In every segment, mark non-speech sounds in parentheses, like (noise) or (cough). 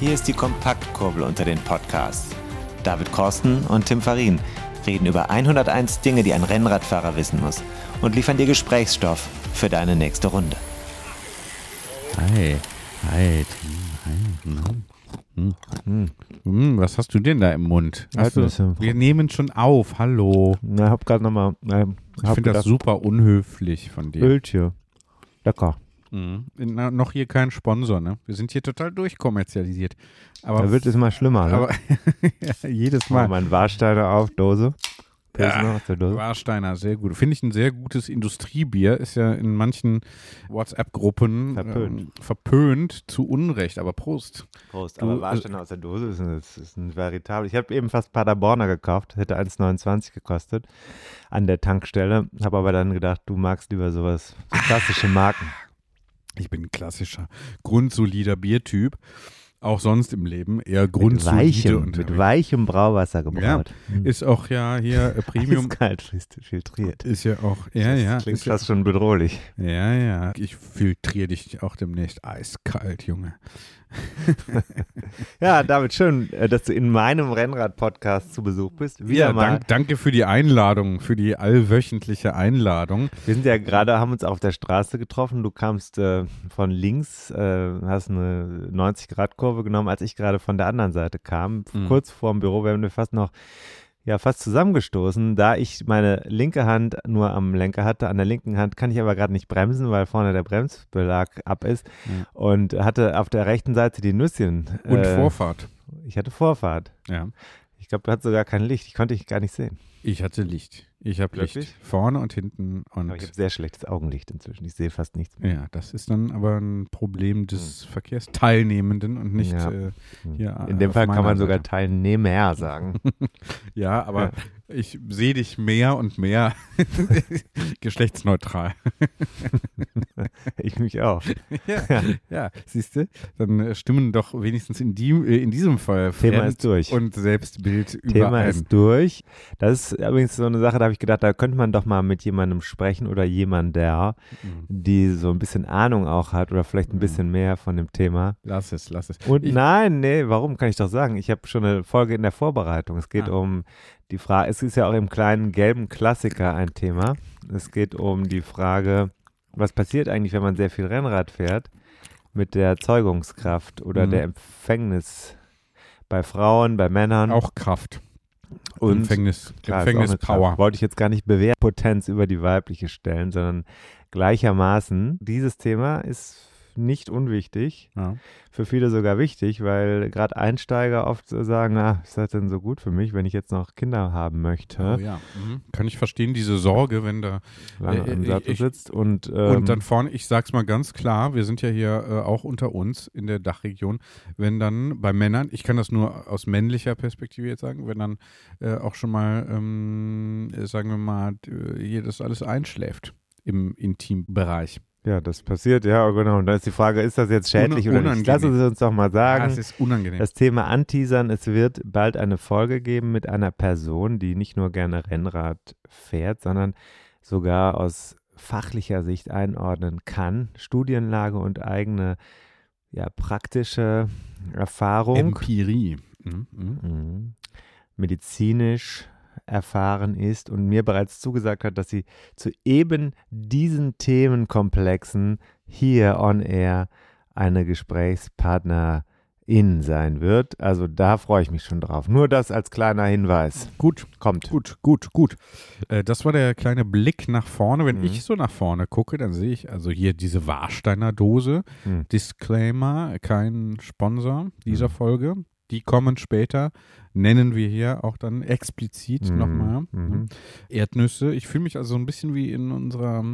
Hier ist die Kompaktkurbel unter den Podcasts. David Korsten und Tim Farin reden über 101 Dinge, die ein Rennradfahrer wissen muss und liefern dir Gesprächsstoff für deine nächste Runde. Hi, hi, Tim, hi. Hm. Hm. Hm, was hast du denn da im Mund? Erdnüsse. wir nehmen schon auf, hallo. Na, hab grad nochmal. Ähm, Ich hab finde das super unhöflich von dir. Öltje. Lecker. Mhm. Na, noch hier kein Sponsor, ne? Wir sind hier total durchkommerzialisiert. Aber, Da wird es immer schlimmer. Ne? aber (laughs) ja, jedes Mal Mal. mein Warsteiner auf, Dose. Dose. Warsteiner, sehr gut. Finde ich ein sehr gutes Industriebier. Ist ja in manchen WhatsApp-Gruppen Verpönt. Ähm, verpönt, zu Unrecht. Aber Prost. Prost. Du, Aber Warsteiner aus der Dose ist ein, ist, ein veritabel. Ich habe eben fast Paderborner gekauft. Hätte 1,29 gekostet an der Tankstelle. Habe aber dann gedacht, du magst lieber sowas, so klassische Marken. (laughs) Ich bin ein klassischer, grundsolider Biertyp. Auch sonst im Leben eher Mit grundsolide. weichem, unterwegs. mit weichem Brauwasser gebraut. Hm. Ist auch ja hier äh, (laughs) Premium. Eiskalt filtriert. Ist ja auch, ja, ja. Klingt Ist ja, fast schon bedrohlich. ja, ja. Ich filtriere dich auch demnächst eiskalt, Junge. (laughs) Ja, David, schön, äh, dass du in meinem Rennrad-Podcast zu Besuch bist. Wieder Ja, mal. dank, danke für die Einladung, für die allwöchentliche Einladung. Wir sind ja gerade, haben uns auf der Straße getroffen. Du kamst äh, von links, äh, hast eine 90-Grad-Kurve genommen, als ich gerade von der anderen Seite kam. Mhm. Kurz vorm Büro wir fast noch, ja, fast zusammengestoßen. Da ich meine linke Hand nur am Lenker hatte, an der linken Hand kann ich aber gerade nicht bremsen, weil vorne der Bremsbelag ab ist. Mhm. Und hatte auf der rechten Seite die Nüsschen. Und äh, Vorfahrt. Ich hatte Vorfahrt. Ja. Ich glaube, du hattest sogar kein Licht. Ich konnte dich gar nicht sehen. Ich hatte Licht. Ich habe Licht. Vorne und hinten. Und Aber ich habe sehr schlechtes Augenlicht inzwischen. Ich sehe fast nichts mehr. ja, das ist dann aber ein Problem des Verkehrsteilnehmenden und nicht Ja. äh, hier In dem Fall kann man sogar Seite. Teilnehmer sagen. (laughs) Ja, aber Ja. ich sehe dich mehr und mehr (laughs) geschlechtsneutral. (laughs) ich mich auch. ja, ja siehst du? Dann äh, stimmen doch wenigstens in, die, äh, in diesem Fall Thema Fremd- ist durch. und Selbstbild Thema überein. ist durch. Das ist übrigens so eine Sache, da habe ich gedacht, da könnte man doch mal mit jemandem sprechen oder jemand, der, Mhm. die so ein bisschen Ahnung auch hat oder vielleicht ein Mhm. bisschen mehr von dem Thema. Lass es, lass es. Und Ich- nein, nee, warum kann ich doch sagen? Ich habe schon eine Folge in der Vorbereitung. Es geht Ah. um die Frage, es ist ja auch im kleinen gelben Klassiker ein Thema. Es geht um die Frage, was passiert eigentlich, wenn man sehr viel Rennrad fährt mit der Zeugungskraft oder Mhm. der Empfängnis bei Frauen, bei Männern Auch Kraft. Und Empfängnis, Klar, Empfängnispower. Kraft. Wollte ich jetzt gar nicht Bewehrpotenz über die weibliche stellen, sondern gleichermaßen. Dieses Thema ist nicht unwichtig, Ja. für viele sogar wichtig, weil gerade Einsteiger oft sagen, ah, ist das denn so gut für mich, wenn ich jetzt noch Kinder haben möchte, Oh, ja. Mhm. Kann ich verstehen, diese Sorge, wenn da lange Äh, im ich- Sattel sitzt und, ähm, Und dann vorne, ich sag's mal ganz klar, wir sind ja hier äh, auch unter uns in der Dachregion, wenn dann bei Männern, ich kann das nur aus männlicher Perspektive jetzt sagen, wenn dann äh, auch schon mal, ähm, äh, sagen wir mal, d- hier das alles einschläft im Intimbereich. Ja, das passiert, ja, genau. Und dann ist die Frage, ist das jetzt schädlich Una- oder nicht? Lass unangenehm. es uns doch mal sagen. Ja, es ist unangenehm. Das Thema Anteasern, es wird bald eine Folge geben mit einer Person, die nicht nur gerne Rennrad fährt, sondern sogar aus fachlicher Sicht einordnen kann. Studienlage und eigene ja, praktische Erfahrung. Empirie. Mhm. Mhm. Mhm. medizinisch erfahren ist und mir bereits zugesagt hat, dass sie zu eben diesen Themenkomplexen hier on air eine Gesprächspartnerin sein wird. Also da freue ich mich schon drauf. Nur das als kleiner Hinweis. Gut, Kommt. gut, gut, gut. Äh, das war der kleine Blick nach vorne. Wenn Mhm. ich so nach vorne gucke, dann sehe ich also hier diese Warsteiner Dose. Mhm. Disclaimer, kein Sponsor dieser Mhm. Folge. Die kommen später, nennen wir hier auch dann explizit Mhm. nochmal. Mhm. Erdnüsse. Ich fühle mich also so ein bisschen wie in unserer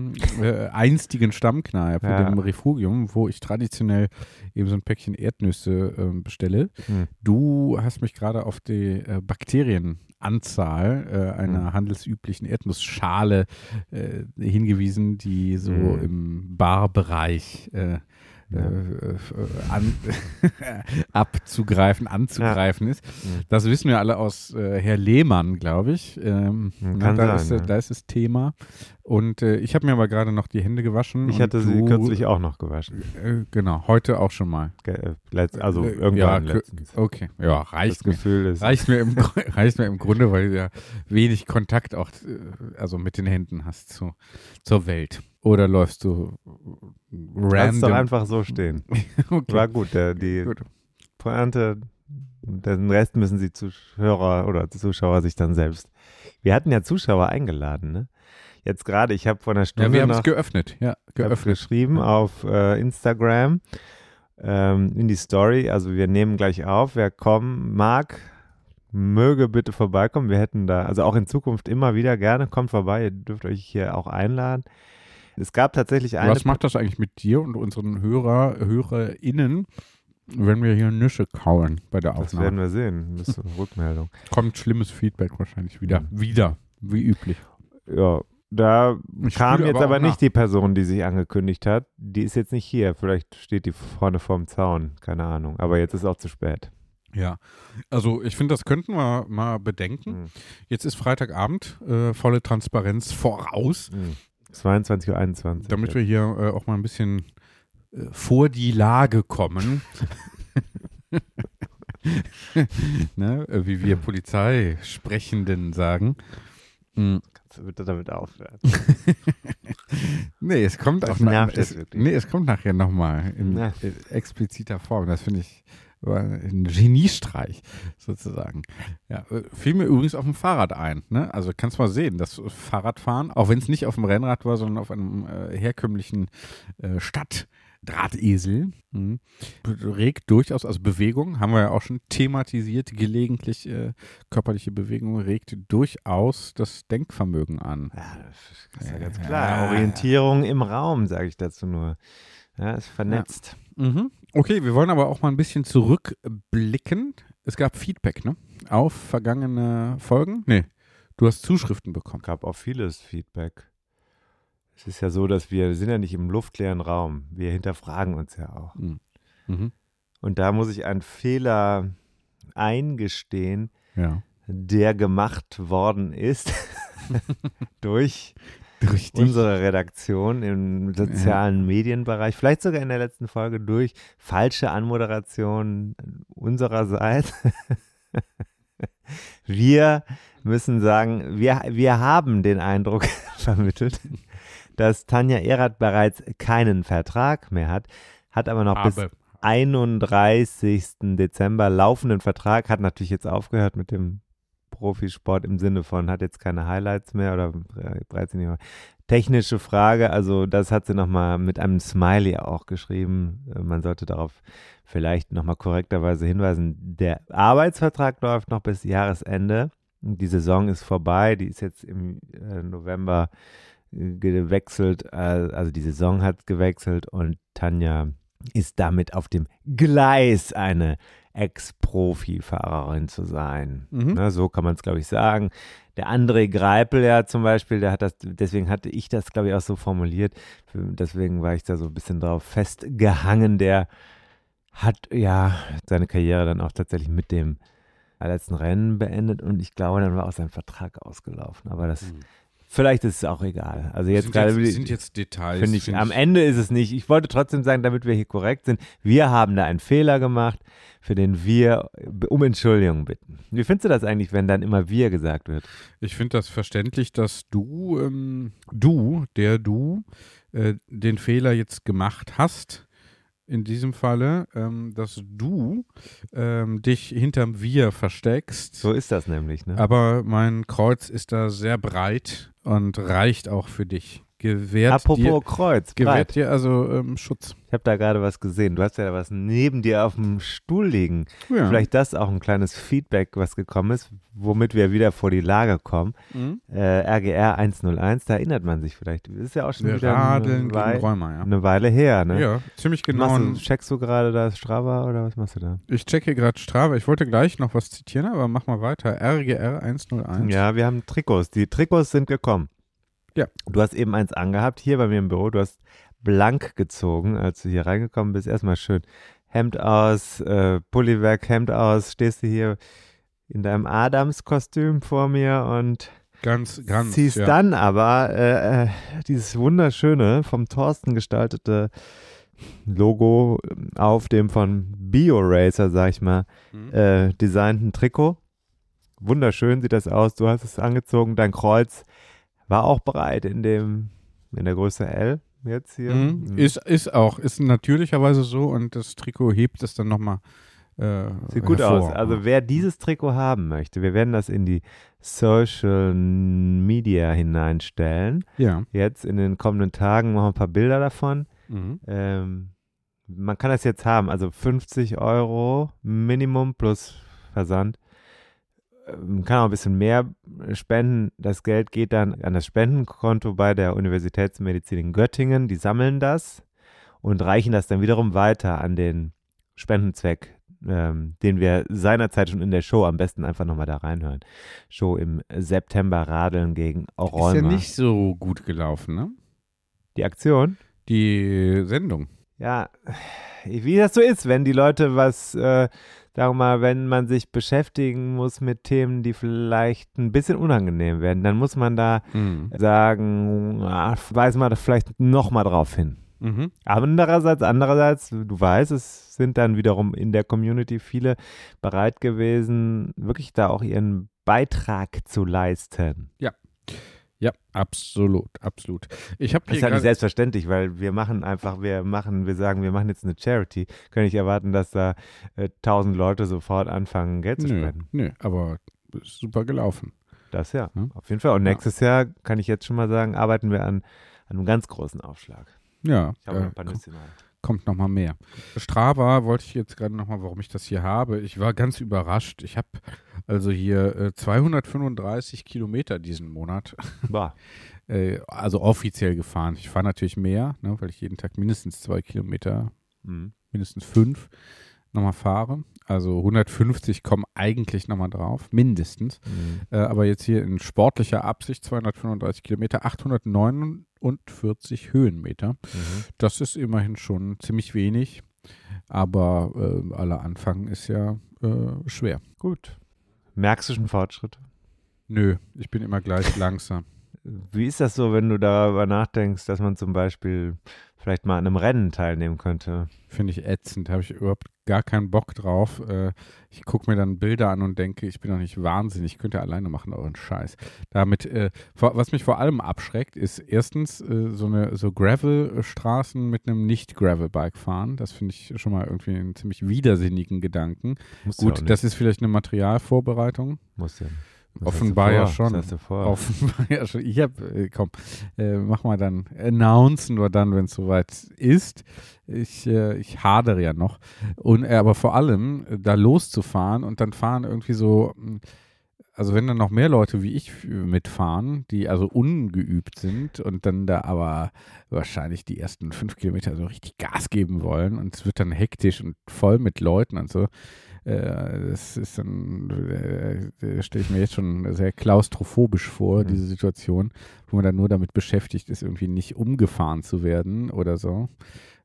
äh, einstigen Stammkneipe, Ja. dem Refugium, wo ich traditionell eben so ein Päckchen Erdnüsse äh, bestelle. Mhm. Du hast mich gerade auf die äh, Bakterienanzahl äh, einer Mhm. handelsüblichen Erdnussschale äh, hingewiesen, die so Mhm. im Barbereich äh, äh, äh, an, (laughs) abzugreifen, anzugreifen ja. ist. Das wissen wir alle aus äh, Herr Lehmann, glaube ich. Ähm, Kann da, sein, ist, ja. da ist das Thema. Und äh, ich habe mir aber gerade noch die Hände gewaschen. Ich hatte sie du, kürzlich auch noch gewaschen. Äh, genau, heute auch schon mal. Ge- äh, letzt- Also Äh, irgendwann ja, letztens. Okay, ja, Das reicht mir. Gefühl ist. Reicht mir, im, (laughs) reicht mir im Grunde, weil du ja wenig Kontakt auch äh, also mit den Händen hast zu, zur Welt. Oder läufst du random? doch einfach so stehen. (laughs) okay. War gut, der, die Gut. Pointe, den Rest müssen die Zuhörer oder Zuschauer sich dann selbst. Wir hatten ja Zuschauer eingeladen, ne? Jetzt gerade, ich habe vor einer Stunde Ja, wir haben es geöffnet. Ja, geöffnet. geschrieben auf äh, Instagram ähm, in die Story. Also wir nehmen gleich auf. Wer kommen mag, möge bitte vorbeikommen. Wir hätten da, also auch in Zukunft immer wieder gerne, kommt vorbei. Ihr dürft euch hier auch einladen. Es gab tatsächlich eine. Was macht das eigentlich mit dir und unseren Hörer, HörerInnen, wenn wir hier Nüsse kauen bei der das werden Aufnahme? wir sehen. Müsste Rückmeldung. Kommt schlimmes Feedback wahrscheinlich wieder. Wieder, wie üblich. Ja, da Ich kam jetzt aber aber nicht nach. die Person, die sich angekündigt hat. Die ist jetzt nicht hier. Vielleicht steht die vorne vorm Zaun. Keine Ahnung. Aber jetzt ist auch zu spät. Ja, also ich finde, das könnten wir mal bedenken. Mhm. Jetzt ist Freitagabend, äh, volle Transparenz voraus, Mhm. 22.21 Uhr. damit wir hier äh, auch mal ein bisschen äh, vor die Lage kommen. (laughs) (laughs) ne? Wie wir Polizeisprechenden sagen. Mhm. Du bitte damit aufhören? (laughs) Nee, es kommt Das auch nach- es, jetzt wirklich. Nee, es kommt nachher nochmal in, Ja. in expliziter Form. Das finde ich ein Geniestreich sozusagen. Ja, äh, fiel mir übrigens auf dem Fahrrad ein. Ne? Also kannst mal sehen, das Fahrradfahren, auch wenn es nicht auf dem Rennrad war, sondern auf einem äh, herkömmlichen äh, Stadtdrahtesel, mhm, regt durchaus, also Bewegung, haben wir ja auch schon thematisiert, gelegentlich äh, körperliche Bewegung regt durchaus das Denkvermögen an. Ja, das ist ja ganz Ja. klar. Orientierung im Raum, sage ich dazu nur. Ja, ist vernetzt. Mhm. Okay, wir wollen aber auch mal ein bisschen zurückblicken. Es gab Feedback, ne? Auf vergangene Folgen? Nee, du hast Zuschriften bekommen. gab auch vieles Feedback. Es ist ja so, dass wir sind ja nicht im luftleeren Raum. Wir hinterfragen uns ja auch. Mhm. Und da muss ich einen Fehler eingestehen, Ja. der gemacht worden ist (laughs) durch Durch unsere Redaktion im sozialen Medienbereich, vielleicht sogar in der letzten Folge durch falsche Anmoderation unsererseits. (laughs) Wir müssen sagen, wir, wir haben den Eindruck (laughs) vermittelt, dass Tanja Erath bereits keinen Vertrag mehr hat, hat aber noch bis Aber, 31. Dezember laufenden Vertrag, hat natürlich jetzt aufgehört mit dem Profisport im Sinne von, hat jetzt keine Highlights mehr oder äh, bereits nicht mehr. Technische Frage, also das hat sie nochmal mit einem Smiley auch geschrieben. Äh, Man sollte darauf vielleicht nochmal korrekterweise hinweisen. Der Arbeitsvertrag läuft noch bis Jahresende. Die Saison ist vorbei, die ist jetzt im äh, November gewechselt, äh, also die Saison hat gewechselt und Tanja ist damit auf dem Gleis, eine Ex-Profi-Fahrerin zu sein. Mhm. Ne, so kann man es, glaube ich, sagen. Der André Greipel ja zum Beispiel, der hat das, deswegen hatte ich das, glaube ich, auch so formuliert. Deswegen war ich da so ein bisschen drauf festgehangen. Der hat ja seine Karriere dann auch tatsächlich mit dem letzten Rennen beendet und ich glaube, dann war auch sein Vertrag ausgelaufen. Aber das, Mhm. Vielleicht ist es auch egal. Also jetzt sind, gerade jetzt, sind jetzt Details. Finde ich, am Ende ist es nicht. Ich wollte trotzdem sagen, damit wir hier korrekt sind, wir haben da einen Fehler gemacht, für den wir um Entschuldigung bitten. Wie findest du das eigentlich, wenn dann immer wir gesagt wird? Ich finde das verständlich, dass du, ähm, du, der du, äh, den Fehler jetzt gemacht hast, in diesem Falle, ähm, dass du ähm, dich hinterm Wir versteckst. So ist das nämlich, ne? Aber mein Kreuz ist da sehr breit und reicht auch für dich. Gewährt Apropos dir, Kreuz, gewährt breit. dir also ähm, Schutz. Ich habe da gerade was gesehen. Du hast ja da was neben dir auf dem Stuhl liegen. Ja. Vielleicht das auch ein kleines Feedback, was gekommen ist, womit wir wieder vor die Lage kommen. Mhm. Äh, RGR 101, da erinnert man sich vielleicht. Das ist ja auch schon Wir wieder eine, Wei Räumer, ja. eine Weile her, ne? Ja, ziemlich genau. Du, checkst du gerade das Strava oder was machst du da? Ich checke gerade Strava. Ich wollte gleich noch was zitieren, aber mach mal weiter. RGR 101. Ja, wir haben Trikots. Die Trikots sind gekommen. Ja. Du hast eben eins angehabt, hier bei mir im Büro. Du hast blank gezogen, als du hier reingekommen bist. Erstmal schön Hemd aus, äh, Pulli weg, Hemd aus, stehst du hier in deinem Adams-Kostüm vor mir und Ganz, ganz. ziehst ja. dann aber äh, äh, dieses wunderschöne, vom Thorsten gestaltete Logo auf dem von BioRacer, sag ich mal, Mhm. äh, designten Trikot. Wunderschön sieht das aus. Du hast es angezogen. Dein Kreuz war auch bereit in dem, in der Größe L jetzt hier. Mhm. Ist, ist auch, ist natürlicherweise so und das Trikot hebt es dann nochmal. Äh, Sieht gut hervor. aus. Also wer dieses Trikot haben möchte, wir werden das in die Social Media hineinstellen. ja. Jetzt in den kommenden Tagen machen wir ein paar Bilder davon. Mhm. Ähm, man kann das jetzt haben, also 50 Euro Minimum plus Versand. Ähm, kann auch ein bisschen mehr spenden. Das Geld geht dann an das Spendenkonto bei der Universitätsmedizin in Göttingen. Die sammeln das und reichen das dann wiederum weiter an den Spendenzweck, ähm, den wir seinerzeit schon in der Show am besten einfach nochmal da reinhören. Show im September Radeln gegen Ist Rheuma. ja nicht so gut gelaufen, ne? Die Aktion? Die Sendung. Ja, wie das so ist, wenn die Leute was, äh, sagen wir mal, wenn man sich beschäftigen muss mit Themen, die vielleicht ein bisschen unangenehm werden, dann muss man da Mhm. sagen, ah, weisen wir vielleicht nochmal drauf hin. Mhm. Andererseits, andererseits, du weißt, es sind dann wiederum in der Community viele bereit gewesen, wirklich da auch ihren Beitrag zu leisten. Ja, absolut, absolut. Ich habe Das ist halt nicht selbstverständlich, weil wir machen einfach, wir machen, wir sagen, wir machen jetzt eine Charity. Können nicht erwarten, dass da äh, tausend Leute sofort anfangen, Geld zu nö, spenden. nö, aber ist super gelaufen. Das ja, Hm? auf jeden Fall. Und Ja. nächstes Jahr, kann ich jetzt schon mal sagen, arbeiten wir an, an einem ganz großen Aufschlag. Ja, Ich habe noch äh, ein paar Nüsse Hand. Kommt noch mal mehr. Strava wollte ich jetzt gerade noch mal, warum ich das hier habe. Ich war ganz überrascht. Ich habe also hier äh, 235 Kilometer diesen Monat, Boah. (laughs) äh, also offiziell gefahren. Ich fahre natürlich mehr, ne, weil ich jeden Tag mindestens zwei Kilometer, Mhm. mindestens fünf nochmal fahre. Also 150 kommen eigentlich nochmal drauf, mindestens. Mhm. Äh, aber jetzt hier in sportlicher Absicht 235 Kilometer, 849 Höhenmeter. Mhm. Das ist immerhin schon ziemlich wenig, aber äh, aller Anfang ist ja äh, schwer. Gut. Merkst du schon Fortschritte? Nö, ich bin immer gleich langsam. Wie ist das so, wenn du darüber nachdenkst, dass man zum Beispiel vielleicht mal an einem Rennen teilnehmen könnte? Finde ich ätzend, habe ich überhaupt gar keinen Bock drauf. Äh, ich gucke mir dann Bilder an und denke, ich bin doch nicht wahnsinnig, ich könnte alleine machen, euren Scheiß. Damit, äh, was mich vor allem abschreckt, ist erstens äh, so eine so Gravel-Straßen mit einem Nicht-Gravel-Bike fahren. Das finde ich schon mal irgendwie einen ziemlich widersinnigen Gedanken. Auch Gut, nicht. das ist vielleicht eine Materialvorbereitung. Musst ja. Was Offenbar ja schon. Offenbar (laughs) ja schon. Ich habe, äh, komm, äh, mach mal dann, announcen wir dann, wenn es soweit ist. Ich, äh, ich hadere ja noch. Und, äh, aber vor allem, äh, da loszufahren und dann fahren irgendwie so, mh, also wenn dann noch mehr Leute wie ich mitfahren, die also ungeübt sind und dann da aber wahrscheinlich die ersten fünf Kilometer so richtig Gas geben wollen und es wird dann hektisch und voll mit Leuten und so. Äh, das ist dann, äh, stelle ich mir jetzt schon sehr klaustrophobisch vor, Mhm. diese Situation, wo man dann nur damit beschäftigt ist, irgendwie nicht umgefahren zu werden oder so.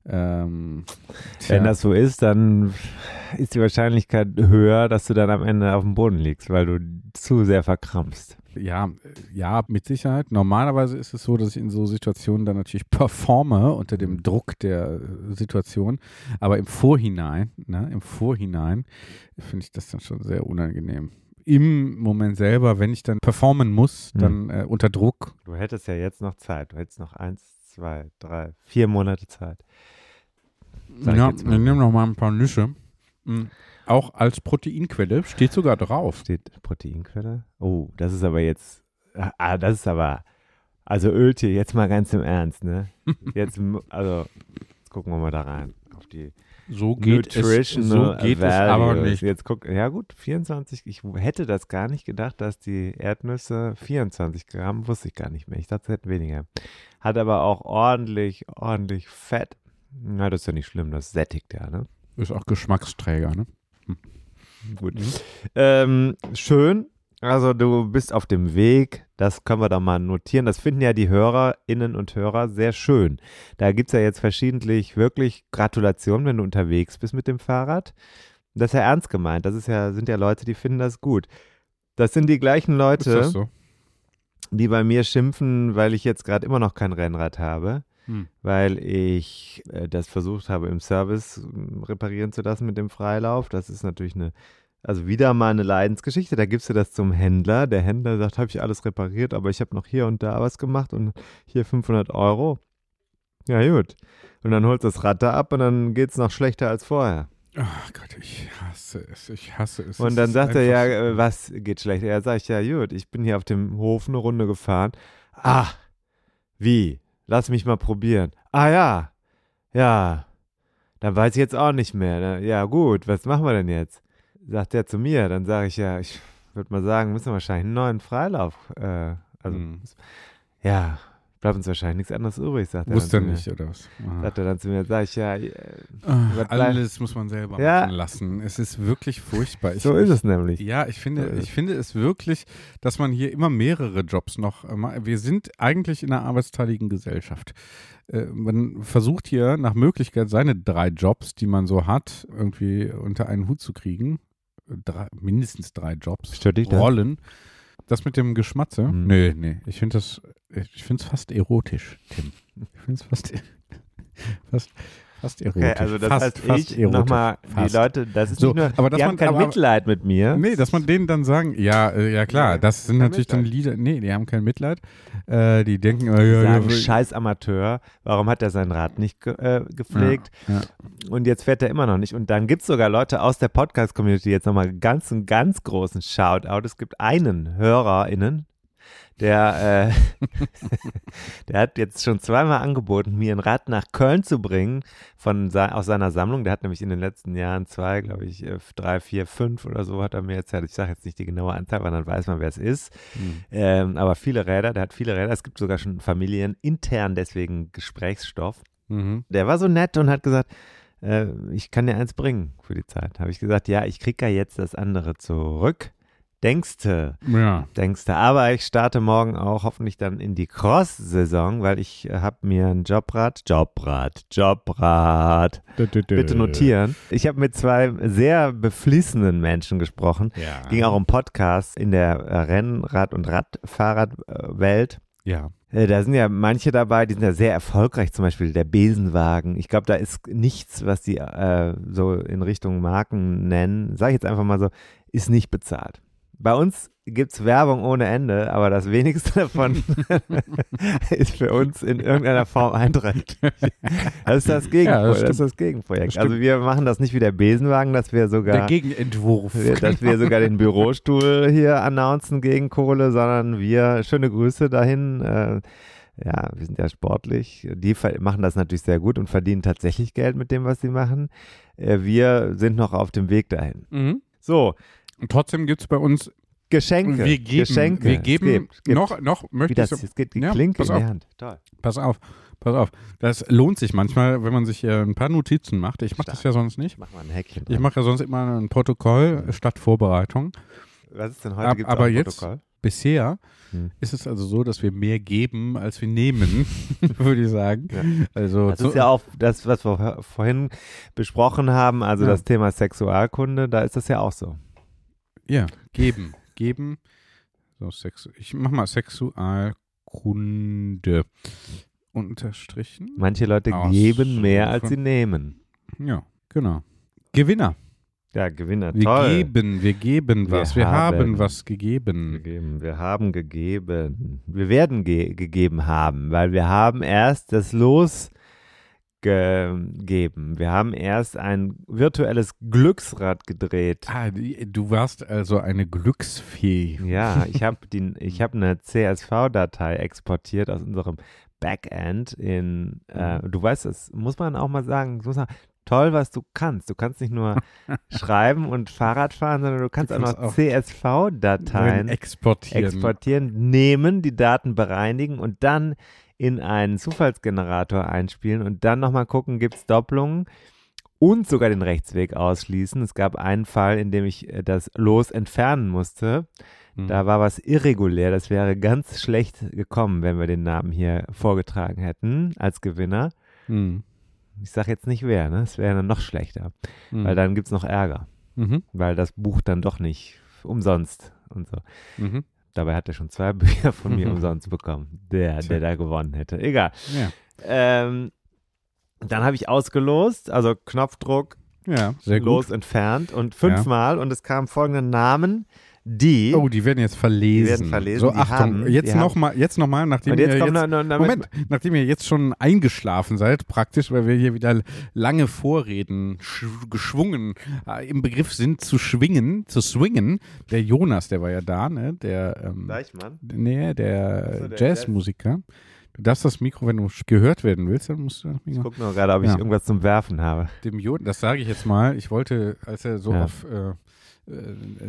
Ähm. Wenn das so ist, dann ist die Wahrscheinlichkeit höher, dass du dann am Ende auf dem Boden liegst, weil du zu sehr verkrampfst. Ja, ja, mit Sicherheit. Normalerweise ist es so, dass ich in so Situationen dann natürlich performe unter dem Druck der Situation. Aber im Vorhinein, ne, im Vorhinein finde ich das dann schon sehr unangenehm. Im Moment selber, wenn ich dann performen muss, Hm. dann äh, unter Druck. Du hättest ja jetzt noch Zeit. Du hättest noch eins, zwei, drei, vier Monate Zeit. Sag ich Ja, mal. nehmen noch mal ein paar Nüsse. Mhm. Auch als Proteinquelle steht sogar drauf. Steht Proteinquelle? Oh, das ist aber jetzt. Ah, das ist aber. Also Öltee, jetzt mal ganz im Ernst, ne? (laughs) Jetzt, also, jetzt gucken wir mal da rein. Auf die So geht, es, so geht es aber nicht. Jetzt guck, ja gut, 24. Ich hätte das gar nicht gedacht, dass die Erdnüsse 24 Gramm, wusste ich gar nicht mehr. Ich dachte, es hätten weniger. Hat aber auch ordentlich, ordentlich Fett. Na, das ist ja nicht schlimm, das sättigt ja, ne? Ist auch Geschmacksträger, ne? Gut. Mhm. Ähm, schön. Also du bist auf dem Weg, das können wir doch mal notieren. Das finden ja die Hörerinnen und Hörer sehr schön. Da gibt es ja jetzt verschiedentlich wirklich Gratulationen, wenn du unterwegs bist mit dem Fahrrad. Das ist ja ernst gemeint. Das ist ja, sind ja Leute, die finden das gut. Das sind die gleichen Leute, so? die bei mir schimpfen, weil ich jetzt gerade immer noch kein Rennrad habe, Hm. weil ich äh, das versucht habe im Service äh, reparieren zu lassen mit dem Freilauf. Das ist natürlich eine, also wieder mal eine Leidensgeschichte. Da gibst du das zum Händler. Der Händler sagt, habe ich alles repariert, aber ich habe noch hier und da was gemacht und hier 500 Euro. Ja gut. Und dann holst du das Rad da ab und dann geht es noch schlechter als vorher. Ach Gott, ich hasse es. Ich hasse es. Und dann sagt er ja, äh, was geht schlecht? Er sagt, ja gut, ich bin hier auf dem Hof eine Runde gefahren. Ah, wie? Lass mich mal probieren. Ah ja, ja, dann weiß ich jetzt auch nicht mehr. Ja gut, was machen wir denn jetzt? Sagt er zu mir, dann sage ich ja, ich würde mal sagen, müssen wir wahrscheinlich einen neuen Freilauf. Äh, also, Hm. ja, bleibt uns wahrscheinlich nichts anderes übrig, sagt er. Wusste er nicht, oder was? Aha. Sagt er dann zu mir, sag ich ja, äh, Ah, Alles muss man selber Ja. machen lassen. Es ist wirklich furchtbar. Ich, so ist es nämlich. Ja, ich finde, ich finde es wirklich, dass man hier immer mehrere Jobs noch. äh, Wir sind eigentlich in einer arbeitsteiligen Gesellschaft. Äh, Man versucht hier nach Möglichkeit seine drei Jobs, die man so hat, irgendwie unter einen Hut zu kriegen. Drei, mindestens drei Jobs. Stört dich das? Rollen. Das mit dem Geschmatze? Hm. Nee, nee. Ich finde das, ich finde es fast erotisch, Tim. Ich finde es fast, (laughs) fast, fast erotisch. Okay, also das fast, heißt, fast ich nochmal, die. Leute, das ist So, nicht nur, aber dass die man- haben kein aber- Mitleid mit mir. Nee, dass man denen dann sagen, ja, äh, ja klar, Ja, das sind natürlich dann Mitleid. Lieder, nee, die haben kein Mitleid. Äh, die denken, äh, Die ja, sagen, ja, scheiß Amateur, warum hat er sein Rad nicht ge äh, gepflegt? Ja, Und jetzt fährt er immer noch nicht. Und dann gibt es sogar Leute aus der Podcast-Community, jetzt nochmal ganz, einen ganz großen Shoutout. Es gibt einen HörerInnen, der, äh, (laughs) der hat jetzt schon zweimal angeboten, mir ein Rad nach Köln zu bringen von aus seiner Sammlung. Der hat nämlich in den letzten Jahren zwei, glaube ich, äh, drei, vier, fünf oder so hat er mir erzählt. Ich sage jetzt nicht die genaue Anzahl, weil dann weiß man, wer es ist. Hm. Ähm, aber viele Räder, der hat viele Räder. Es gibt sogar schon Familien intern deswegen Gesprächsstoff. Mhm. Der war so nett und hat gesagt, äh, ich kann dir eins bringen für die Zeit. Habe ich gesagt, ja, ich krieg ja jetzt das andere zurück. Denkste, ja. denkste. Aber ich starte morgen auch hoffentlich dann in die Cross-Saison, weil ich äh, habe mir ein Jobrad, Jobrad, Jobrad, bitte notieren. Ich habe mit zwei sehr beflissenen Menschen gesprochen. Ja. Ging auch um Podcasts in der äh, Rennrad- und Radfahrradwelt. Ja. Äh, Da sind ja manche dabei, die sind ja sehr erfolgreich, zum Beispiel der Besenwagen. Ich glaube, da ist nichts, was die äh, so in Richtung Marken nennen, sage ich jetzt einfach mal so, ist nicht bezahlt. Bei uns gibt es Werbung ohne Ende, aber das wenigste davon (laughs) ist für uns in irgendeiner Form einträglich. Das ist das, Gegenpro Ja, das das ist das Gegenprojekt. Also wir machen das nicht wie der Besenwagen, dass wir sogar Der Gegenentwurf. dass wir sogar den Bürostuhl hier announcen gegen Kohle, sondern wir, schöne Grüße dahin. Äh, ja, wir sind ja sportlich. Die machen das natürlich sehr gut und verdienen tatsächlich Geld mit dem, was sie machen. Äh, wir sind noch auf dem Weg dahin. Mhm. So, Und trotzdem gibt es bei uns, Geschenke. wir geben, Geschenke. wir Es geben gibt, es gibt. noch, noch Wie möchte das, ich es geht die Ja, Klinke pass in die auf. Hand. Toll. pass auf, pass auf. Das lohnt sich manchmal, wenn man sich hier ein paar Notizen macht. Ich mache das ja sonst nicht. Ich mach mal ein Häkchen Ich mache ja sonst immer ein Protokoll statt Vorbereitung. Was ist denn heute? Ab- Gibt's aber jetzt- Protokoll? Bisher Hm. ist es also so, dass wir mehr geben, als wir nehmen, (laughs) würde ich sagen. Ja. Also Das ist ja auch das, was wir vorhin besprochen haben, also Ja. das Thema Sexualkunde, da ist das ja auch so. Ja, geben. Geben. So, Sex, ich mach mal Sexualkunde. Unterstrichen. Manche Leute Ach geben mehr, als sie nehmen. Ja, genau. Gewinner. Ja, Gewinner, Wir toll. geben, wir geben Wir was. Wir, haben. haben. was Wir gegeben. geben, wir haben gegeben. Wir werden ge gegeben haben, weil wir haben erst das Los gegeben. Wir haben erst ein virtuelles Glücksrad gedreht. Ah, du warst also eine Glücksfee. Ja, (laughs) ich habe hab eine CSV-Datei exportiert aus unserem Backend in, äh, Mhm. du weißt, das muss man auch mal sagen, man, toll, was du kannst. Du kannst nicht nur (laughs) schreiben und Fahrrad fahren, sondern du kannst, kannst auch noch CSV-Dateien exportieren. exportieren, nehmen, die Daten bereinigen und dann in einen Zufallsgenerator einspielen und dann nochmal gucken, gibt es Doppelungen und sogar den Rechtsweg ausschließen. Es gab einen Fall, in dem ich äh, das Los entfernen musste. Mhm. Da war was irregulär. Das wäre ganz schlecht gekommen, wenn wir den Namen hier vorgetragen hätten als Gewinner. Mhm. Ich sage jetzt nicht wer, ne? Es wäre dann noch schlechter, Mhm. weil dann gibt es noch Ärger, Mhm. weil das Buch dann doch nicht umsonst und so. Dabei hat er schon zwei (laughs) Bücher von mir (laughs) umsonst bekommen, der, der da gewonnen hätte. Egal. Ja. Ähm, dann habe ich ausgelost, also Knopfdruck, ja, sehr gut. los entfernt und fünfmal und es kamen folgende Namen, die. Oh, die werden jetzt verlesen. Die werden verlesen, So, Achtung, haben- jetzt nochmal, jetzt noch mal, nachdem jetzt ihr jetzt, noch, noch, noch Moment, nachdem ihr jetzt schon eingeschlafen seid, praktisch, weil wir hier wieder lange Vorreden sch geschwungen, äh, im Begriff sind zu schwingen, zu swingen. Der Jonas, der war ja da, ne? Der, ähm, Deichmann. nee, der, so, der Jazzmusiker. Du darfst das Mikro, wenn du gehört werden willst, dann musst du das Ich Mikro. gucke noch gerade, ob ich Ja. irgendwas zum Werfen habe. Dem Jonas, das sage ich jetzt mal, ich wollte, als er so Ja. auf äh,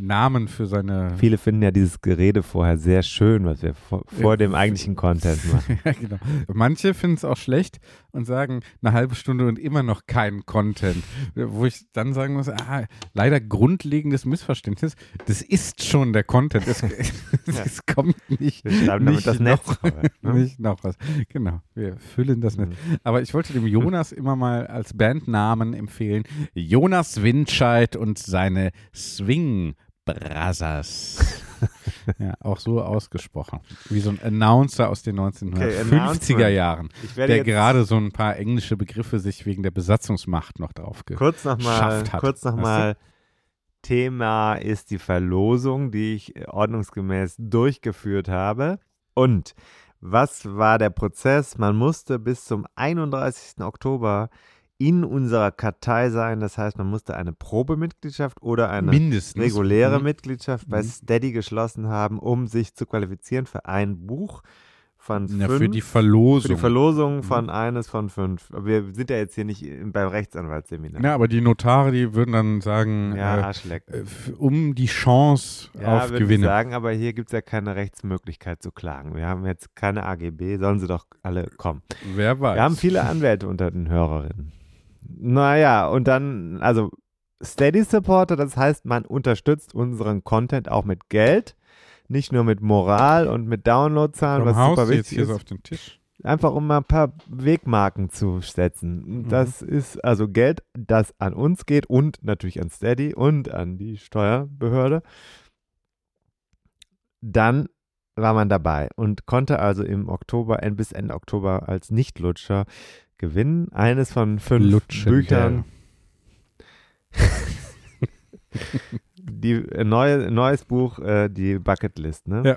Namen für seine Viele finden ja dieses Gerede vorher sehr schön, was wir vor, vor Ja. dem eigentlichen Content machen. (laughs) Ja, genau. Manche finden es auch schlecht und sagen eine halbe Stunde und immer noch kein Content. Wo ich dann sagen muss, ah, leider grundlegendes Missverständnis. Das ist schon der Content. Es, (laughs) (laughs) es kommt nicht. Wir schreiben damit nicht das Netz noch, voll, ne? (laughs) Nicht noch was. Genau. Wir füllen das Netz. Aber ich wollte dem Jonas immer mal als Bandnamen empfehlen. Jonas Windscheid und seine Swing Brothers. (laughs) ja, auch so ausgesprochen. Wie so ein Announcer aus den 1950er Announcement. Jahren, der gerade so ein paar englische Begriffe sich wegen der Besatzungsmacht noch drauf kurz nochmal, geschafft hat, kurz noch weißt mal. Thema ist die Verlosung, die ich äh, ordnungsgemäß durchgeführt habe. Und was war der Prozess? Man musste bis zum 31. Oktober in unserer Kartei sein. Das heißt, man musste eine Probemitgliedschaft oder eine Mindestens. reguläre Mhm. Mitgliedschaft bei Mhm. Steady geschlossen haben, um sich zu qualifizieren für ein Buch von Ja, fünf. für die Verlosung. für die Verlosung Mhm. von eines von fünf. Wir sind ja jetzt hier nicht beim Rechtsanwaltsseminar. Ja, aber die Notare, die würden dann sagen, Ja, äh, äh, um die Chance Ja, auf Gewinne. sagen, aber hier gibt es ja keine Rechtsmöglichkeit zu klagen. Wir haben jetzt keine AGB, sollen sie doch alle kommen. Wer weiß. Wir haben viele Anwälte unter den Hörerinnen. Naja, und dann, also Steady Supporter, das heißt, man unterstützt unseren Content auch mit Geld, nicht nur mit Moral und mit Downloadzahlen, was Haus super jetzt wichtig hier ist. so auf den Tisch. einfach um mal ein paar Wegmarken zu setzen. Das ist also Geld, das an uns geht und natürlich an Steady und an die Steuerbehörde. Dann war man dabei und konnte also im Oktober, end- bis Ende Oktober als Nichtlutscher gewinnen. Eines von fünf Lutschender. Büchern. (laughs) Die äh, neue, neues Buch, äh, die Bucketlist, ne? Ja.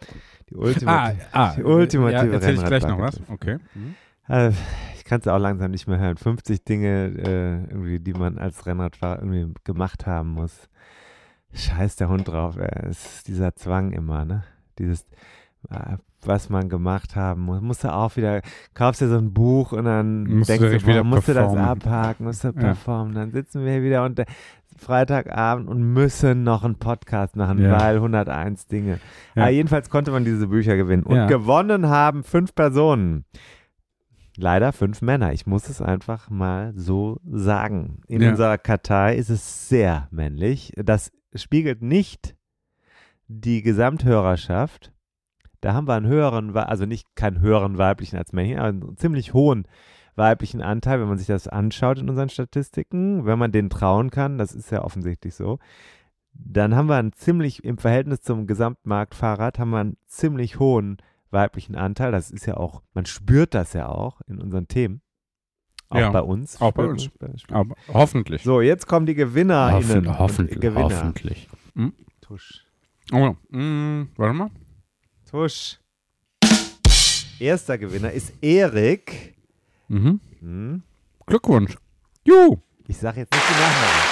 Die ultimative. ah, die ultimative ja, erzähl ich gleich noch was. Okay. Mhm. Äh, ich kann es auch langsam nicht mehr hören. 50 Dinge, äh, irgendwie, die man als Rennradfahrer irgendwie gemacht haben muss. Scheiß der Hund drauf, ey. Es ist dieser Zwang immer, ne? Dieses, äh, was man gemacht haben muss. Musst du auch wieder, kaufst dir so ein Buch und dann Musst du denkst du, direkt boah, wieder musst du das performen. abhaken, musst du Ja. performen. Dann sitzen wir hier wieder und äh, Freitagabend und müssen noch einen Podcast machen, Ja. weil 101 Dinge. Ja. Aber jedenfalls konnte man diese Bücher gewinnen. Und Ja. gewonnen haben fünf Personen. Leider fünf Männer. Ich muss es einfach mal so sagen. In Ja. unserer Kartei ist es sehr männlich. Das spiegelt nicht die Gesamthörerschaft. Da haben wir einen höheren, also nicht keinen höheren weiblichen als männlichen, aber einen ziemlich hohen weiblichen Anteil, wenn man sich das anschaut in unseren Statistiken, wenn man denen trauen kann, das ist ja offensichtlich so, dann haben wir einen ziemlich, im Verhältnis zum Gesamtmarkt Fahrrad, haben wir einen ziemlich hohen weiblichen Anteil. Das ist ja auch, man spürt das ja auch in unseren Themen. Auch Ja, bei uns. auch bei uns. Aber hoffentlich. So, jetzt kommen die GewinnerInnen. Hoffen, hoffentlich. Gewinner. Hoffentlich. Tusch. Oh, mm, warte mal. Tusch. Erster Gewinner ist Erik. Mhm. Hm. Glückwunsch. Juhu. Ich sage jetzt nicht die Nachnamen.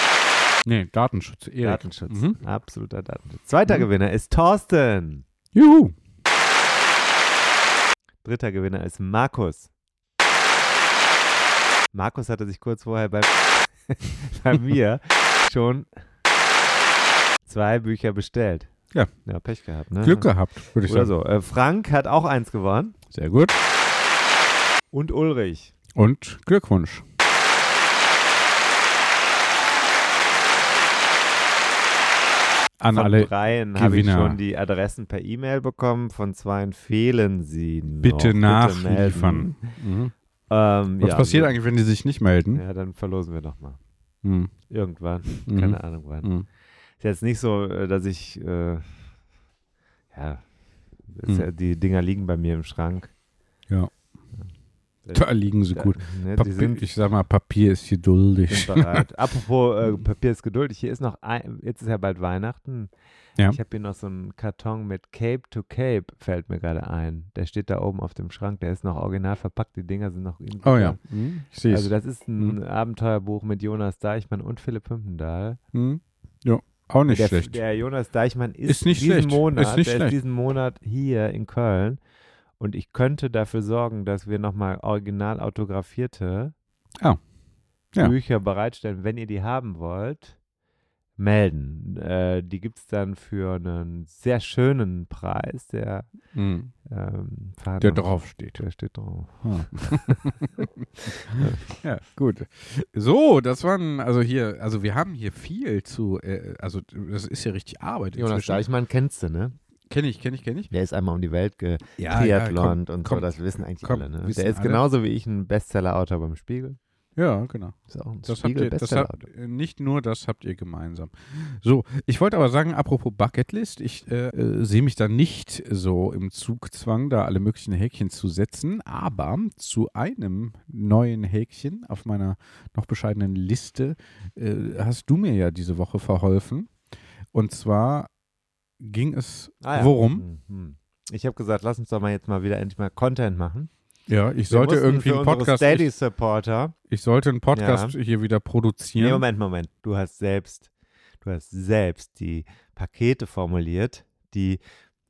Nee, Datenschutz. Erik. Datenschutz. Mhm. Absoluter Datenschutz. Zweiter Mhm. Gewinner ist Thorsten. Juhu. Dritter Gewinner ist Markus. Markus hatte sich kurz vorher bei, (laughs) bei mir schon zwei Bücher bestellt. Ja. Ja, Pech gehabt, ne? Glück gehabt, würde ich Oder sagen. So. Äh, Frank hat auch eins gewonnen. Sehr gut. Und Ulrich. Und Glückwunsch. An von alle dreien habe ich schon die Adressen per E-Mail bekommen, von zweien fehlen sie noch. Bitte nachliefern. Bitte mhm. ähm, Was ja, passiert so. eigentlich, wenn die sich nicht melden? Ja, dann verlosen wir nochmal. Mhm. Irgendwann, mhm. keine Ahnung wann. Mhm. Ist jetzt nicht so, äh, dass ich, äh, ja, Hm. ja, die Dinger liegen bei mir im Schrank. Ja. Da liegen sie da- gut. Ne, Papier, ich sag mal, Papier ist geduldig. (laughs) Apropos äh, Papier ist geduldig. Hier ist noch, ein, jetzt ist ja bald Weihnachten. Ja. Ich habe hier noch so einen Karton mit Cape to Cape, fällt mir gerade ein. Der steht da oben auf dem Schrank. Der ist noch original verpackt. Die Dinger sind noch in Oh ja, mhm. ich sehe Also das ist ein Mhm. Abenteuerbuch mit Jonas Deichmann und Philipp Hümpendahl. Mhm. Ja, auch nicht der, schlecht. der Jonas Deichmann ist, Ist nicht diesen schlecht. Monat, Ist nicht der schlecht. ist diesen Monat hier in Köln und ich könnte dafür sorgen, dass wir nochmal original autografierte Ah. Ja. Bücher bereitstellen. Wenn ihr die haben wollt, melden. Äh, die gibt es dann für einen sehr schönen Preis, der Mhm. ähm, Der draufsteht. Der steht drauf. Ah. (laughs) ja, gut. So, das waren, also hier, also wir haben hier viel zu, äh, also das ist ja richtig Arbeit. Jonas inzwischen. Deichmann kennst du, ne? Kenn ich, kenn ich, kenn ich. Der ist einmal um die Welt Ja, getriathlon und so, das wissen eigentlich komm, alle, ne? Der ist alle. genauso wie ich ein Bestseller-Autor beim Spiegel. Ja, genau. Ist auch ein Das habt ihr, das habt, Spiegel-Bestseller-Autor. nicht nur das habt ihr gemeinsam. So, ich wollte aber sagen, apropos Bucketlist, ich äh, äh, sehe mich da nicht so im Zugzwang, da alle möglichen Häkchen zu setzen, aber zu einem neuen Häkchen auf meiner noch bescheidenen Liste äh, hast du mir ja diese Woche verholfen. Und zwar ging es Ah, ja. worum? Hm, hm. Ich habe gesagt, lass uns doch mal jetzt mal wieder endlich mal Content machen. Ja, ich Wir sollte irgendwie einen Podcast. Steady Ich, Supporter. ich sollte einen Podcast hier wieder produzieren. Nee, Moment, Moment. Du hast selbst, du hast selbst die Pakete formuliert, die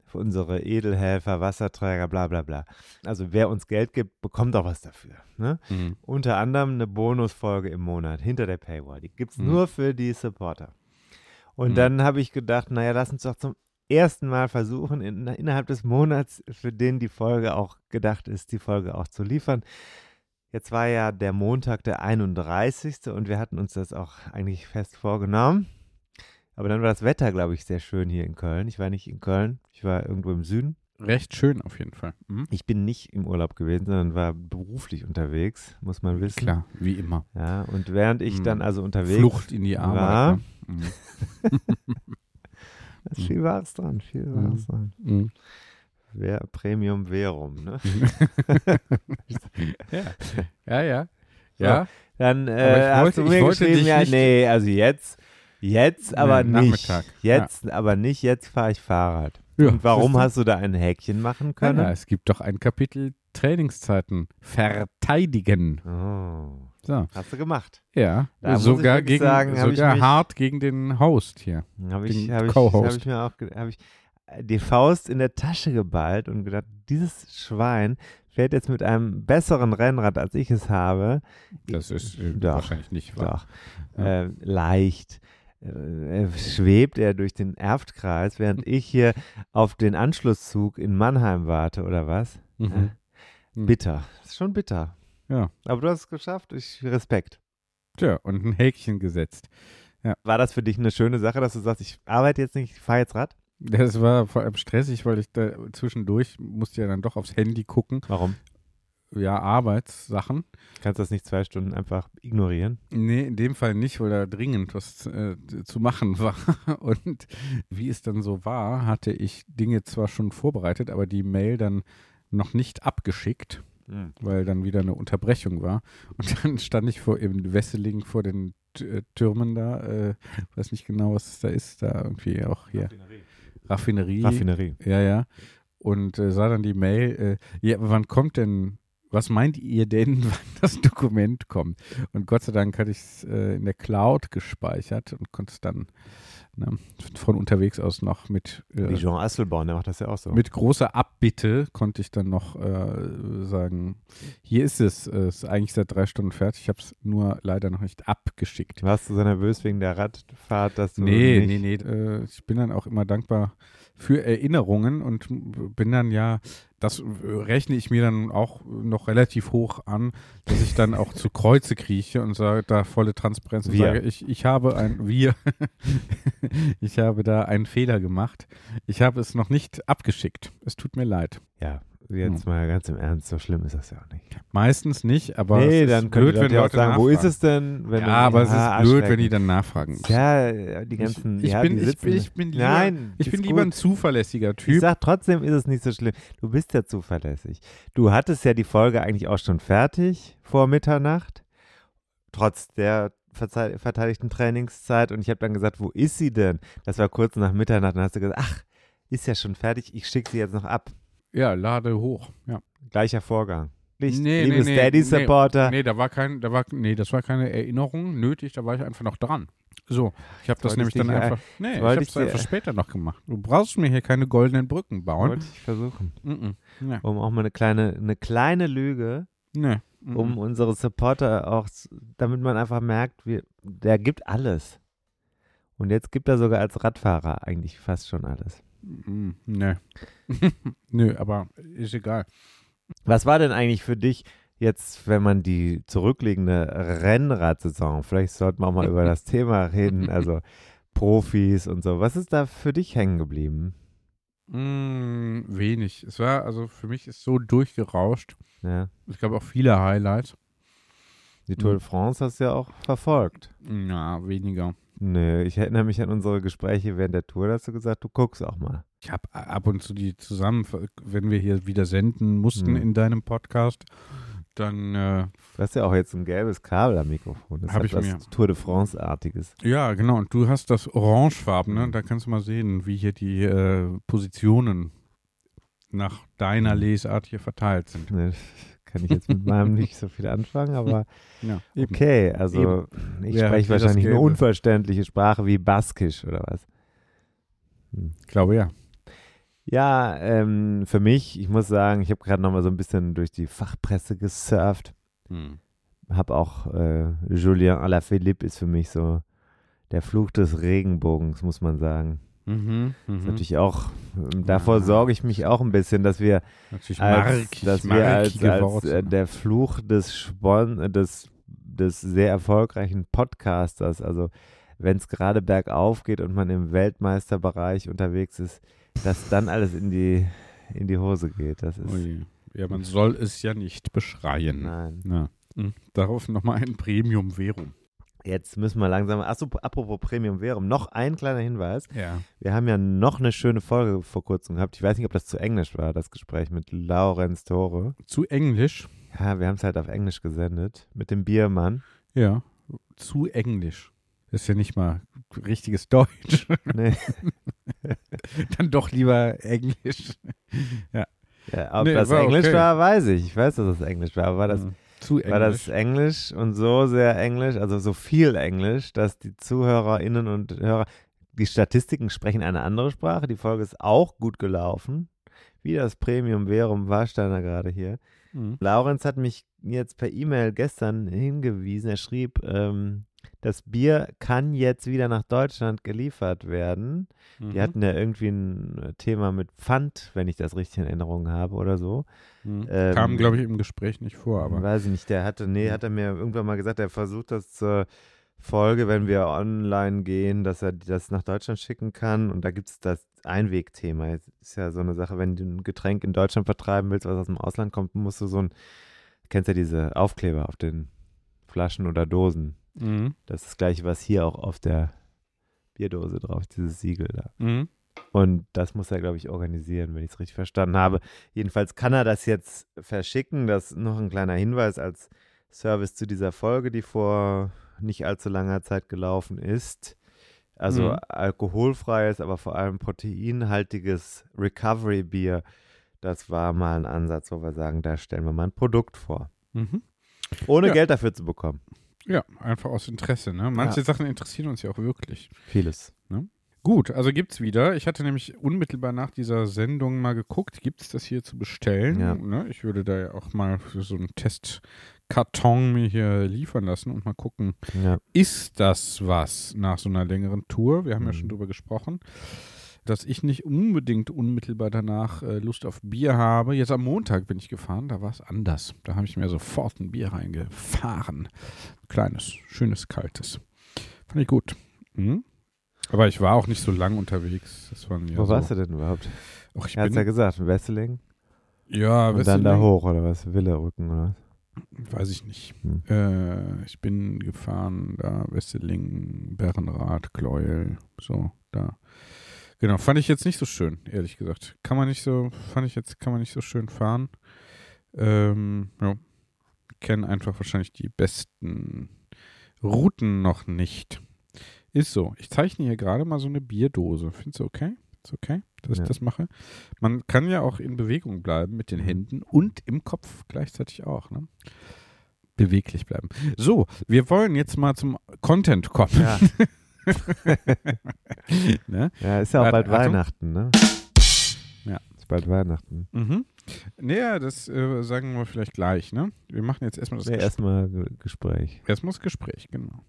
für unsere Edelhelfer, Wasserträger, bla bla bla. Also wer uns Geld gibt, bekommt auch was dafür. Ne? Mhm. Unter anderem eine Bonusfolge im Monat hinter der Paywall. Die gibt es Mhm. nur für die Supporter. Und Mhm. dann habe ich gedacht, naja, lass uns doch zum ersten Mal versuchen, in, innerhalb des Monats, für den die Folge auch gedacht ist, die Folge auch zu liefern. Jetzt war ja der Montag der 31. und wir hatten uns das auch eigentlich fest vorgenommen. Aber dann war das Wetter, glaube ich, sehr schön hier in Köln. Ich war nicht in Köln, ich war irgendwo im Süden. Recht schön auf jeden Fall. Mhm. Ich bin nicht im Urlaub gewesen, sondern war beruflich unterwegs, muss man wissen. Klar, wie immer. Ja, und während ich Mhm. dann also unterwegs Flucht in die Arbeit. war- Ne? (laughs) Mhm. (laughs) Da ist viel Wahres dran, viel Mhm. Wahres dran. Mhm. Premium Verum, ne? (laughs) ja. ja, ja. Ja, Dann äh, hast wollte- du mir geschrieben, ja, nee, also jetzt, jetzt aber Nee, nicht. Jetzt aber nicht, jetzt fahre ich Fahrrad. ja. Und warum hast du da ein Häkchen machen können? Ja, es gibt doch ein Kapitel Trainingszeiten verteidigen. Oh, So. hast du gemacht. Ja, Da sogar, gegen, sagen, sogar mich- hart gegen den Host hier. Habe ich, Den hab ich, Co-Host. hab ich mir auch hab ich äh, die Faust in der Tasche geballt und gedacht, dieses Schwein fährt jetzt mit einem besseren Rennrad, als ich es habe. Das ist äh, Doch, wahrscheinlich nicht wahr. Doch. Ja. Äh, leicht. Äh, schwebt er durch den Erftkreis, während ich hier auf den Anschlusszug in Mannheim warte, oder was? Mhm. Mhm. bitter. Das ist schon bitter. Ja. Aber du hast es geschafft. Ich Respekt. Tja, und ein Häkchen gesetzt. War das für dich eine schöne Sache, dass du sagst, ich arbeite jetzt nicht, ich fahre jetzt Rad? Das war vor allem stressig, weil ich da zwischendurch musste ja dann doch aufs Handy gucken. Warum? Ja, Arbeitssachen. Kannst du das nicht zwei Stunden einfach ignorieren? Nee, in dem Fall nicht, weil da dringend was äh, zu machen (laughs) war. Und wie es dann so war, hatte ich Dinge zwar schon vorbereitet, aber die Mail dann noch nicht abgeschickt, Hm. weil dann wieder eine Unterbrechung war. Und (laughs) dann stand ich vor im Wesseling vor den äh, Türmen da, äh, weiß nicht genau, was da ist, da irgendwie auch hier Raffinerie. Raffinerie. Ja, ja. Und äh, sah dann die Mail, äh, ja, aber wann kommt denn, was meint ihr denn, (laughs) wann das Dokument kommt? Und Gott sei Dank hatte ich es äh, in der Cloud gespeichert und konnte es dann ne, von unterwegs aus noch mit, äh, Wie Jean Asselborn, der macht das ja auch so. mit großer Abbitte konnte ich dann noch äh, sagen, hier ist es, äh, ist eigentlich seit drei Stunden fertig, ich habe es nur leider noch nicht abgeschickt. Warst du so nervös wegen der Radfahrt, dass du Nee, nicht nee, nee. Äh, ich bin dann auch immer dankbar, für Erinnerungen und bin dann ja, das rechne ich mir dann auch noch relativ hoch an, dass ich dann auch zu Kreuze krieche und sage, da volle Transparenz und Wir. sage, ich, ich habe ein, wir, (laughs) ich habe da einen Fehler gemacht. Ich habe es noch nicht abgeschickt. Es tut mir leid. Ja, jetzt mal ganz im Ernst, so schlimm ist das ja auch nicht. Meistens nicht, aber nee, es ist dann können blöd, die wenn Leute Leute sagen, wo ist nachfragen. es denn? Wenn ja, aber es Ah, ist blöd, wenn die dann nachfragen. Ja, die ganzen. ich, ja, bin, die ich, bin, ich bin lieber, Nein, ich bin lieber ein zuverlässiger Ich Typ. sag trotzdem ist es nicht so schlimm. Du bist ja zuverlässig. Du hattest ja die Folge eigentlich auch schon fertig vor Mitternacht, trotz der verteidigten Trainingszeit. Und ich habe dann gesagt, wo ist sie denn? Das war kurz nach Mitternacht. Dann hast du gesagt, ach, ist ja schon fertig. Ich schicke sie jetzt noch ab. Ja, lade hoch. Ja. Gleicher Vorgang. Licht, Nee, liebes nee, nee, Daddy-Supporter. Nee, da war kein, da war, nee, das war keine Erinnerung nötig, da war ich einfach noch dran. So, ich habe das nämlich ich dann einfach, nee, ich habe es einfach später noch gemacht. Du brauchst mir hier keine goldenen Brücken bauen. Wollte ich versuchen. Mhm. Ja. Um auch mal eine kleine, eine kleine Lüge, Nee. Mhm. um unsere Supporter auch, damit man einfach merkt, wir, der gibt alles. Und jetzt gibt er sogar als Radfahrer eigentlich fast schon alles. Mhm. Nee. (laughs) Nö, aber ist egal. Was war denn eigentlich für dich jetzt, wenn man die zurückliegende Rennradsaison, vielleicht sollten wir auch mal über das (laughs) Thema reden, also Profis und so, was ist da für dich hängen geblieben? Mm, wenig. Es war, also für mich ist so durchgerauscht. Ja, Es gab auch viele Highlights. die Tour de France hast du ja auch verfolgt. Ja, weniger. Nö, ich erinnere mich an unsere Gespräche während der Tour, da hast du gesagt, du guckst auch mal. Ich habe ab und zu die zusammen, wenn wir hier wieder senden mussten Mhm. in deinem Podcast, dann äh, Du hast ja auch jetzt ein gelbes Kabel am Mikrofon. Das Hab hat ich was mir. Tour de France-artiges. Ja, genau. Und du hast das Orangefarbene. Mhm. Da kannst du mal sehen, wie hier die äh, Positionen nach deiner Lesart hier verteilt sind. Kann ich jetzt mit (laughs) meinem nicht so viel anfangen, aber (laughs) Ja, eben. okay, also ich Wer hat spreche wahrscheinlich eine unverständliche Sprache wie Baskisch oder was. Hm. Ich glaube ja. Ja, ähm, für mich, ich muss sagen, ich habe gerade noch mal so ein bisschen durch die Fachpresse gesurft. Hm. Habe auch äh, Julien Alaphilippe ist für mich so der Fluch des Regenbogens, muss man sagen. Mhm, Ist mhm. natürlich auch, ähm, davor Ah. sorge ich mich auch ein bisschen, dass wir Natürlich als, dass wir als, als äh, der Fluch des Spon des, des sehr erfolgreichen Podcasters, also wenn es gerade bergauf geht und man im Weltmeisterbereich unterwegs ist, dass dann alles in die in die Hose geht. Das ist Ui. Ja, man soll es ja nicht beschreien. nein. Ja. Mhm. Darauf nochmal ein Premium Verum. Jetzt müssen wir langsam. Achso, apropos Premium Verum, noch ein kleiner Hinweis. Ja. Wir haben ja noch eine schöne Folge vor kurzem gehabt. Ich weiß nicht, ob das zu Englisch war, das Gespräch mit Laurenz Tore. Zu Englisch. Ja, wir haben es halt auf Englisch gesendet mit dem Biermann. Ja. Zu Englisch. Das ist ja nicht mal richtiges Deutsch. (laughs) Nee. (laughs) Dann doch lieber Englisch. Ja, ob Nee, das war Englisch okay. war, weiß ich. Ich weiß, dass das Englisch war. Aber war das, Ja. Zu Englisch. war das Englisch und so sehr Englisch, also so viel Englisch, dass die ZuhörerInnen und Hörer, die Statistiken sprechen eine andere Sprache. Die Folge ist auch gut gelaufen. Wie das Premium Verum Warsteiner gerade hier. Mhm. Laurenz hat mich jetzt per E-Mail gestern hingewiesen. Er schrieb, ähm, das Bier kann jetzt wieder nach Deutschland geliefert werden. Die Mhm. hatten ja irgendwie ein Thema mit Pfand, wenn ich das richtig in Erinnerung habe oder so. Mhm. ähm, Kam, glaube ich, im Gespräch nicht vor, aber. Weiß ich nicht, der hatte, nee, hat er mir irgendwann mal gesagt, er versucht das zur Folge, wenn wir online gehen, dass er das nach Deutschland schicken kann. Und da gibt es das Einwegthema. Ist ja so eine Sache, wenn du ein Getränk in Deutschland vertreiben willst, was aus dem Ausland kommt, musst du so ein, kennst ja diese Aufkleber auf den Flaschen oder Dosen. Mhm. Das ist das gleiche, was hier auch auf der Bierdose drauf ist, dieses Siegel da. Mhm. Und das muss er, glaube ich, organisieren, wenn ich es richtig verstanden habe. Jedenfalls kann er das jetzt verschicken. Das ist noch ein kleiner Hinweis als Service zu dieser Folge, die vor nicht allzu langer Zeit gelaufen ist. Also Mhm. alkoholfreies, aber vor allem proteinhaltiges Recovery-Bier. Das war mal ein Ansatz, wo wir sagen, da stellen wir mal ein Produkt vor. Mhm. Ohne Ja. Geld dafür zu bekommen. Ja, einfach aus Interesse. Ne? Manche Ja. Sachen interessieren uns ja auch wirklich. Vieles. Gut, also gibt's wieder. Ich hatte nämlich unmittelbar nach dieser Sendung mal geguckt, gibt's das hier zu bestellen? Ja. Ne? Ich würde da ja auch mal für so einen Testkarton mir hier liefern lassen und mal gucken, Ja. ist das was nach so einer längeren Tour? Wir haben ja Mhm. schon drüber gesprochen. Dass ich nicht unbedingt unmittelbar danach äh, Lust auf Bier habe. Jetzt am Montag bin ich gefahren, da war es anders. Da habe ich mir sofort ein Bier reingefahren. Kleines, schönes, kaltes. Fand ich gut. Mhm. Aber ich war auch nicht so lang unterwegs. Das waren ja Wo so, warst du denn überhaupt? Och, ich Er ja gesagt, in Wesseling. ja, Und dann da Wesseling, hoch, oder was? Willerrücken, oder Weiß ich nicht. Hm. Äh, ich bin gefahren, da Wesseling, Bärenrad, Gleuel, so, da. Genau, fand ich jetzt nicht so schön, ehrlich gesagt. Kann man nicht so, fand ich jetzt, kann man nicht so schön fahren. Ähm, ja. Kennen einfach wahrscheinlich die besten Routen noch nicht. Ist so. Ich zeichne hier gerade mal so eine Bierdose. Findest du okay? Ist okay, dass Ja. ich das mache? Man kann ja auch in Bewegung bleiben mit den Mhm. Händen und im Kopf gleichzeitig auch. Ne? Beweglich bleiben. So, wir wollen jetzt mal zum Content kommen. Ja. (laughs) (laughs) ne? ja, ist ja auch bald Achtung. Weihnachten, ne? Ja. Ist bald Weihnachten. Mhm. Naja, das äh, sagen wir vielleicht gleich. Ne? Wir machen jetzt erstmal das Nee, Gespräch. erstmal Ge- Gespräch. Erstmal das Gespräch, genau.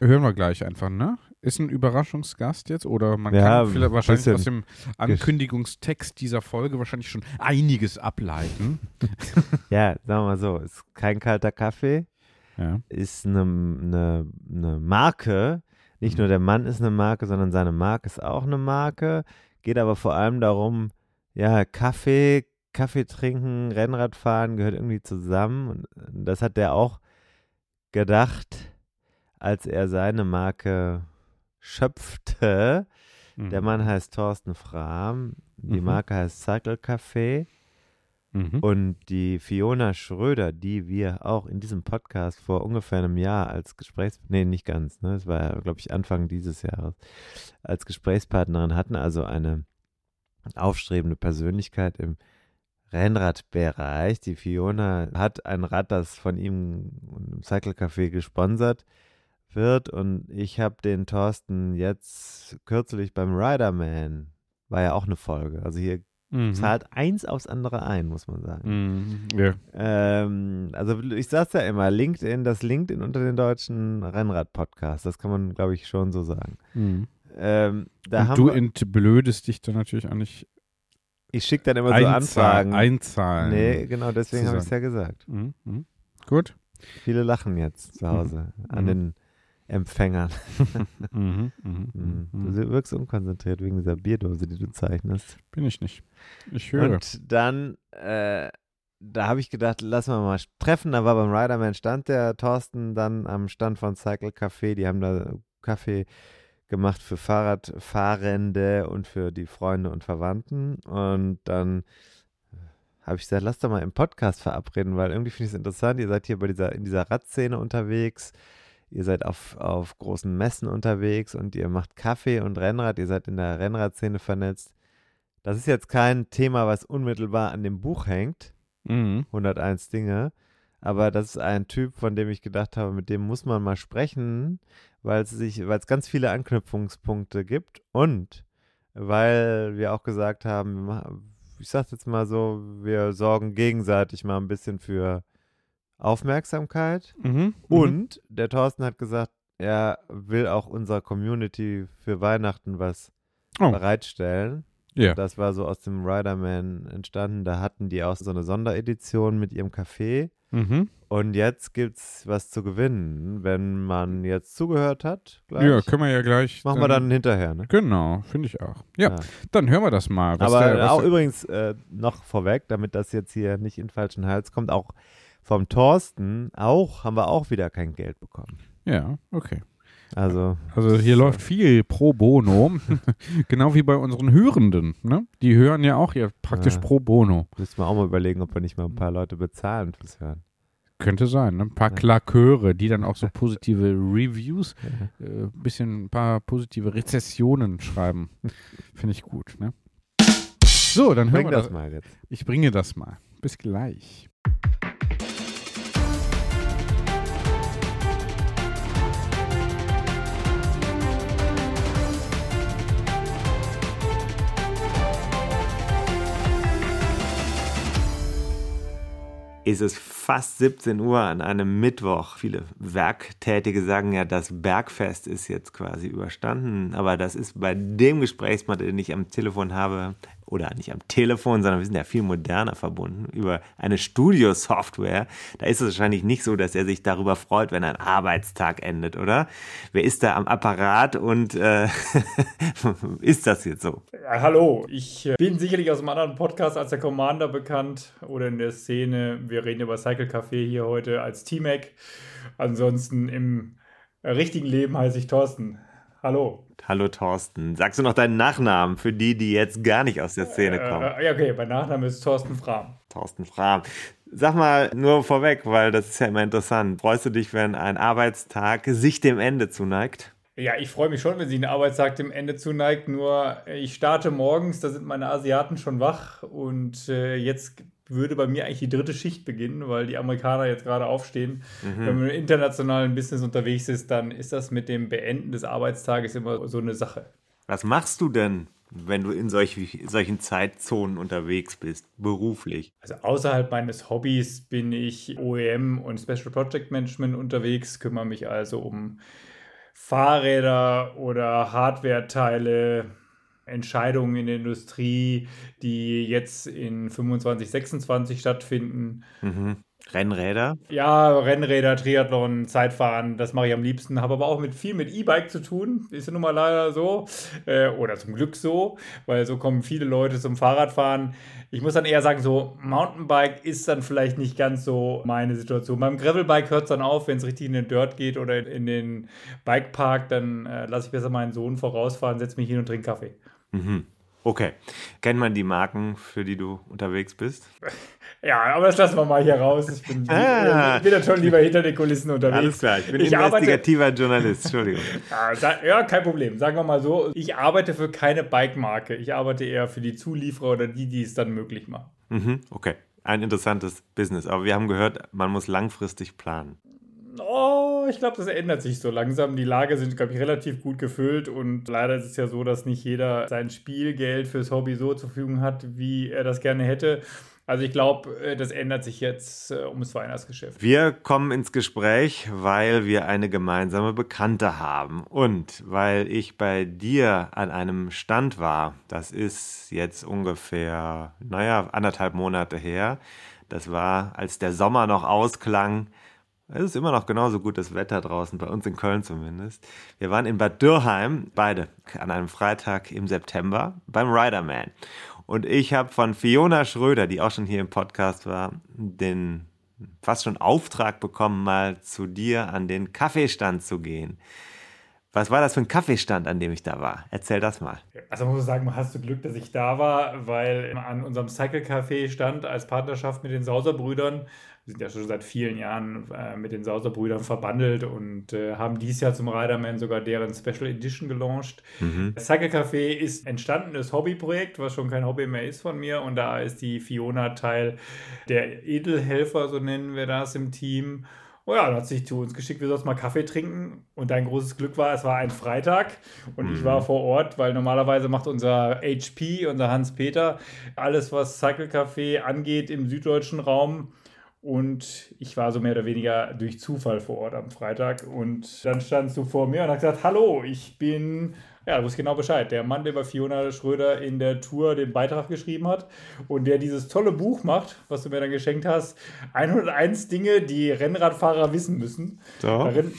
Hören wir gleich einfach, ne? Ist ein Überraschungsgast jetzt oder man Ja, kann vielleicht wahrscheinlich aus dem Ankündigungstext dieser Folge wahrscheinlich schon einiges ableiten. (laughs) Ja, sagen wir mal so, ist kein kalter Kaffee, Ja. ist eine, eine, eine Marke. Nicht nur der Mann ist eine Marke, sondern seine Marke ist auch eine Marke. Geht aber vor allem darum, ja, Kaffee, Kaffee trinken, Rennradfahren gehört irgendwie zusammen. Und das hat der auch gedacht, als er seine Marke schöpfte. Der Mhm. Mann heißt Thorsten Frahm, die Mhm. Marke heißt Cycle Café. Mhm. Und die Fiona Schröder, die wir auch in diesem Podcast vor ungefähr einem Jahr als Gesprächs... Nee, nicht ganz, ne? Das war, glaube ich, Anfang dieses Jahres. Als Gesprächspartnerin hatten also eine aufstrebende Persönlichkeit im Rennradbereich. Die Fiona hat ein Rad, das von ihm im Cycle Café gesponsert wird. Und ich habe den Thorsten jetzt kürzlich beim Riderman, war ja auch eine Folge. Also hier Mhm. zahlt eins aufs andere ein, muss man sagen. Mhm. Ja. Ähm, also ich sag's ja immer, LinkedIn, das LinkedIn unter den deutschen Rennrad-Podcasts, das kann man, glaube ich, schon so sagen. Mhm. Ähm, da Und haben du entblödest dich dann natürlich auch nicht ich schicke dann immer so einzahlen. Anfragen. einzahlen. nee, genau, deswegen habe ich es ja gesagt. Mhm. Mhm. Gut. Viele lachen jetzt zu Hause an Mhm. den Empfängern. (laughs) Mhm. Mhm. Mhm. Mhm. Du wirkst unkonzentriert wegen dieser Bierdose, die du zeichnest. Bin ich nicht. Ich höre. Und dann, äh, da habe ich gedacht, lass mal mal treffen. Da war beim Riderman stand der Thorsten dann am Stand von Cycle Café. Die haben da Kaffee gemacht für Fahrradfahrende und für die Freunde und Verwandten. Und dann habe ich gesagt, lass doch mal im Podcast verabreden, weil irgendwie finde ich es interessant. Ihr seid hier bei dieser, in dieser Radszene unterwegs. Ihr seid auf, auf großen Messen unterwegs und ihr macht Kaffee und Rennrad. Ihr seid in der Rennradszene vernetzt. Das ist jetzt kein Thema, was unmittelbar an dem Buch hängt, Mhm. 101 Dinge, aber das ist ein Typ, von dem ich gedacht habe, mit dem muss man mal sprechen, weil es sich, weil es ganz viele Anknüpfungspunkte gibt und weil wir auch gesagt haben, ich sag's jetzt mal so, wir sorgen gegenseitig mal ein bisschen für Aufmerksamkeit Mhm. und der Thorsten hat gesagt, er will auch unserer Community für Weihnachten was Oh. bereitstellen. Ja. Das war so aus dem Riderman entstanden. Da hatten die auch so eine Sonderedition mit ihrem Café. Mhm. Und jetzt gibt's was zu gewinnen, wenn man jetzt zugehört hat. Gleich. Ja, können wir ja gleich. Machen wir dann hinterher, ne? Genau, finde ich auch. Ja, dann hören wir das mal. Was Aber der, auch der, übrigens äh, noch vorweg, damit das jetzt hier nicht in den falschen Hals kommt, auch vom Thorsten auch haben wir auch wieder kein Geld bekommen. Ja, okay. Also Also hier läuft viel pro bono, (laughs) genau wie bei unseren Hörenden. Ne? Die hören ja auch ja praktisch Ja. pro bono. müssen wir auch mal überlegen, ob wir nicht mal ein paar Leute bezahlen fürs Hören. Könnte sein, ne? Ein paar Ja. Klaköre, die dann auch so positive (laughs) Reviews, äh, bisschen ein paar positive Rezessionen schreiben. (laughs) Finde ich gut, ne? So, dann hören Bring wir das das. mal jetzt. Ich bringe das mal. Bis gleich. Ist es fast 17 Uhr an einem Mittwoch. Viele Werktätige sagen ja, das Bergfest ist jetzt quasi überstanden. Aber das ist bei dem Gesprächspartner, den ich am Telefon habe, oder nicht am Telefon, sondern wir sind ja viel moderner verbunden über eine Studio-Software. Da ist es wahrscheinlich nicht so, dass er sich darüber freut, wenn ein Arbeitstag endet, oder? Wer ist da am Apparat und äh, (laughs) ist das jetzt so? Ja, hallo, ich äh, bin sicherlich aus einem anderen Podcast als der Commander bekannt oder in der Szene. Wir reden über Cycle Café hier heute als T-Mac. Ansonsten im richtigen Leben heiße ich Thorsten. Hallo. Hallo Thorsten. Sagst du noch deinen Nachnamen für die, die jetzt gar nicht aus der Szene äh, kommen? Äh, ja, okay, mein Nachname ist Thorsten Frahm. Thorsten Frahm. Sag mal nur vorweg, weil das ist ja immer interessant. Freust du dich, wenn ein Arbeitstag sich dem Ende zuneigt? Ja, ich freue mich schon, wenn sich ein Arbeitstag dem Ende zuneigt. Nur ich starte morgens, da sind meine Asiaten schon wach und äh, jetzt würde bei mir eigentlich die dritte Schicht beginnen, weil die Amerikaner jetzt gerade aufstehen. Mhm. Wenn man im internationalen Business unterwegs ist, dann ist das mit dem Beenden des Arbeitstages immer so eine Sache. Was machst du denn, wenn du in solch, solchen Zeitzonen unterwegs bist, beruflich? Also außerhalb meines Hobbys bin ich OEM und Special Project Management unterwegs, kümmere mich also um Fahrräder oder Hardware-Teile, Entscheidungen in der Industrie, die jetzt in 25, 26 stattfinden. Mhm. Rennräder? Ja, Rennräder, Triathlon, Zeitfahren, das mache ich am liebsten. Habe aber auch mit viel mit E-Bike zu tun. Ist ja nun mal leider so. Äh, oder zum Glück so, weil so kommen viele Leute zum Fahrradfahren. Ich muss dann eher sagen, so Mountainbike ist dann vielleicht nicht ganz so meine Situation. Beim Gravelbike hört es dann auf, wenn es richtig in den Dirt geht oder in den Bikepark, dann äh, lasse ich besser meinen Sohn vorausfahren, setze mich hin und trinke Kaffee. Mhm. Okay. Kennt man die Marken, für die du unterwegs bist? (laughs) Ja, aber das lassen wir mal hier raus. Ich bin, ah. bin dann schon lieber hinter den Kulissen unterwegs. Alles klar, ich bin ich investigativer arbeite, Journalist, Entschuldigung. (laughs) Ja, ja, kein Problem. Sagen wir mal so, ich arbeite für keine Bike-Marke. Ich arbeite eher für die Zulieferer oder die, die es dann möglich machen. Mhm, okay, ein interessantes Business. Aber wir haben gehört, man muss langfristig planen. Oh, ich glaube, das ändert sich so langsam. Die Lager sind, glaube ich, relativ gut gefüllt und leider ist es ja so, dass nicht jeder sein Spielgeld fürs Hobby so zur Verfügung hat, wie er das gerne hätte. Also ich glaube, äh, das ändert sich jetzt äh, ums Weihnachtsgeschäft. Wir kommen ins Gespräch, weil wir eine gemeinsame Bekannte haben und weil ich bei dir an einem Stand war. Das ist jetzt ungefähr, naja, anderthalb Monate her. Das war, als der Sommer noch ausklang es ist immer noch genauso gutes Wetter draußen, bei uns in Köln zumindest. Wir waren in Bad Dürrheim, beide, an einem Freitag im September beim Riderman. Und ich habe von Fiona Schröder, die auch schon hier im Podcast war, den fast schon Auftrag bekommen, mal zu dir an den Kaffeestand zu gehen. Was war das für ein Kaffeestand, an dem ich da war? Erzähl das mal. Also muss sagen, hast du Glück, dass ich da war, weil an unserem Cycle Café stand als Partnerschaft mit den Sauser-Brüdern wir sind ja schon seit vielen Jahren äh, mit den Sauser-Brüdern verbandelt und äh, haben dieses Jahr zum Riderman sogar deren Special Edition gelauncht. Mhm. Cycle Café ist entstandenes Hobbyprojekt, was schon kein Hobby mehr ist von mir und da ist die Fiona Teil der Edelhelfer, so nennen wir das im Team. Oh ja, dann hat sich zu uns geschickt, wir sollen mal Kaffee trinken. Und dein großes Glück war, es war ein Freitag und mhm. ich war vor Ort, weil normalerweise macht unser HP, unser Hans-Peter, alles, was Cycle Café angeht im süddeutschen Raum. Und ich war so mehr oder weniger durch Zufall vor Ort am Freitag. Und dann standst du vor mir und hast gesagt, hallo, ich bin, ja, du wusstest genau Bescheid, der Mann, der bei Fiona Schröder in der Tour den Beitrag geschrieben hat und der dieses tolle Buch macht, was du mir dann geschenkt hast, 101 Dinge, die Rennradfahrer wissen müssen. So. Darin,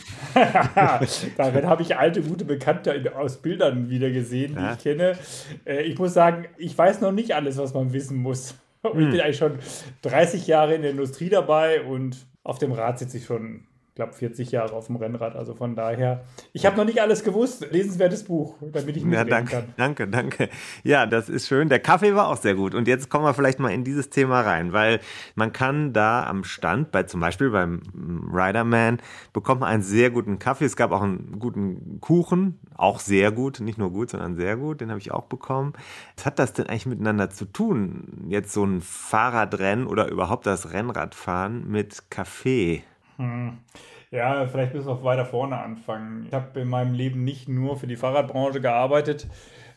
darin habe ich alte, gute Bekannte aus Bildern wieder gesehen, die ja. ich kenne. Äh, ich muss sagen, ich weiß noch nicht alles, was man wissen muss. Und ich hm. bin eigentlich schon 30 Jahre in der Industrie dabei und auf dem Rad sitze ich schon glaube, 40 Jahre auf dem Rennrad. Also von daher, ich habe noch nicht alles gewusst. Lesenswertes Buch, damit ich mitreden ja, danke, kann. Danke, danke. Ja, das ist schön. Der Kaffee war auch sehr gut. Und jetzt kommen wir vielleicht mal in dieses Thema rein, weil man kann da am Stand, bei zum Beispiel beim Riderman, bekommt man einen sehr guten Kaffee. Es gab auch einen guten Kuchen, auch sehr gut, nicht nur gut, sondern sehr gut. Den habe ich auch bekommen. Was hat das denn eigentlich miteinander zu tun? Jetzt so ein Fahrradrennen oder überhaupt das Rennradfahren mit Kaffee? Hm. Ja, vielleicht müssen wir weiter vorne anfangen. Ich habe in meinem Leben nicht nur für die Fahrradbranche gearbeitet,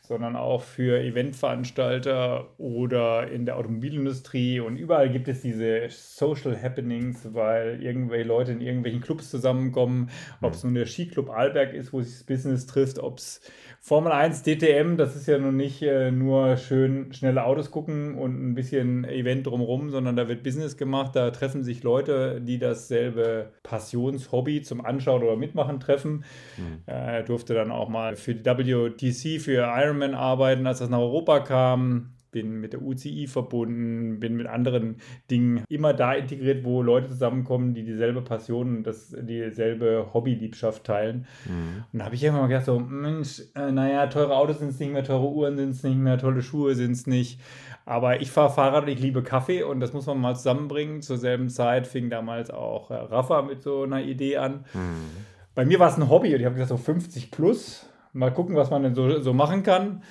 sondern auch für Eventveranstalter oder in der Automobilindustrie. Und überall gibt es diese Social Happenings, weil irgendwelche Leute in irgendwelchen Clubs zusammenkommen. Ob es nun der Skiclub Alberg ist, wo sich das Business trifft, ob es Formel 1 DTM, das ist ja nun nicht äh, nur schön schnelle Autos gucken und ein bisschen Event drumherum, sondern da wird Business gemacht. Da treffen sich Leute, die dasselbe Passionshobby zum Anschauen oder Mitmachen treffen. Mhm. Er durfte dann auch mal für die WTC, für Ironman arbeiten, als das nach Europa kam bin mit der UCI verbunden, bin mit anderen Dingen immer da integriert, wo Leute zusammenkommen, die dieselbe Passion und das, dieselbe Hobbyliebschaft teilen. Mhm. Und da habe ich immer mal gedacht, so, Mensch, äh, naja, teure Autos sind es nicht mehr, teure Uhren sind es nicht mehr, tolle Schuhe sind es nicht. Aber ich fahre Fahrrad und ich liebe Kaffee und das muss man mal zusammenbringen. Zur selben Zeit fing damals auch äh, Rafa mit so einer Idee an. Mhm. Bei mir war es ein Hobby und ich habe gesagt, so 50 plus. Mal gucken, was man denn so, so machen kann.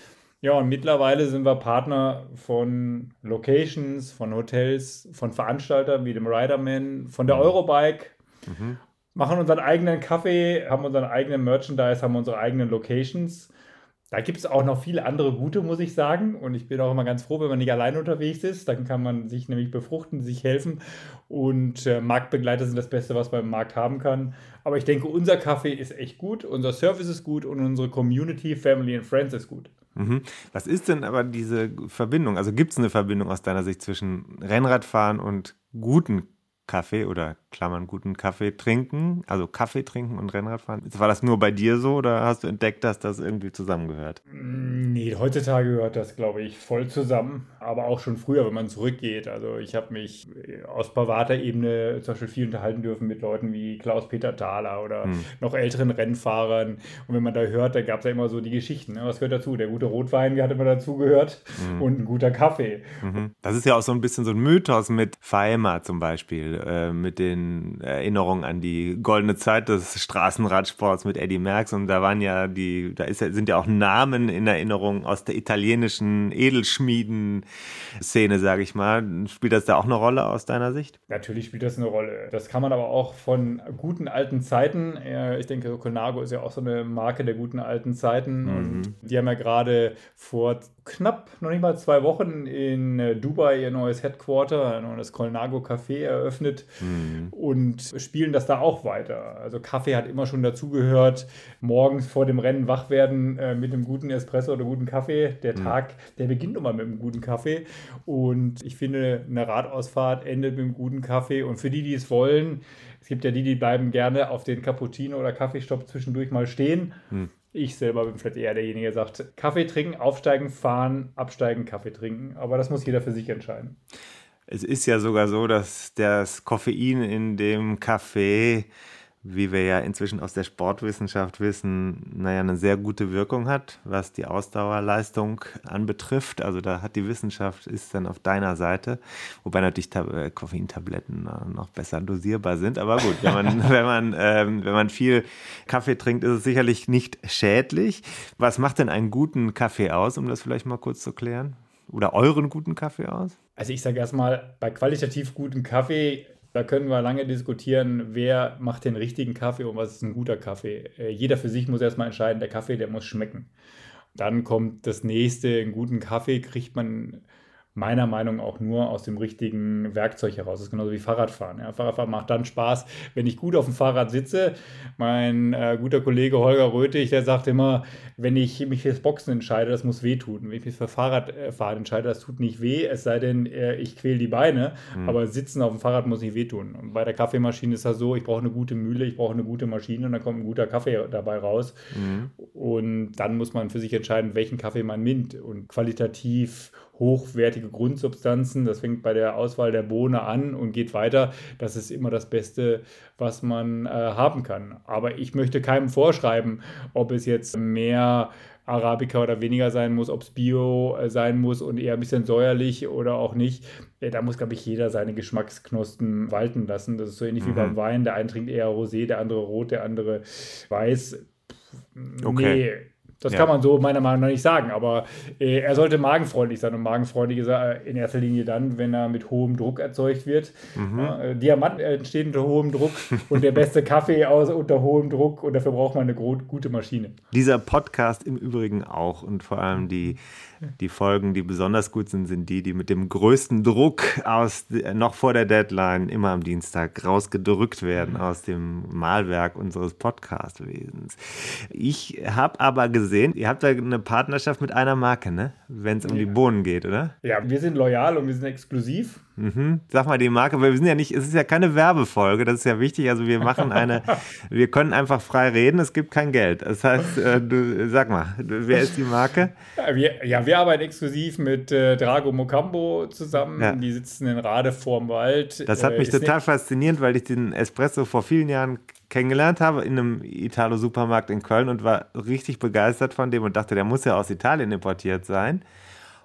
Ja, und mittlerweile sind wir Partner von Locations, von Hotels, von Veranstaltern wie dem Riderman, von der mhm. Eurobike, mhm. machen unseren eigenen Kaffee, haben unseren eigenen Merchandise, haben unsere eigenen Locations. Da gibt es auch noch viele andere gute, muss ich sagen. Und ich bin auch immer ganz froh, wenn man nicht allein unterwegs ist. Dann kann man sich nämlich befruchten, sich helfen. Und äh, Marktbegleiter sind das Beste, was man im Markt haben kann. Aber ich denke, unser Kaffee ist echt gut, unser Service ist gut und unsere Community, Family and Friends ist gut. Mhm. Was ist denn aber diese Verbindung? Also gibt es eine Verbindung aus deiner Sicht zwischen Rennradfahren und guten Kaffee oder Klammern guten Kaffee trinken, also Kaffee trinken und Rennradfahren. War das nur bei dir so oder hast du entdeckt, dass das irgendwie zusammengehört? Mm, nee, heutzutage gehört das, glaube ich, voll zusammen, aber auch schon früher, wenn man zurückgeht. Also ich habe mich äh, aus privater Ebene zum Beispiel viel unterhalten dürfen mit Leuten wie Klaus-Peter Thaler oder hm. noch älteren Rennfahrern. Und wenn man da hört, da gab es ja immer so die Geschichten. Ne? Was gehört dazu? Der gute Rotwein hat immer dazugehört hm. und ein guter Kaffee. Mhm. Das ist ja auch so ein bisschen so ein Mythos mit Faima zum Beispiel, äh, mit den Erinnerungen an die goldene Zeit des Straßenradsports mit Eddie Merckx und da waren ja die, da ist, sind ja auch Namen in Erinnerung aus der italienischen Edelschmieden-Szene, sage ich mal. Spielt das da auch eine Rolle aus deiner Sicht? Natürlich spielt das eine Rolle. Das kann man aber auch von guten alten Zeiten. Ich denke, Conago ist ja auch so eine Marke der guten alten Zeiten. Mhm. Und die haben ja gerade vor knapp noch nicht mal zwei Wochen in Dubai ihr neues Headquarter, das Colnago Café eröffnet. Mhm und spielen das da auch weiter. Also Kaffee hat immer schon dazugehört. Morgens vor dem Rennen wach werden äh, mit einem guten Espresso oder guten Kaffee. Der mhm. Tag, der beginnt immer mit einem guten Kaffee. Und ich finde, eine Radausfahrt endet mit einem guten Kaffee. Und für die, die es wollen, es gibt ja die, die bleiben gerne auf den Cappuccino oder Kaffeestopp zwischendurch mal stehen. Mhm. Ich selber bin vielleicht eher derjenige, der sagt, Kaffee trinken, aufsteigen, fahren, absteigen, Kaffee trinken. Aber das muss jeder für sich entscheiden. Es ist ja sogar so, dass das Koffein in dem Kaffee, wie wir ja inzwischen aus der Sportwissenschaft wissen, naja, eine sehr gute Wirkung hat, was die Ausdauerleistung anbetrifft. Also da hat die Wissenschaft, ist dann auf deiner Seite, wobei natürlich äh, Koffeintabletten noch besser dosierbar sind. Aber gut, wenn man, (laughs) wenn man, ähm, wenn man viel Kaffee trinkt, ist es sicherlich nicht schädlich. Was macht denn einen guten Kaffee aus, um das vielleicht mal kurz zu klären? Oder euren guten Kaffee aus? Also ich sage erstmal, bei qualitativ gutem Kaffee, da können wir lange diskutieren, wer macht den richtigen Kaffee und was ist ein guter Kaffee. Äh, jeder für sich muss erstmal entscheiden, der Kaffee, der muss schmecken. Dann kommt das nächste, einen guten Kaffee kriegt man meiner Meinung nach auch nur aus dem richtigen Werkzeug heraus. Das ist genauso wie Fahrradfahren. Ja, Fahrradfahren macht dann Spaß, wenn ich gut auf dem Fahrrad sitze. Mein äh, guter Kollege Holger Röthig, der sagt immer, wenn ich mich fürs Boxen entscheide, das muss wehtun. Wenn ich mich für Fahrradfahren entscheide, das tut nicht weh, es sei denn, äh, ich quäle die Beine. Mhm. Aber sitzen auf dem Fahrrad muss nicht wehtun. Und bei der Kaffeemaschine ist das so, ich brauche eine gute Mühle, ich brauche eine gute Maschine und dann kommt ein guter Kaffee dabei raus. Mhm. Und dann muss man für sich entscheiden, welchen Kaffee man nimmt. Und qualitativ hochwertige Grundsubstanzen. Das fängt bei der Auswahl der Bohne an und geht weiter. Das ist immer das Beste, was man äh, haben kann. Aber ich möchte keinem vorschreiben, ob es jetzt mehr Arabica oder weniger sein muss, ob es Bio äh, sein muss und eher ein bisschen säuerlich oder auch nicht. Äh, da muss, glaube ich, jeder seine Geschmacksknospen walten lassen. Das ist so ähnlich mhm. wie beim Wein. Der eine trinkt eher Rosé, der andere Rot, der andere Weiß. Okay. Nee Das ja. kann man so meiner Meinung nach nicht sagen, aber äh, er sollte magenfreundlich sein und magenfreundlich ist er in erster Linie dann, wenn er mit hohem Druck erzeugt wird. Mhm. Äh, Diamant entsteht unter hohem Druck und der beste Kaffee aus unter hohem Druck und dafür braucht man eine gute Maschine. Dieser Podcast im Übrigen auch und vor allem die die Folgen, die besonders gut sind, sind die, die mit dem größten Druck aus noch vor der Deadline immer am Dienstag rausgedrückt werden aus dem Malwerk unseres Podcastwesens. Ich habe aber gesehen, ihr habt da eine Partnerschaft mit einer Marke, ne? Wenn es um ja. die Bohnen geht, oder? Ja, wir sind loyal und wir sind exklusiv. Mhm. Sag mal die Marke, weil wir sind ja nicht, es ist ja keine Werbefolge, das ist ja wichtig. Also wir machen eine, (laughs) wir können einfach frei reden, es gibt kein Geld. Das heißt, äh, du, sag mal, wer ist die Marke? Ja, wir, ja, wir arbeiten exklusiv mit äh, Drago Mocambo zusammen. Ja. Die sitzen in Rade vorm Wald. Das hat äh, mich total fasziniert, weil ich den Espresso vor vielen Jahren kennengelernt habe in einem Italo-Supermarkt in Köln und war richtig begeistert von dem und dachte, der muss ja aus Italien importiert sein.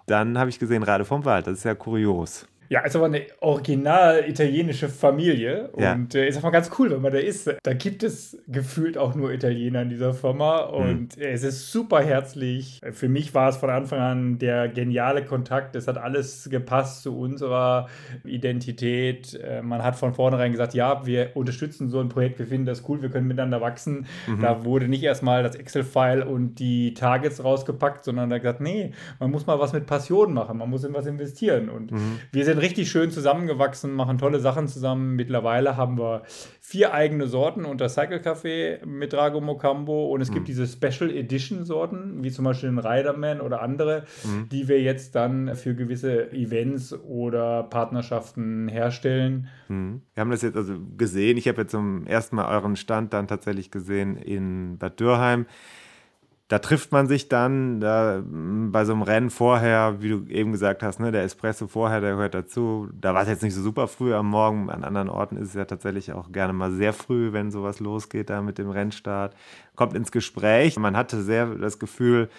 Dann habe ich gesehen, Rade vom Wald. Das ist ja kurios. Ja, ist aber eine original italienische Familie ja. und äh, ist auch mal ganz cool, wenn man da ist. Da gibt es gefühlt auch nur Italiener in dieser Firma und mhm. es ist super herzlich. Für mich war es von Anfang an der geniale Kontakt. Es hat alles gepasst zu unserer Identität. Äh, man hat von vornherein gesagt, ja, wir unterstützen so ein Projekt, wir finden das cool, wir können miteinander wachsen. Mhm. Da wurde nicht erstmal das Excel-File und die Targets rausgepackt, sondern da gesagt, nee, man muss mal was mit Passion machen, man muss in was investieren und mhm. wir sind sind richtig schön zusammengewachsen, machen tolle Sachen zusammen. Mittlerweile haben wir vier eigene Sorten unter Cycle Café mit Drago Mocambo und es mhm. gibt diese Special Edition Sorten, wie zum Beispiel den Riderman oder andere, mhm. die wir jetzt dann für gewisse Events oder Partnerschaften herstellen. Mhm. Wir haben das jetzt also gesehen. Ich habe jetzt zum ersten Mal euren Stand dann tatsächlich gesehen in Bad Dürrheim da trifft man sich dann da, bei so einem Rennen vorher, wie du eben gesagt hast, ne, der Espresso vorher, der gehört dazu. Da war es jetzt nicht so super früh am Morgen. An anderen Orten ist es ja tatsächlich auch gerne mal sehr früh, wenn sowas losgeht da mit dem Rennstart. Kommt ins Gespräch. Man hatte sehr das Gefühl,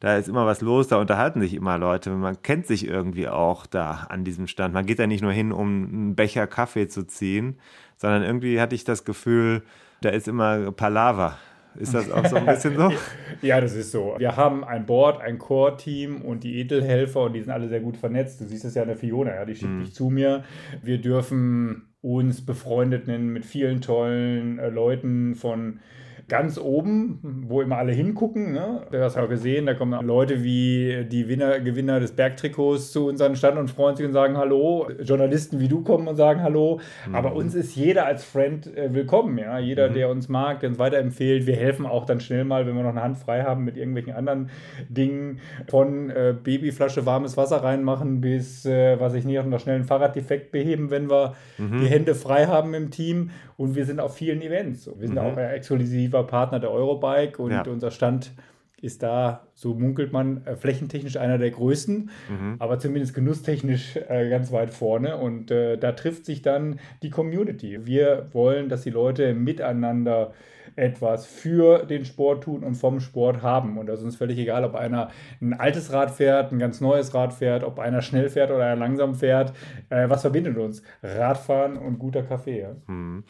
da ist immer was los, da unterhalten sich immer Leute. Man kennt sich irgendwie auch da an diesem Stand. Man geht da nicht nur hin, um einen Becher Kaffee zu ziehen, sondern irgendwie hatte ich das Gefühl, da ist immer Palaver ist das auch so ein bisschen so? (laughs) ja, das ist so. Wir haben ein Board, ein Core-Team und die Edelhelfer und die sind alle sehr gut vernetzt. Du siehst es ja an der Fiona, ja, die schickt mhm. dich zu mir. Wir dürfen uns befreundet nennen mit vielen tollen äh, Leuten von ganz oben, wo immer alle hingucken. Ne? Du hast auch gesehen, da kommen Leute wie die Winner, Gewinner des Bergtrikots zu unseren Stand und freuen sich und sagen Hallo. Journalisten wie du kommen und sagen Hallo. Mhm. Aber uns ist jeder als Friend äh, willkommen. Ja? Jeder, mhm. der uns mag, der uns weiterempfiehlt. Wir helfen auch dann schnell mal, wenn wir noch eine Hand frei haben mit irgendwelchen anderen Dingen. Von äh, Babyflasche warmes Wasser reinmachen bis, äh, was ich nicht, noch schnell einen Fahrraddefekt beheben, wenn wir mhm. die Hände frei haben im Team. Und wir sind auf vielen Events. Wir sind mhm. auch äh, exklusiver Partner der Eurobike und ja. unser Stand ist da, so munkelt man, äh, flächentechnisch einer der größten, mhm. aber zumindest genusstechnisch äh, ganz weit vorne. Und äh, da trifft sich dann die Community. Wir wollen, dass die Leute miteinander etwas für den Sport tun und vom Sport haben. Und das ist uns völlig egal, ob einer ein altes Rad fährt, ein ganz neues Rad fährt, ob einer schnell fährt oder einer langsam fährt. Äh, was verbindet uns? Radfahren und guter Kaffee. Ja? Mhm.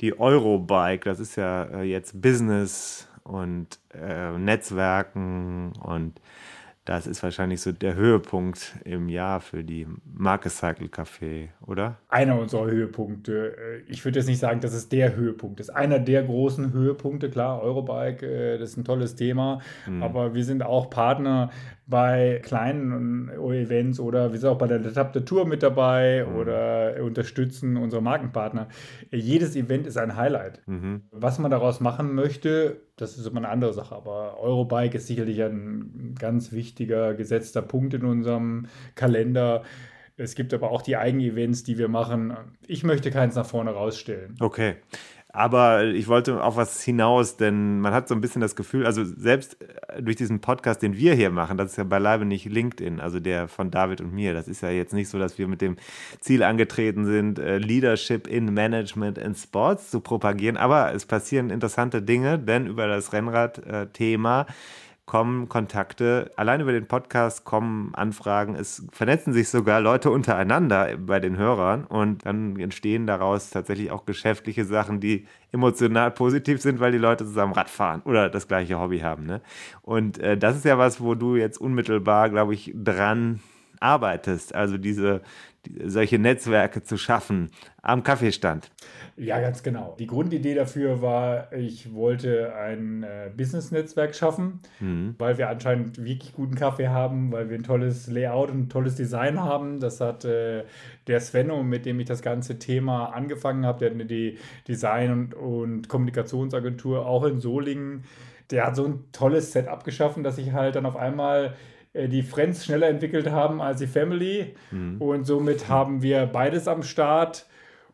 Die Eurobike, das ist ja äh, jetzt Business und äh, Netzwerken und das ist wahrscheinlich so der Höhepunkt im Jahr für die Marke Cycle Café, oder? Einer unserer Höhepunkte. Äh, ich würde jetzt nicht sagen, dass es der Höhepunkt ist. Einer der großen Höhepunkte, klar, Eurobike, äh, das ist ein tolles Thema. Mhm. Aber wir sind auch Partner bei kleinen Events oder wir sind auch bei der Etappe Tour mit dabei mhm. oder unterstützen unsere Markenpartner. Jedes Event ist ein Highlight. Mhm. Was man daraus machen möchte, das ist immer eine andere Sache, aber Eurobike ist sicherlich ein ganz wichtiger gesetzter Punkt in unserem Kalender. Es gibt aber auch die Eigenevents, die wir machen. Ich möchte keins nach vorne rausstellen. Okay. Aber ich wollte auf was hinaus, denn man hat so ein bisschen das Gefühl, also selbst äh, durch diesen Podcast, den wir hier machen, das ist ja beileibe nicht LinkedIn, also der von David und mir. Das ist ja jetzt nicht so, dass wir mit dem Ziel angetreten sind, äh, Leadership in Management and Sports zu propagieren. Aber es passieren interessante Dinge, denn über das Rennrad-Thema kommen Kontakte, allein über den Podcast kommen Anfragen, es vernetzen sich sogar Leute untereinander bei den Hörern und dann entstehen daraus tatsächlich auch geschäftliche Sachen, die emotional positiv sind, weil die Leute zusammen Rad fahren oder das gleiche Hobby haben. Ne? Und äh, das ist ja was, wo du jetzt unmittelbar, glaube ich, dran arbeitest, also diese, die, solche Netzwerke zu schaffen am Kaffeestand. Ja, ganz genau. Die Grundidee dafür war, ich wollte ein äh, Business-Netzwerk schaffen, mhm. weil wir anscheinend wirklich guten Kaffee haben, weil wir ein tolles Layout und ein tolles Design haben. Das hat äh, der Svenno, mit dem ich das ganze Thema angefangen habe, der hat eine Design- und, und Kommunikationsagentur auch in Solingen. Der hat so ein tolles Setup geschaffen, dass ich halt dann auf einmal die Friends schneller entwickelt haben als die Family. Mhm. Und somit haben wir beides am Start.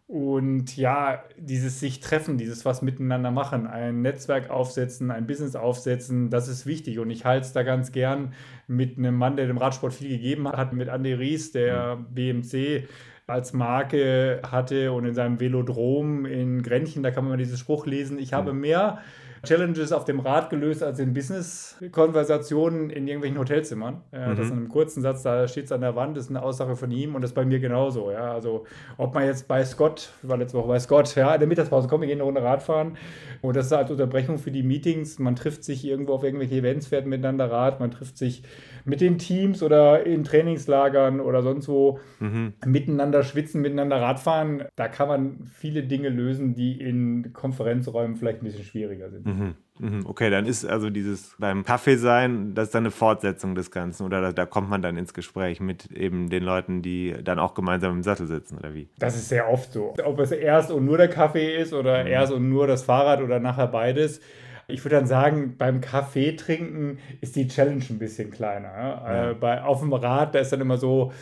Und ja, dieses sich treffen, dieses was miteinander machen, ein Netzwerk aufsetzen, ein Business aufsetzen, das ist wichtig. Und ich halte es da ganz gern mit einem Mann, der dem Radsport viel gegeben hat, mit Andy Ries, der BMC als Marke hatte und in seinem Velodrom in Grenchen, da kann man mal diesen Spruch lesen, ich habe mehr Challenges auf dem Rad gelöst als in Business-Konversationen in irgendwelchen Hotelzimmern. Ja, mhm. Das in einem kurzen Satz, da steht es an der Wand, ist eine Aussage von ihm und das ist bei mir genauso. Ja, also ob man jetzt bei Scott, waren letzte Woche bei Scott, ja, in der Mittagspause, komm, wir gehen eine Runde Radfahren und das ist als Unterbrechung für die Meetings. Man trifft sich irgendwo auf irgendwelche Events, fährt miteinander Rad, man trifft sich mit den Teams oder in Trainingslagern oder sonst wo mhm. miteinander schwitzen, miteinander Radfahren. Da kann man viele Dinge lösen, die in Konferenzräumen vielleicht ein bisschen schwieriger sind. Mhm. mhm. Okay, dann ist also dieses beim Kaffee sein, das ist dann eine Fortsetzung des Ganzen oder da, da, kommt man dann ins Gespräch mit eben den Leuten, die dann auch gemeinsam im Sattel sitzen oder wie? Das ist sehr oft so. Ob es erst und nur der Kaffee ist oder mhm. erst und nur das Fahrrad oder nachher beides. Ich würde dann sagen, beim Kaffee trinken ist die Challenge ein bisschen kleiner. Ja? Äh, bei, auf dem Rad, da ist dann immer so,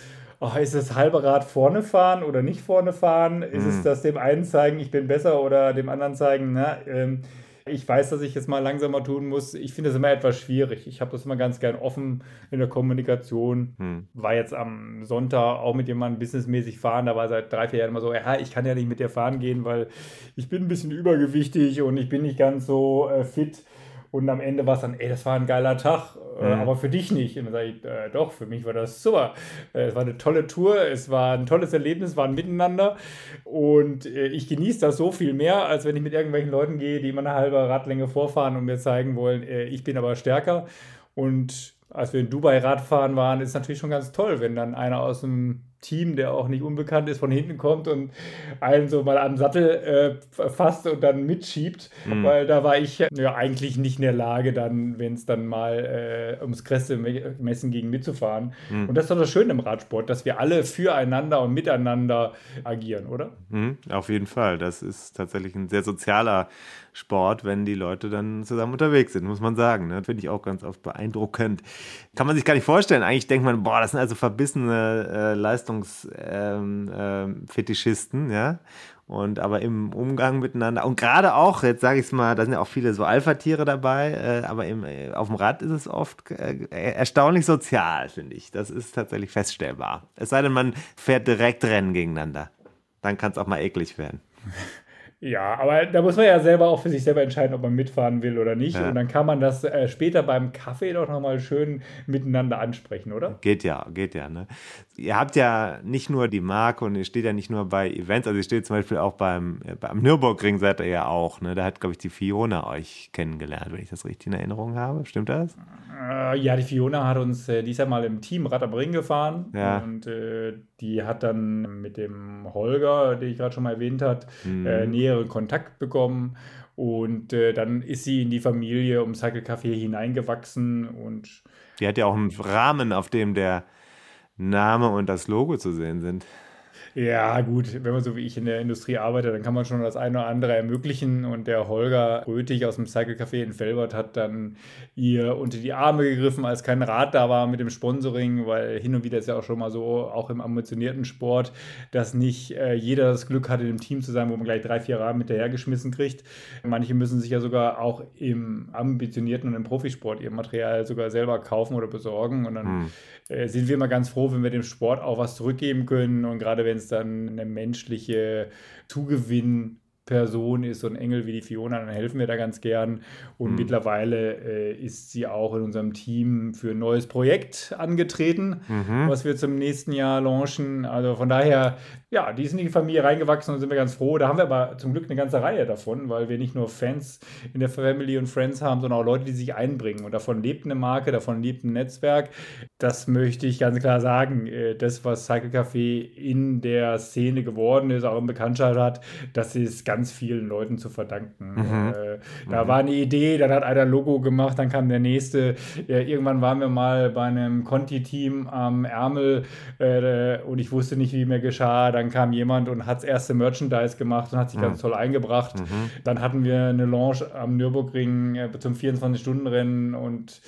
oh, ist das halbe Rad vorne fahren oder nicht vorne fahren? Ist mhm. es das dem einen zeigen, ich bin besser oder dem anderen zeigen, na, ähm, ich weiß, dass ich jetzt mal langsamer tun muss. Ich finde das immer etwas schwierig. Ich habe das immer ganz gern offen in der Kommunikation. Hm. War jetzt am Sonntag auch mit jemandem businessmäßig fahren. Da war seit drei, vier Jahren immer so, ja, ich kann ja nicht mit dir fahren gehen, weil ich bin ein bisschen übergewichtig und ich bin nicht ganz so äh, fit. Und am Ende war es dann, ey, das war ein geiler Tag, äh, mhm. aber für dich nicht. Und dann sage ich, äh, doch, für mich war das super. Äh, es war eine tolle Tour, es war ein tolles Erlebnis, war ein Miteinander. Und äh, ich genieße das so viel mehr, als wenn ich mit irgendwelchen Leuten gehe, die immer eine halbe Radlänge vorfahren und mir zeigen wollen, äh, ich bin aber stärker. Und als wir in Dubai Radfahren waren, ist es natürlich schon ganz toll, wenn dann einer aus dem Team, der auch nicht unbekannt ist, von hinten kommt und einen so mal am Sattel äh, fasst und dann mitschiebt, mhm. weil da war ich ja eigentlich nicht in der Lage, dann, wenn es dann mal äh, ums Kräftemessen ging, mitzufahren. Mhm. Und das ist doch das Schöne im Radsport, dass wir alle füreinander und miteinander agieren, oder? Mhm, auf jeden Fall. Das ist tatsächlich ein sehr sozialer Sport, wenn die Leute dann zusammen unterwegs sind, muss man sagen. Ne? Finde ich auch ganz oft beeindruckend. Kann man sich gar nicht vorstellen. Eigentlich denkt man, boah, das sind also verbissene äh, Leistungsfetischisten, ähm, äh, ja. Und aber im Umgang miteinander und gerade auch, jetzt sage ich es mal, da sind ja auch viele so Alpha-Tiere dabei, äh, aber im, äh, auf dem Rad ist es oft äh, erstaunlich sozial, finde ich. Das ist tatsächlich feststellbar. Es sei denn, man fährt direkt Rennen gegeneinander. Dann kann es auch mal eklig werden. (laughs) Ja, aber da muss man ja selber auch für sich selber entscheiden, ob man mitfahren will oder nicht. Ja. Und dann kann man das äh, später beim Kaffee doch nochmal schön miteinander ansprechen, oder? Geht ja, geht ja. Ne? Ihr habt ja nicht nur die Marke und ihr steht ja nicht nur bei Events, also ihr steht zum Beispiel auch beim, äh, beim Nürburgring seid ihr ja auch. Ne? Da hat, glaube ich, die Fiona euch kennengelernt, wenn ich das richtig in Erinnerung habe. Stimmt das? Äh, ja, die Fiona hat uns äh, dies Jahr mal im Team Rad am Ring gefahren. Ja. Und äh, die hat dann mit dem Holger, den ich gerade schon mal erwähnt habe, mhm. äh, näheren Kontakt bekommen. Und äh, dann ist sie in die Familie um Cycle Café hineingewachsen und. Die hat ja auch einen Rahmen, auf dem der Name und das Logo zu sehen sind. Ja, gut, wenn man so wie ich in der Industrie arbeitet, dann kann man schon das eine oder andere ermöglichen. Und der Holger Rötig aus dem Cycle Café in Felbert hat dann ihr unter die Arme gegriffen, als kein Rad da war mit dem Sponsoring, weil hin und wieder ist ja auch schon mal so, auch im ambitionierten Sport, dass nicht äh, jeder das Glück hat, in einem Team zu sein, wo man gleich drei, vier Rahmen hinterhergeschmissen kriegt. Manche müssen sich ja sogar auch im ambitionierten und im Profisport ihr Material sogar selber kaufen oder besorgen. Und dann hm. äh, sind wir immer ganz froh, wenn wir dem Sport auch was zurückgeben können. Und gerade wenn es dann eine menschliche Zugewinn Person ist, so ein Engel wie die Fiona, dann helfen wir da ganz gern. Und mhm. mittlerweile äh, ist sie auch in unserem Team für ein neues Projekt angetreten, mhm. was wir zum nächsten Jahr launchen. Also von daher, ja, die ist in die Familie reingewachsen und sind wir ganz froh. Da haben wir aber zum Glück eine ganze Reihe davon, weil wir nicht nur Fans in der Family und Friends haben, sondern auch Leute, die sich einbringen. Und davon lebt eine Marke, davon lebt ein Netzwerk. Das möchte ich ganz klar sagen. Äh, das, was Cycle Café in der Szene geworden ist, auch in Bekanntschaft hat, das ist ganz vielen Leuten zu verdanken. Mhm. Äh, da mhm. war eine Idee, dann hat einer Logo gemacht, dann kam der nächste. Irgendwann waren wir mal bei einem Conti-Team am Ärmel äh, und ich wusste nicht, wie mir geschah. Dann kam jemand und hat das erste Merchandise gemacht und hat sich mhm. ganz toll eingebracht. Mhm. Dann hatten wir eine Launch am Nürburgring äh, zum 24-Stunden-Rennen und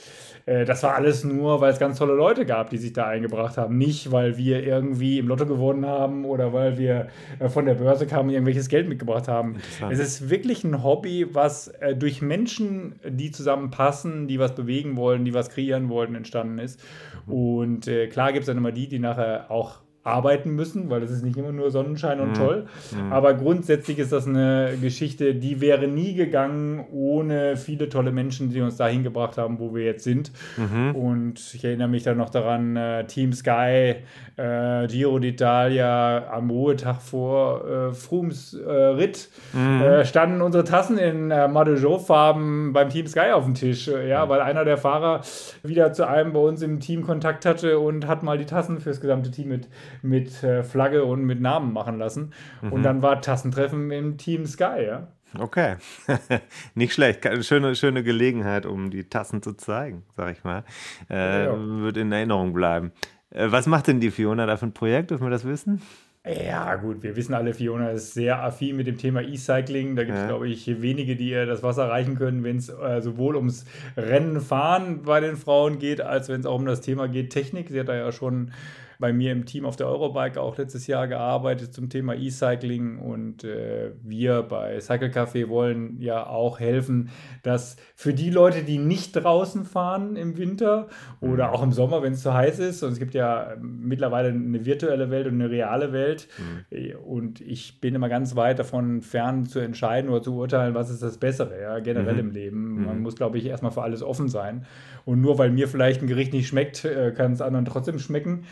äh, das war alles nur, weil es ganz tolle Leute gab, die sich da eingebracht haben. Nicht, weil wir irgendwie im Lotto gewonnen haben oder weil wir äh, von der Börse kamen und irgendwelches Geld mitgebracht haben. Es ist wirklich ein Hobby, was durch Menschen, die zusammenpassen, die was bewegen wollen, die was kreieren wollten, entstanden ist. Mhm. Und klar gibt es dann immer die, die nachher auch arbeiten müssen, weil es ist nicht immer nur Sonnenschein und mhm. toll. Mhm. Aber grundsätzlich ist das eine Geschichte, die wäre nie gegangen ohne viele tolle Menschen, die uns dahin gebracht haben, wo wir jetzt sind. Mhm. Und ich erinnere mich dann noch daran, äh, Team Sky, äh, Giro d'Italia am Ruhetag vor äh, Frums äh, Ritt mhm. äh, standen unsere Tassen in äh, Madejot-Farben beim Team Sky auf dem Tisch. Äh, ja, mhm. weil einer der Fahrer wieder zu einem bei uns im Team Kontakt hatte und hat mal die Tassen fürs gesamte Team mit mit äh, Flagge und mit Namen machen lassen. Mhm. Und dann war Tassentreffen im Team Sky, ja. Okay, (laughs) nicht schlecht. Schöne, schöne Gelegenheit, um die Tassen zu zeigen, sag ich mal. Äh, ja. Wird in Erinnerung bleiben. Äh, was macht denn die Fiona da für ein Projekt? Dürfen wir das wissen? Ja, gut, wir wissen alle, Fiona ist sehr affin mit dem Thema E-Cycling. Da gibt es, ja. glaube ich, wenige, die ihr das Wasser reichen können, wenn es äh, sowohl ums Rennen fahren bei den Frauen geht, als wenn es auch um das Thema geht, Technik. Sie hat da ja schon bei mir im Team auf der Eurobike auch letztes Jahr gearbeitet zum Thema E-Cycling und äh, wir bei Cycle Café wollen ja auch helfen, dass für die Leute, die nicht draußen fahren im Winter oder mhm. auch im Sommer, wenn es zu heiß ist, und es gibt ja mittlerweile eine virtuelle Welt und eine reale Welt mhm. und ich bin immer ganz weit davon fern zu entscheiden oder zu urteilen, was ist das Bessere, ja, generell mhm. im Leben. Man mhm. muss, glaube ich, erstmal für alles offen sein und nur weil mir vielleicht ein Gericht nicht schmeckt, äh, kann es anderen trotzdem schmecken.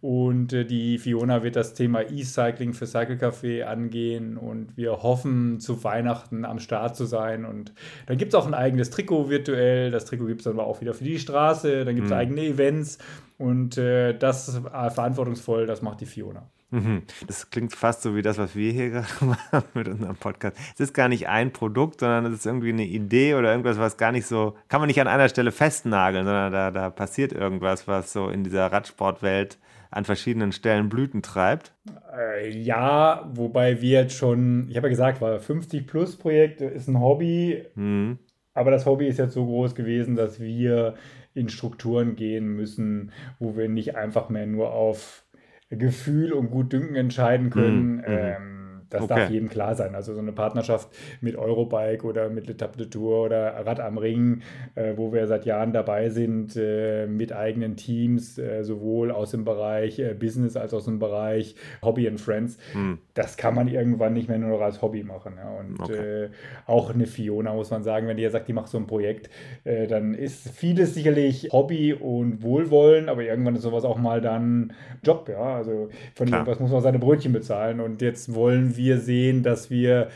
Und äh, die Fiona wird das Thema E-Cycling für Cycle Café angehen und wir hoffen, zu Weihnachten am Start zu sein. Und dann gibt es auch ein eigenes Trikot virtuell. Das Trikot gibt es dann aber auch wieder für die Straße. Dann gibt es mhm. eigene Events und äh, das verantwortungsvoll, das macht die Fiona. Mhm. Das klingt fast so wie das, was wir hier (laughs) gerade machen mit unserem Podcast. Es ist gar nicht ein Produkt, sondern es ist irgendwie eine Idee oder irgendwas, was gar nicht so, kann man nicht an einer Stelle festnageln, sondern da, da passiert irgendwas, was so in dieser Radsportwelt an verschiedenen Stellen Blüten treibt? Äh, ja, wobei wir jetzt schon, ich habe ja gesagt, war 50 Plus Projekt ist ein Hobby, mhm. aber das Hobby ist jetzt so groß gewesen, dass wir in Strukturen gehen müssen, wo wir nicht einfach mehr nur auf Gefühl und Gutdünken entscheiden können. Mhm. Ähm, das okay. darf jedem klar sein. Also so eine Partnerschaft mit Eurobike oder mit L'Etape de Tour oder Rad am Ring, äh, wo wir seit Jahren dabei sind, äh, mit eigenen Teams, äh, sowohl aus dem Bereich äh, Business als auch aus dem Bereich Hobby and Friends. Hm. Das kann man irgendwann nicht mehr nur noch als Hobby machen. Ja. Und okay. Äh, auch eine Fiona, muss man sagen, wenn die ja sagt, die macht so ein Projekt, äh, dann ist vieles sicherlich Hobby und Wohlwollen, aber irgendwann ist sowas auch mal dann Job. Ja. Also von irgendwas muss man seine Brötchen bezahlen und jetzt wollen wir wir sehen, dass wir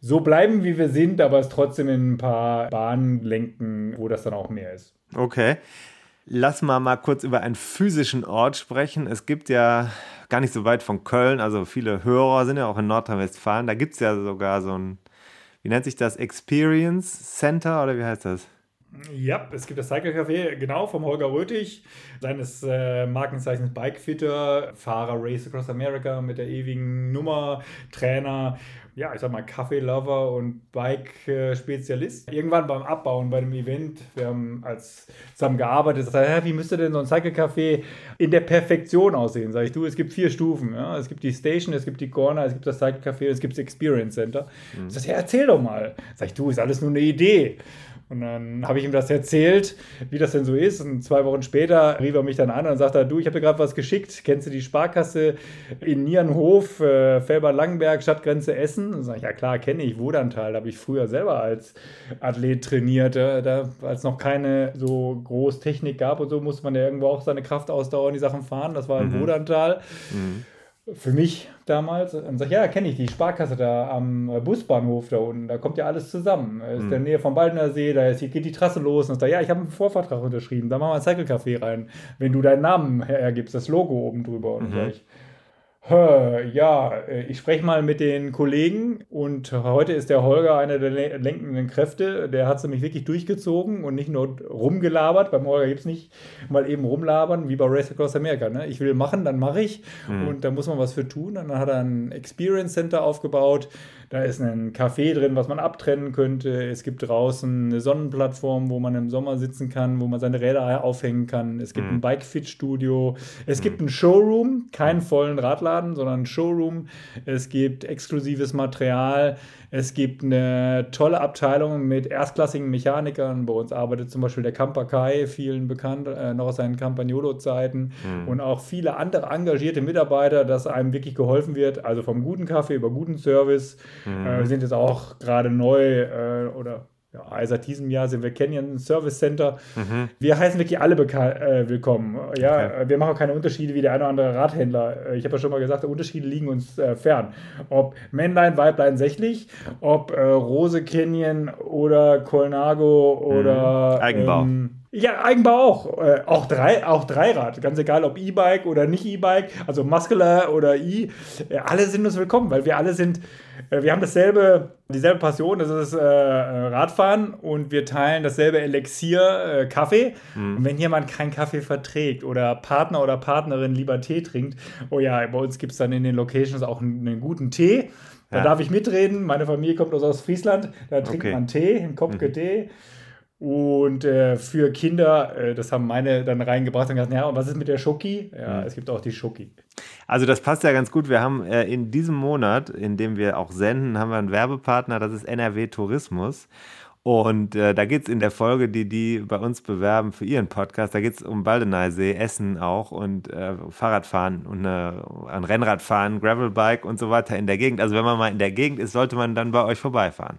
so bleiben, wie wir sind, aber es trotzdem in ein paar Bahnen lenken, wo das dann auch mehr ist. Okay. Lass mal mal kurz über einen physischen Ort sprechen. Es gibt ja gar nicht so weit von Köln, also viele Hörer sind ja auch in Nordrhein-Westfalen. Da gibt es ja sogar so ein, wie nennt sich das, Experience Center oder wie heißt das? Ja, es gibt das Cycle Café, genau, vom Holger Rötig, seines äh, Markenzeichens Bikefitter, Fahrer Race Across America mit der ewigen Nummer, Trainer, ja, ich sag mal Kaffee-Lover und Bike-Spezialist. Irgendwann beim Abbauen bei dem Event, wir haben als zusammen gearbeitet, sagt er, wie müsste denn so ein Cycle Café in der Perfektion aussehen? Sag ich, du, es gibt vier Stufen. Ja? Es gibt die Station, es gibt die Corner, es gibt das Cycle Café, es gibt das Experience Center. Mhm. Sag ich, ja, erzähl doch mal. Sag ich, du, ist alles nur eine Idee. Und dann habe ich ihm das erzählt, wie das denn so ist. Und zwei Wochen später rief er mich dann an und sagte, du, ich habe dir gerade was geschickt. Kennst du die Sparkasse in Nierenhof, äh, Felber-Langenberg, Stadtgrenze Essen? Und sage ich, ja klar, kenne ich, Wodantal. Da habe ich früher selber als Athlet trainiert. Da, da als noch keine so groß Technik gab und so, musste man ja irgendwo auch seine Kraft ausdauern, die Sachen fahren. Das war in mhm. Wodantal. Mhm für mich damals und sag, ja, kenne ich die Sparkasse da am Busbahnhof da unten, da kommt ja alles zusammen. Ist in der mhm. Nähe vom Baldener See, da ist, geht die Trasse los und da, ja, ich habe einen Vorvertrag unterschrieben, da machen wir ein Cycle Café rein, wenn du deinen Namen hergibst, das Logo oben drüber und mhm. sag ich, ja, äh, ich spreche mal mit den Kollegen und heute ist der Holger einer der lenkenden Kräfte. Der hat es nämlich wirklich durchgezogen und nicht nur rumgelabert. Beim Holger gibt es nicht mal eben rumlabern, wie bei Race Across America. Ne? Ich will machen, dann mache ich mhm. und da muss man was für tun. Und dann hat er ein Experience Center aufgebaut. Da ist ein Café drin, was man abtrennen könnte. Es gibt draußen eine Sonnenplattform, wo man im Sommer sitzen kann, wo man seine Räder aufhängen kann. Es gibt mhm. ein Bike-Fit-Studio. Es mhm. gibt einen Showroom, keinen vollen Radladen, sondern einen Showroom. Es gibt exklusives Material. Es gibt eine tolle Abteilung mit erstklassigen Mechanikern. Bei uns arbeitet zum Beispiel der Kamper Kai, vielen bekannt, äh, noch aus seinen Campagnolo-Zeiten. Mhm. Und auch viele andere engagierte Mitarbeiter, dass einem wirklich geholfen wird. Also vom guten Kaffee über guten Service. Mhm. Äh, wir sind jetzt auch gerade neu äh, oder ja, seit diesem Jahr sind wir Canyon Service Center. Mhm. Wir heißen wirklich alle äh, willkommen. Ja, okay. wir machen keine Unterschiede wie der eine oder andere Radhändler. Äh, ich habe ja schon mal gesagt, Unterschiede liegen uns äh, fern. Ob Männlein, Weiblein, sächlich, ob äh, Rose Canyon oder Colnago oder mhm. Eigenbau. Ähm, ja, Eigenbau auch. Äh, auch, drei, auch Dreirad. Ganz egal, ob E-Bike oder nicht E-Bike, also Muscular oder E. Äh, alle sind uns willkommen, weil wir alle sind, äh, wir haben dasselbe, dieselbe Passion, das ist äh, Radfahren und wir teilen dasselbe Elixier, äh, Kaffee. Mhm. Und wenn jemand keinen Kaffee verträgt oder Partner oder Partnerin lieber Tee trinkt, oh ja, bei uns gibt es dann in den Locations auch einen, einen guten Tee. Da ja. darf ich mitreden. Meine Familie kommt aus Ostfriesland. Da trinkt okay. man Tee, einen Kopfke-Tee. Mhm. Und äh, für Kinder, äh, das haben meine dann reingebracht und gesagt, ja, und was ist mit der Schoki? Ja, mhm. es gibt auch die Schoki. Also das passt ja ganz gut. Wir haben äh, in diesem Monat, in dem wir auch senden, haben wir einen Werbepartner, das ist NRW Tourismus. Und äh, da geht es in der Folge, die die bei uns bewerben für ihren Podcast, da geht es um Baldeneysee, Essen auch und äh, Fahrradfahren und ein Rennradfahren, Gravelbike und so weiter in der Gegend. Also wenn man mal in der Gegend ist, sollte man dann bei euch vorbeifahren.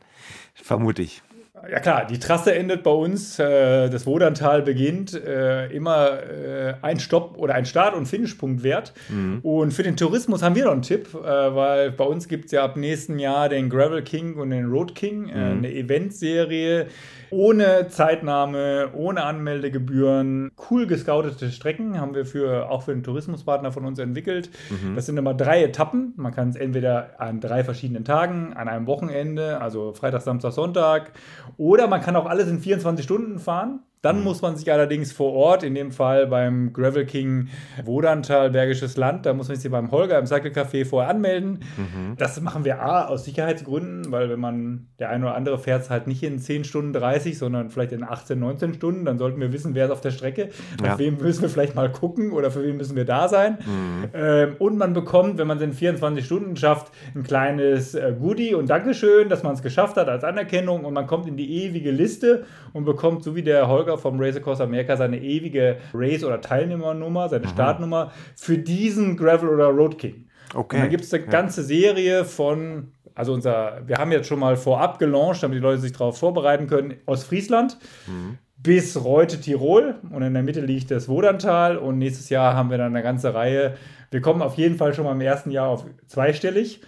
Vermute ich. Ja klar, die Trasse endet bei uns, äh, das Wodantal beginnt, äh, immer äh, ein Stopp oder ein Start- und Finishpunkt wert. Mhm. Und für den Tourismus haben wir noch einen Tipp, äh, weil bei uns gibt es ja ab nächsten Jahr den Gravel King und den Road King, äh, mhm. eine Eventserie ohne Zeitnahme, ohne Anmeldegebühren, cool gescoutete Strecken haben wir für, auch für einen Tourismuspartner von uns entwickelt. Mhm. Das sind immer drei Etappen. Man kann es entweder an drei verschiedenen Tagen, an einem Wochenende, also Freitag, Samstag, Sonntag, oder man kann auch alles in 24 Stunden fahren. Dann mhm. muss man sich allerdings vor Ort, in dem Fall beim Gravel King Wodantal, Bergisches Land, da muss man sich beim Holger im Cycle Café vorher anmelden. Mhm. Das machen wir A aus Sicherheitsgründen, weil wenn man, der eine oder andere fährt es halt nicht in 10 Stunden 30, sondern vielleicht in 18, 19 Stunden, dann sollten wir wissen, wer ist auf der Strecke, ja. auf wem müssen wir vielleicht mal gucken oder für wen müssen wir da sein. Mhm. Ähm, und man bekommt, wenn man es in 24 Stunden schafft, ein kleines äh, Goodie und Dankeschön, dass man es geschafft hat als Anerkennung und man kommt in die ewige Liste und bekommt, so wie der Holger Holger vom Race Across America seine ewige Race- oder Teilnehmernummer, seine mhm. Startnummer für diesen Gravel oder Road King. Okay. Und dann gibt es eine ja. ganze Serie von, also unser, wir haben jetzt schon mal vorab gelauncht, damit die Leute sich darauf vorbereiten können, aus Friesland. Mhm bis Reute Tirol und in der Mitte liegt das Wodantal und nächstes Jahr haben wir dann eine ganze Reihe. Wir kommen auf jeden Fall schon mal im ersten Jahr auf zweistellig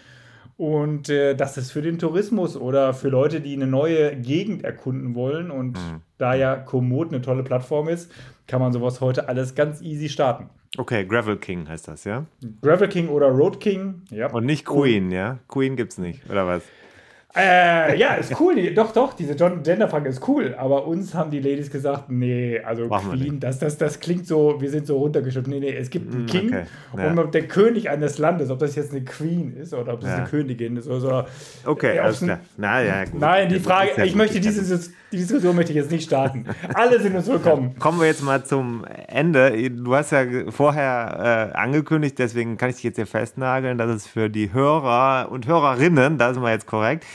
und äh, das ist für den Tourismus oder für Leute, die eine neue Gegend erkunden wollen. Und mhm. da ja Komoot eine tolle Plattform ist, kann man sowas heute alles ganz easy starten. Okay, Gravel King heißt das, ja? Gravel King oder Road King, ja. Und nicht Queen, ja? Queen gibt's nicht, oder was? Äh, ja, ist cool. Die, doch, doch, diese Gender-Frage ist cool. Aber uns haben die Ladies gesagt, nee, also Machen Queen, das, das, das klingt so, wir sind so runtergeschüttet. Nee, nee, es gibt einen mm, King okay. ja. und der König eines Landes, ob das jetzt eine Queen ist oder ob das ja. eine Königin ist. Oder, okay, alles klar. Na, ja, gut. Nein, die Frage, ich möchte diese, die Diskussion möchte ich jetzt nicht starten. (laughs) Alle sind uns willkommen. Kommen wir jetzt mal zum Ende. Du hast ja vorher äh, angekündigt, deswegen kann ich dich jetzt hier festnageln, dass es für die Hörer und Hörerinnen, da sind wir jetzt korrekt,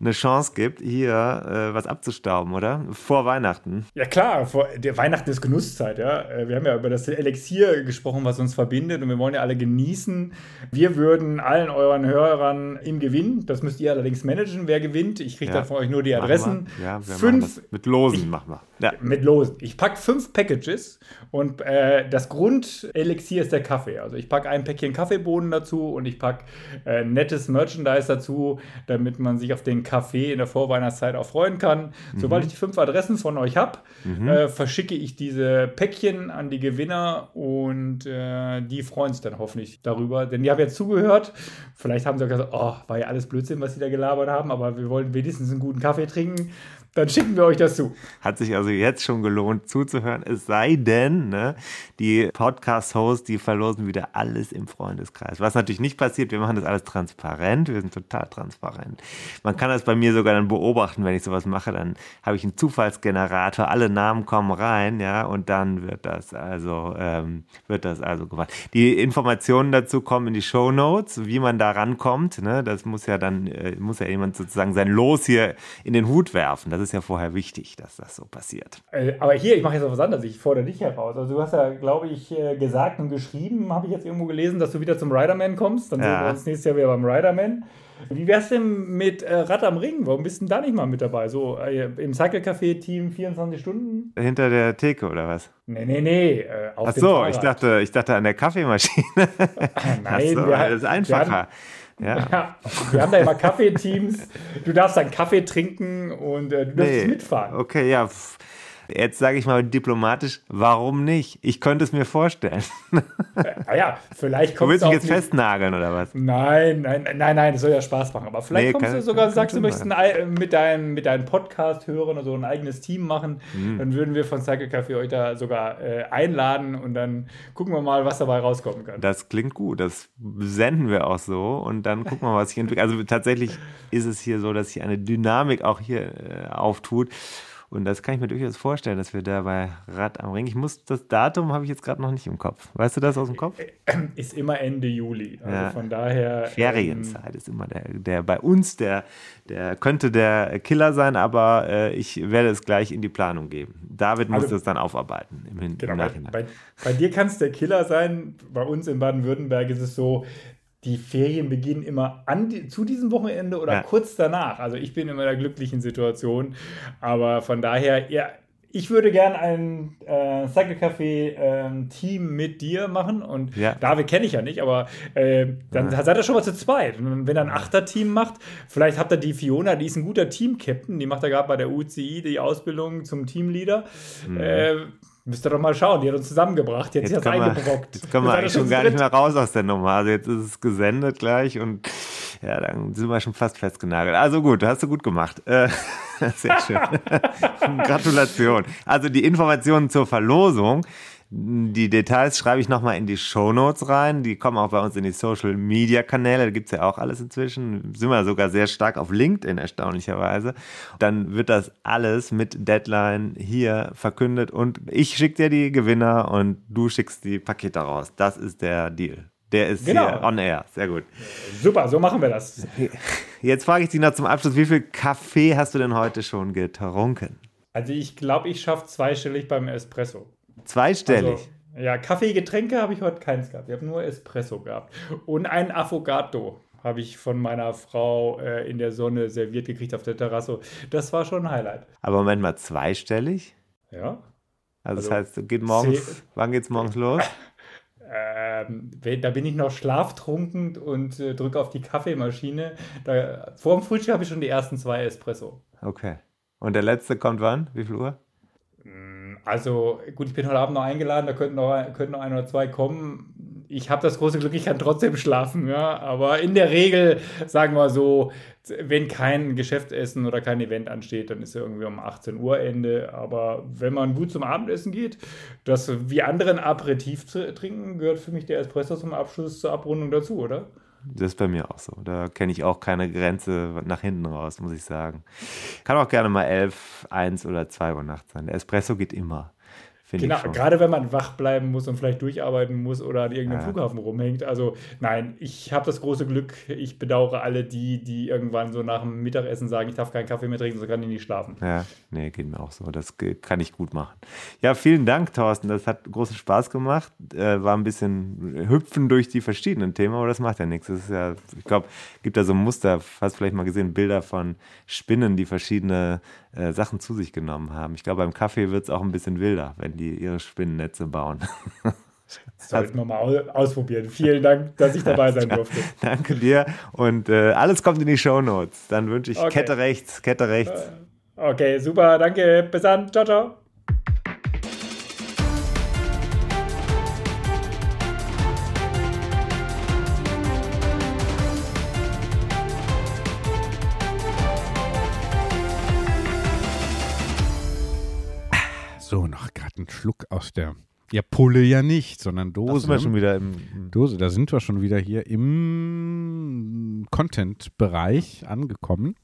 eine Chance gibt, hier äh, was abzustauben, oder? Vor Weihnachten. Ja klar, vor, der Weihnachten ist Genusszeit, ja. Äh, wir haben ja über das Elixier gesprochen, was uns verbindet und wir wollen ja alle genießen. Wir würden allen euren Hörern im Gewinn, das müsst ihr allerdings managen, wer gewinnt. Ich kriege ja. dann von euch nur die Adressen. Ja, wir fünf, mit Losen machen wir. Ja. Mit Losen. Ich packe fünf Packages und äh, das Grundelixier ist der Kaffee. Also ich packe ein Päckchen Kaffeebohnen dazu und ich packe äh, nettes Merchandise dazu, damit man sich auf den Kaffee in der Vorweihnachtszeit auch freuen kann. Mhm. Sobald ich die fünf Adressen von euch habe, mhm. äh, verschicke ich diese Päckchen an die Gewinner und äh, die freuen sich dann hoffentlich darüber. Denn die haben ja zugehört. Vielleicht haben sie auch gesagt, oh, war ja alles Blödsinn, was sie da gelabert haben, aber wir wollen wenigstens einen guten Kaffee trinken. Dann schicken wir euch das zu. Hat sich also jetzt schon gelohnt zuzuhören. Es sei denn, ne, die Podcast-Hosts, die verlosen wieder alles im Freundeskreis. Was natürlich nicht passiert, wir machen das alles transparent. Wir sind total transparent. Man kann das bei mir sogar dann beobachten, wenn ich sowas mache. Dann habe ich einen Zufallsgenerator, alle Namen kommen rein, ja, und dann wird das also, ähm, wird das also gemacht. Die Informationen dazu kommen in die Show Notes, wie man da rankommt. Ne? Das muss ja dann, äh, muss ja jemand sozusagen sein Los hier in den Hut werfen. Das ist ja vorher wichtig, dass das so passiert. Äh, aber hier, ich mache jetzt noch was anderes. Ich fordere dich heraus. Also du hast ja, glaube ich, äh, gesagt und geschrieben, habe ich jetzt irgendwo gelesen, dass du wieder zum Riderman kommst. Dann ja. sehen wir uns nächstes Jahr wieder beim Riderman. Wie wär's denn mit äh, Rad am Ring? Warum bist du da nicht mal mit dabei? So äh, im Cycle Café Team 24 Stunden? Hinter der Theke oder was? Nee, nee, nee. Äh, Ach so, ich dachte, ich dachte an der Kaffeemaschine. (laughs) Nein, so, wir, das ist einfacher. Ja. (laughs) ja. Wir haben da immer Kaffeeteams. Du darfst dann Kaffee trinken und äh, du darfst nee. mitfahren. Okay, ja. Jetzt sage ich mal diplomatisch, warum nicht? Ich könnte es mir vorstellen. (laughs) Ah ja, vielleicht kommt Du willst mich jetzt festnageln oder was? Nein, nein, nein, nein, das soll ja Spaß machen. Aber vielleicht nee, kommst kann, du sogar, sagst du, möchtest mit deinen, mit deinen Podcast-Hörern oder so ein eigenes Team machen. Mhm. Dann würden wir von Cycle Café euch da sogar äh, einladen und dann gucken wir mal, was dabei rauskommen kann. Das klingt gut. Das senden wir auch so und dann gucken wir, was sich entwickelt. Also tatsächlich ist es hier so, dass sich eine Dynamik auch hier äh, auftut. Und das kann ich mir durchaus vorstellen, dass wir da bei Rad am Ring. Ich muss, das Datum habe ich jetzt gerade noch nicht im Kopf. Weißt du das aus dem Kopf? Ist immer Ende Juli. Also ja. von daher. Ferienzeit ähm, ist immer der, der bei uns, der, der könnte der Killer sein, aber äh, ich werde es gleich in die Planung geben. David muss also, das dann aufarbeiten im, Hin genau, im Nachhinein. Bei, bei dir kann es der Killer sein. Bei uns in Baden-Württemberg ist es so, die Ferien beginnen immer an die, zu diesem Wochenende oder ja. kurz danach. Also ich bin immer in der glücklichen Situation. Aber von daher, ja, ich würde gerne ein äh, Cycle Café äh, Team mit dir machen und ja. David kenne ich ja nicht, aber äh, dann ja. seid ihr schon mal zu zweit. Und wenn er ein Achter-Team macht, vielleicht habt ihr die Fiona, die ist ein guter Team-Captain, die macht ja gerade bei der UCI die Ausbildung zum Teamleader. Mhm. Äh, Müsst ihr doch mal schauen, die hat uns zusammengebracht, die hat jetzt sich das eingebrockt. Jetzt kommen wir eigentlich schon gar nicht mehr raus aus der Nummer. Also jetzt ist es gesendet gleich und ja, dann sind wir schon fast festgenagelt. Also gut, hast du gut gemacht. Äh, (laughs) sehr schön. (laughs) Gratulation. Also die Informationen zur Verlosung die Details schreibe ich nochmal in die Show Notes rein. Die kommen auch bei uns in die Social Media Kanäle. Da gibt es ja auch alles inzwischen. Sind wir sogar sehr stark auf LinkedIn, erstaunlicherweise. Dann wird das alles mit Deadline hier verkündet und ich schicke dir die Gewinner und du schickst die Pakete raus. Das ist der Deal. Der ist genau. hier on air. Sehr gut. Super, so machen wir das. Jetzt frage ich dich noch zum Abschluss: Wie viel Kaffee hast du denn heute schon getrunken? Also, ich glaube, ich schaffe zweistellig beim Espresso. Zweistellig. Also, ja, Kaffee, Getränke habe ich heute keins gehabt. Ich habe nur Espresso gehabt. Und ein Affogato habe ich von meiner Frau äh, in der Sonne serviert gekriegt auf der Terrasse. Das war schon ein Highlight. Aber Moment mal, zweistellig? Ja. Also, also das heißt, geht morgens, wann geht es morgens los? (laughs) Ähm, da bin ich noch schlaftrunken und äh, drücke auf die Kaffeemaschine. Da, vor dem Frühstück habe ich schon die ersten zwei Espresso. Okay. Und der letzte kommt wann? Wie viel Uhr? Also gut, ich bin heute Abend noch eingeladen, da könnten noch, könnten noch ein oder zwei kommen. Ich habe das große Glück, ich kann trotzdem schlafen, ja. Aber in der Regel, sagen wir so, wenn kein Geschäftsessen oder kein Event ansteht, dann ist es irgendwie um 18 Uhr Ende. Aber wenn man gut zum Abendessen geht, das wie anderen Aperitif trinken, gehört für mich der Espresso zum Abschluss zur Abrundung dazu, oder? Das ist bei mir auch so. Da kenne ich auch keine Grenze nach hinten raus, muss ich sagen. Kann auch gerne mal elf, eins oder zwei Uhr nachts sein. Der Espresso geht immer. Genau, gerade wenn man wach bleiben muss und vielleicht durcharbeiten muss oder an irgendeinem Ja. Flughafen rumhängt. Also nein, ich habe das große Glück, ich bedauere alle die, die irgendwann so nach dem Mittagessen sagen, ich darf keinen Kaffee mehr trinken, so kann ich nicht schlafen. Ja, nee, geht mir auch so. Das kann ich gut machen. Ja, vielen Dank, Thorsten. Das hat großen Spaß gemacht. Äh, war ein bisschen hüpfen durch die verschiedenen Themen, aber das macht ja nichts. Das ist ja, ich glaube, gibt da so ein Muster, hast vielleicht mal gesehen, Bilder von Spinnen, die verschiedene äh, Sachen zu sich genommen haben. Ich glaube, beim Kaffee wird es auch ein bisschen wilder, wenn die ihre Spinnennetze bauen. (laughs) Das sollten wir mal au- ausprobieren. Vielen Dank, dass ich dabei sein (laughs) durfte. Danke dir und äh, alles kommt in die Show Notes. Dann wünsche ich Okay. Kette rechts, Kette rechts. Okay, super, danke. Bis dann. Ciao, ciao. Aus der, ja, Pulle ja nicht, sondern Da Dose. sind wir schon wieder im, im Dose, da sind wir schon wieder hier im Content-Bereich angekommen.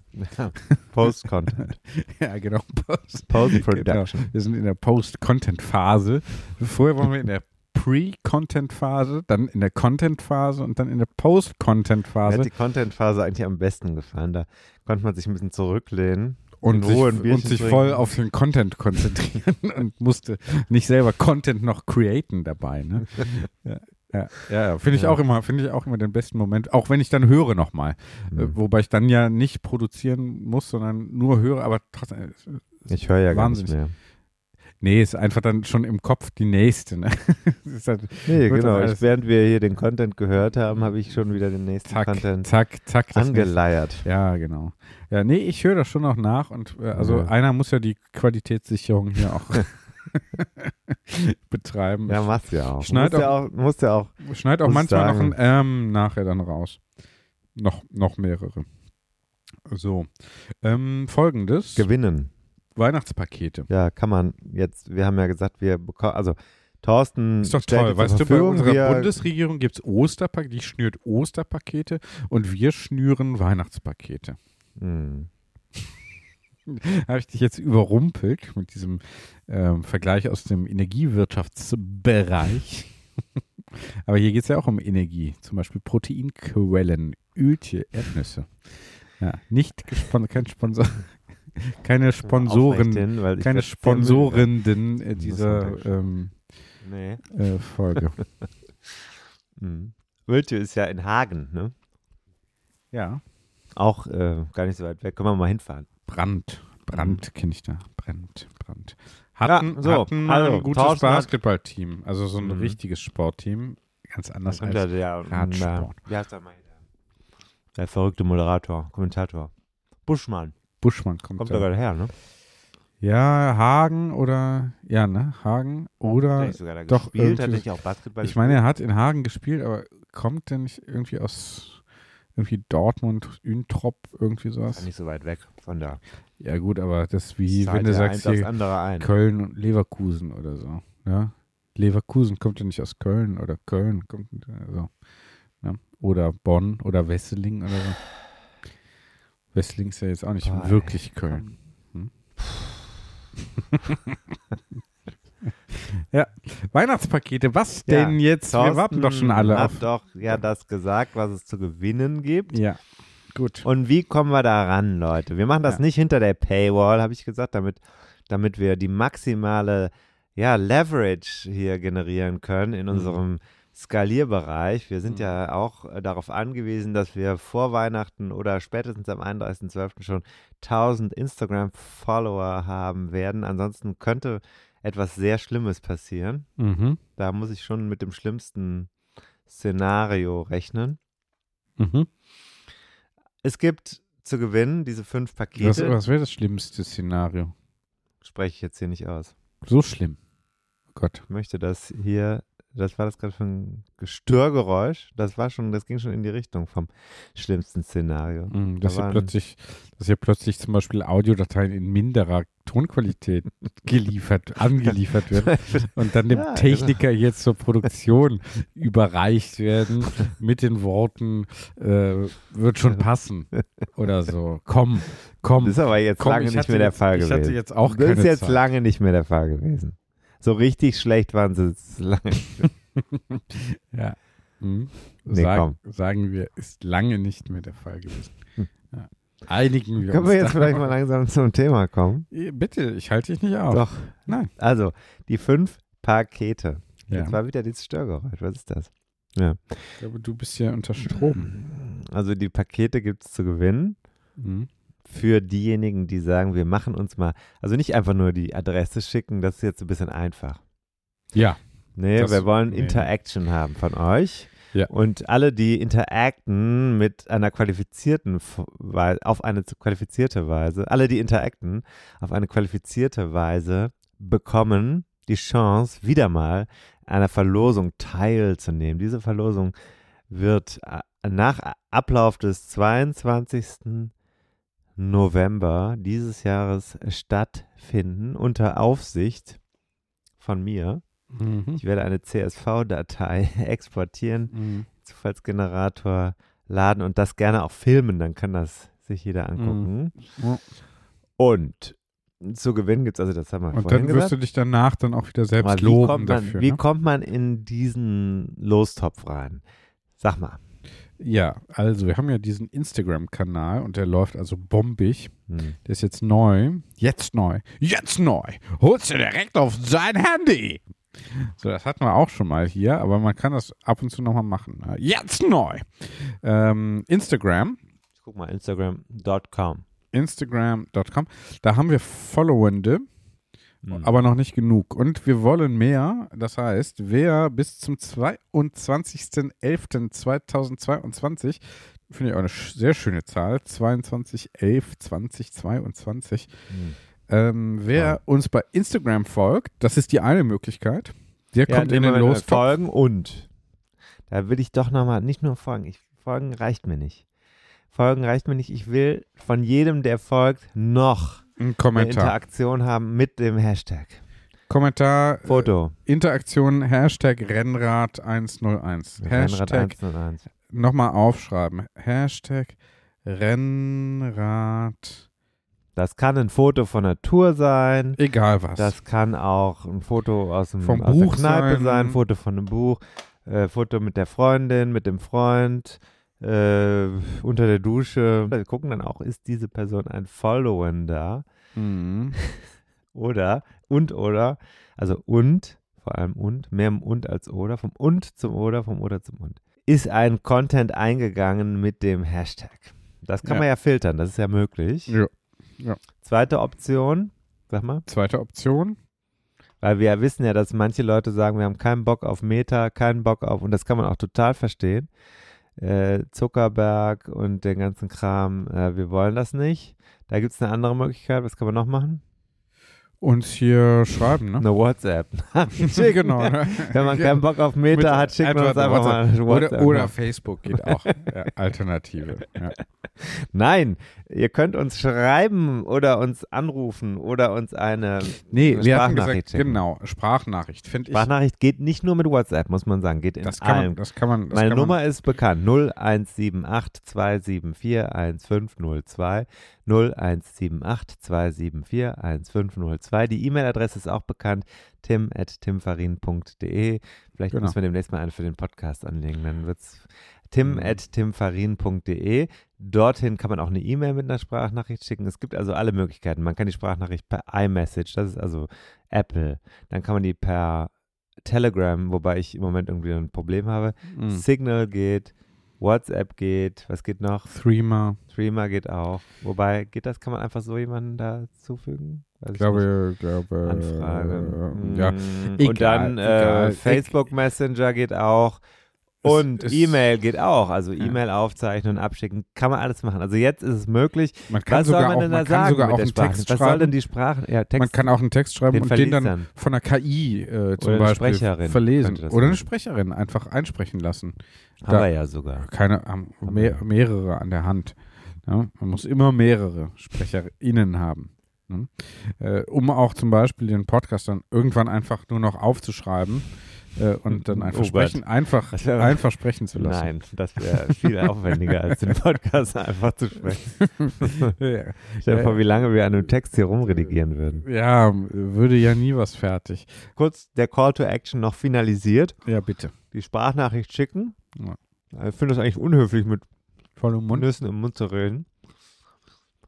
Post-Content. (laughs) ja, genau. Post, Post-Production. Genau. Wir sind in der Post-Content-Phase. Vorher waren wir in der Pre-Content-Phase, dann in der Content-Phase und dann in der Mir hat Post-Content-Phase die Content-Phase eigentlich am besten gefallen. Da konnte man sich ein bisschen zurücklehnen. Und sich, und sich trinken. voll auf den Content konzentrieren (laughs) und musste nicht selber Content noch createn dabei. Ne? (laughs) ja, ja, ja, finde ich Ja. auch immer, finde ich auch immer den besten Moment, auch wenn ich dann höre nochmal. Äh, Mhm. wobei ich dann ja nicht produzieren muss, sondern nur höre, aber trotzdem. äh, Ich höre ja gar nicht Wahnsinnig. mehr. Nee, ist einfach dann schon im Kopf die nächste. Ne? (laughs) Halt, Nee, genau. Ich, während wir hier den Content gehört haben, habe ich schon wieder den nächsten zack, Content zack, zack. angeleiert. Ja, genau. Ja, nee, ich höre das schon noch nach und äh, also Ja. einer muss ja die Qualitätssicherung hier auch (laughs) betreiben. Ja, machst ja auch. Schneid musst ja auch, musst ja auch. Schneid auch manchmal noch sagen. ein Ähm nachher dann raus. Noch, noch mehrere. So. Ähm, Folgendes. gewinnen. Weihnachtspakete. Ja, kann man jetzt, wir haben ja gesagt, wir bekommen, also Thorsten Ist doch toll. Weißt du, bei unserer wir, Bundesregierung gibt es Osterpakete, die schnürt Osterpakete und wir schnüren Weihnachtspakete. Hm. (laughs) Habe ich dich jetzt überrumpelt mit diesem ähm, Vergleich aus dem Energiewirtschaftsbereich. (laughs) Aber hier geht es ja auch um Energie, zum Beispiel Proteinquellen, Öltje, Erdnüsse. Ja, nicht gesponsert, kein Sponsor, keine Sponsoren, hin, keine Sponsorenden äh, dieser ähm, Nee. äh, Folge. (laughs) Hm. Wöltje ist ja in Hagen, ne? ja, Auch äh, gar nicht so weit weg. Können wir mal hinfahren. Brand, Brand kenne ich da, Brand, Brand. Ja, Hatten, so, hatten also, ein gutes Basketballteam, also so ein Mhm. richtiges Sportteam, ganz anders als der, Radsport. Der, wie heißt der hier? Der verrückte Moderator, Kommentator. Buschmann. Buschmann kommt, Kommt da. gerade her, ne? Ja, Hagen oder, ja, ne, Hagen Hat oder, der nicht sogar da doch, gespielt? Hat nicht auch Basketball ich meine, er hat in Hagen gespielt, aber kommt der nicht irgendwie aus, irgendwie Dortmund, Üntrop, irgendwie sowas? Nicht so weit weg von da. Ja gut, aber das wie, Zahlt wenn du ja sagst, hier andere ein. Köln und Leverkusen oder so, ja. Leverkusen kommt ja nicht aus Köln oder Köln kommt, also, ne? oder Bonn oder Wesseling oder so. Wesseling ist ja jetzt auch nicht Boah, ey, wirklich Köln. (laughs) Ja, Weihnachtspakete, was Ja, denn jetzt? Wir Thorsten warten doch schon alle hat auf. doch ja das gesagt, was es zu gewinnen gibt. Ja, gut. Und wie kommen wir da ran, Leute? Wir machen das Ja. nicht hinter der Paywall, habe ich gesagt, damit, damit wir die maximale ja, Leverage hier generieren können Mhm. in unserem Skalierbereich. Wir sind ja auch äh, darauf angewiesen, dass wir vor Weihnachten oder spätestens am 31.12. schon 1000 Instagram-Follower haben werden. Ansonsten könnte etwas sehr Schlimmes passieren. Mhm. Da muss ich schon mit dem schlimmsten Szenario rechnen. Mhm. Es gibt zu gewinnen diese fünf Was, Pakete. was wäre das schlimmste Szenario? Spreche ich jetzt hier nicht aus. So schlimm. Oh Gott. Ich möchte das hier, das war das gerade für ein Störgeräusch. Das war schon, das ging schon in die Richtung vom schlimmsten Szenario. Mhm, Dass, Da hier plötzlich, dass hier plötzlich zum Beispiel Audiodateien in minderer Tonqualität (laughs) geliefert, angeliefert werden (laughs) und dann dem Ja, genau. Techniker jetzt zur Produktion überreicht werden mit den Worten, äh, wird schon passen oder so. Komm, komm. Das ist aber jetzt komm, lange ich nicht mehr der jetzt, Fall Ich gewesen. hatte jetzt auch das ist jetzt Zeit. lange nicht mehr der Fall gewesen. So richtig schlecht waren sie lange. (laughs) Ja. Hm. Nee, Sag, sagen wir, ist lange nicht mehr der Fall gewesen. Hm. Ja. Einigen wir Können uns. wir jetzt vielleicht mal langsam zum Thema kommen? Bitte, ich halte dich nicht auf. Doch. Nein. Also, die fünf Pakete. Ja. Jetzt war wieder dieses Störgeräusch. Was ist das? Ja. Ich glaube, du bist ja unter Strom. Also, die Pakete gibt es zu gewinnen. Mhm. Für diejenigen, die sagen, wir machen uns mal, also nicht einfach nur die Adresse schicken, das ist jetzt ein bisschen einfach. Ja. Nee, Das- wir wollen nee. Interaction haben von euch. Ja. Und alle, die interacten mit einer qualifizierten auf eine qualifizierte Weise, alle, die interacten auf eine qualifizierte Weise, bekommen die Chance, wieder mal einer Verlosung teilzunehmen. Diese Verlosung wird äh, nach Ablauf des 22. November dieses Jahres stattfinden unter Aufsicht von mir. Mhm. Ich werde eine CSV-Datei (laughs) exportieren, Mhm. Zufallsgenerator laden und das gerne auch filmen, dann kann das sich jeder angucken. Ja. Und zu gewinnen gibt es, also das haben wir Und dann wirst gesagt. du dich danach dann auch wieder selbst wie loben man, dafür. wie ne? kommt man in diesen Lostopf rein? Sag mal. Ja, also wir haben ja diesen Instagram-Kanal und der läuft also bombig. Hm. Der ist jetzt neu. Jetzt neu. Jetzt neu. Holst du direkt auf sein Handy. So, das hatten wir auch schon mal hier, aber man kann das ab und zu nochmal machen. Jetzt neu. Ähm, Instagram. Ich guck mal, Instagram.com. Instagram.com. Da haben wir Followende, Hm. aber noch nicht genug. Und wir wollen mehr. Das heißt, wer bis zum 22.11.2022, finde ich auch eine sehr schöne Zahl, 22.11.2022, Hm. ähm, wer uns bei Instagram folgt, das ist die eine Möglichkeit. Der Ja, kommt in den Lostopf. Folgen und. Da will ich doch nochmal, nicht nur folgen, ich, folgen reicht mir nicht. Folgen reicht mir nicht. Ich will von jedem, der folgt, noch Ein eine Kommentar. Interaktion haben mit dem Hashtag. Kommentar, äh, Foto. Interaktion, Hashtag Rennrad 101. Rennrad Hashtag 101. nochmal aufschreiben. Hashtag Rennrad, Das kann ein Foto von der Tour sein. egal was. Das kann auch ein Foto aus, dem, Vom aus Buch der Kneipe sein. sein, Foto von einem Buch, äh, Foto mit der Freundin, mit dem Freund, äh, unter der Dusche. Wir gucken dann auch, ist diese Person ein Followender Mhm. (laughs) oder und oder, also und, vor allem und, mehr im und als oder, vom und zum oder, vom oder zum und. Ist ein Content eingegangen mit dem Hashtag. Das kann Ja. man ja filtern, das ist ja möglich. Ja. Zweite Option, sag mal. Zweite Option. Weil wir ja wissen ja, dass manche Leute sagen, wir haben keinen Bock auf Meta, keinen Bock auf, und das kann man auch total verstehen. Äh, Zuckerberg und den ganzen Kram, äh, wir wollen das nicht. Da gibt es eine andere Möglichkeit. Was kann man noch machen? Uns hier schreiben, ne? Eine WhatsApp. (laughs) genau. Ne? (laughs) Wenn man keinen Bock auf Meta Mit- hat, schickt man uns einfach einfach mal eine Oder, WhatsApp. oder Facebook geht auch. ja, Alternative. Ja. (laughs) Nein, ihr könnt uns schreiben oder uns anrufen oder uns eine Nee, Eine wir Sprachnachricht gesagt, schicken. genau, Sprachnachricht. Finde ich, Sprachnachricht. Geht nicht nur mit WhatsApp, muss man sagen. Geht in das kann, allem. man, das kann man. Das Meine kann Nummer ist bekannt. 0178 274 1502. 0178 274 1502. Die E-Mail-Adresse ist auch bekannt. tim.timfarin.de. Vielleicht Genau. müssen wir demnächst mal eine für den Podcast anlegen. Dann wird es tim.timfarin.de. Dorthin kann man auch eine E-Mail mit einer Sprachnachricht schicken. Es gibt also alle Möglichkeiten. Man kann die Sprachnachricht per iMessage, das ist also Apple. Dann kann man die per Telegram, wobei ich im Moment irgendwie ein Problem habe. Mhm. Signal geht, WhatsApp geht, was geht noch? Threema. Streamer geht auch. Wobei, geht das, kann man einfach so jemanden dazufügen? Weiß Ich ich glaube, glaube. Anfrage. Äh, ja. Mm, Egal, Und dann egal. äh, Facebook Messenger geht auch. Und E-Mail geht auch. Also. E-Mail aufzeichnen, abschicken, kann man alles machen. Also jetzt ist es möglich. Man kann Was soll sogar man auch, denn man da kann sagen sogar mit auch der einen Sprache? Text Was soll denn schreiben. die Sprache? Ja, Text. Man kann auch einen Text schreiben den und den dann verliest von einer KI äh, zum Oder eine Beispiel Sprecherin verlesen. könnte das Oder eine sein. Sprecherin einfach einsprechen lassen. Haben da- wir ja sogar. Keine, haben mehr, mehrere an der Hand. Ja, man muss immer mehrere SprecherInnen haben. Ne? Äh, um auch zum Beispiel den Podcast dann irgendwann einfach nur noch aufzuschreiben äh, und dann einfach Oh sprechen, einfach, (laughs) einfach sprechen zu lassen. Nein, das wäre viel (laughs) aufwendiger, als den Podcast einfach zu sprechen. (laughs) Ja. Stell dir vor, wie lange wir an einem Text hier rumredigieren würden. ja, würde ja nie was fertig. Kurz der Call to Action noch finalisiert. Ja, bitte. Die Sprachnachricht schicken. Ja. Ich finde das eigentlich unhöflich, mit Voll im Mund. Nüssen im Mund zu reden.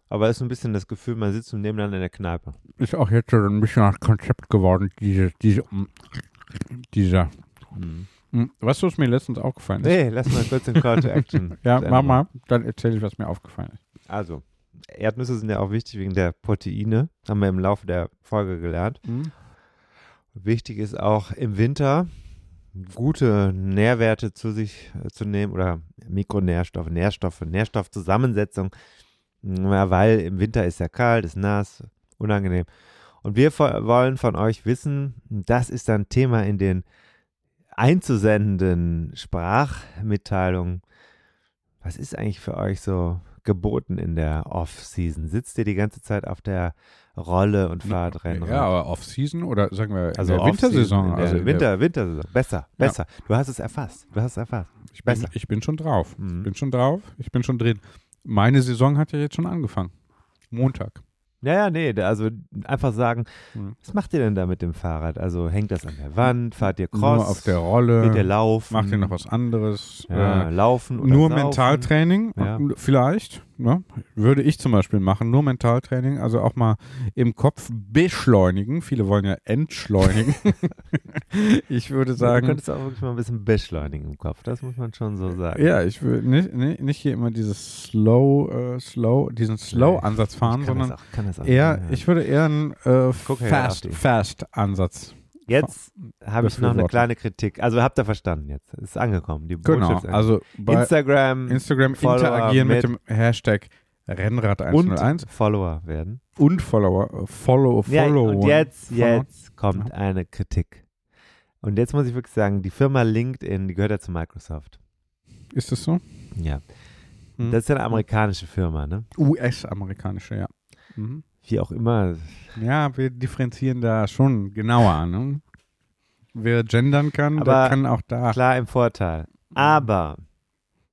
Aber es ist ein bisschen das Gefühl, man sitzt nebeneinander in der Kneipe. Ist auch jetzt so ein bisschen ein Konzept geworden, diese, diese, dieser. Mm, Weißt du, was mir letztens aufgefallen ist? Nee, lass mal kurz den Call to Action. (laughs) Ja, mach mal, dann erzähle ich, was mir aufgefallen ist. Also, Erdnüsse sind ja auch wichtig wegen der Proteine. Haben wir im Laufe der Folge gelernt. Wichtig ist auch im Winter gute Nährwerte zu sich äh, zu nehmen oder Mikronährstoffe, Nährstoffe, Nährstoffzusammensetzung, weil im Winter ist ja kalt, ist nass, unangenehm. Und wir wollen von euch wissen, das ist dann Thema in den einzusendenden Sprachmitteilungen. Was ist eigentlich für euch so geboten in der Off-Season? Sitzt ihr die ganze Zeit auf der Rolle und fahrt Rennrad? Ja, aber Off-Season oder sagen wir Also der Wintersaison. in der also in Winter, Wintersaison. Besser, Ja. besser. Du hast es erfasst. Du hast es erfasst. Der, ich, bin, ich bin schon drauf. Mhm. Bin schon drauf. Ich bin schon drin. Meine Saison hat ja jetzt schon angefangen. Montag. Ja, ja, nee, also einfach sagen, Mhm. was macht ihr denn da mit dem Fahrrad? Also hängt das an der Wand? Fahrt ihr Cross? Nur auf der Rolle. Geht ihr laufen? Macht ihr noch was anderes? Ja, Äh, laufen oder nur saufen? Mentaltraining, Ja. vielleicht, ne? würde ich zum Beispiel machen, nur Mentaltraining, also auch mal im Kopf beschleunigen. Viele wollen ja entschleunigen. (laughs) ich würde Du sagen, könntest auch wirklich mal ein bisschen beschleunigen im Kopf, das muss man schon so sagen. ja, ich würde nicht, nicht, nicht hier immer dieses Slow, äh, Slow, diesen Slow-Ansatz fahren, sondern auch, auch eher, ja. ich würde eher einen äh, her, Fast. Jetzt habe ich noch eine kleine Kritik. Also habt ihr verstanden jetzt. Ist angekommen. Die Genau, angekommen. also Instagram, Instagram interagieren mit, mit- dem Hashtag Rennrad101 und Follower werden. und Follower, äh, Follow, Ja, Follow. und jetzt, Follow. jetzt kommt eine Kritik. Und jetzt muss ich wirklich sagen, die Firma LinkedIn, die gehört ja zu Microsoft. Ist das so? Ja. Hm. Das ist ja eine amerikanische Firma, ne? US-amerikanische, ja. Mhm. Wie auch immer. Ja, wir differenzieren da schon genauer. Ne? Wer gendern kann, der Aber kann auch da. Klar im Vorteil. Aber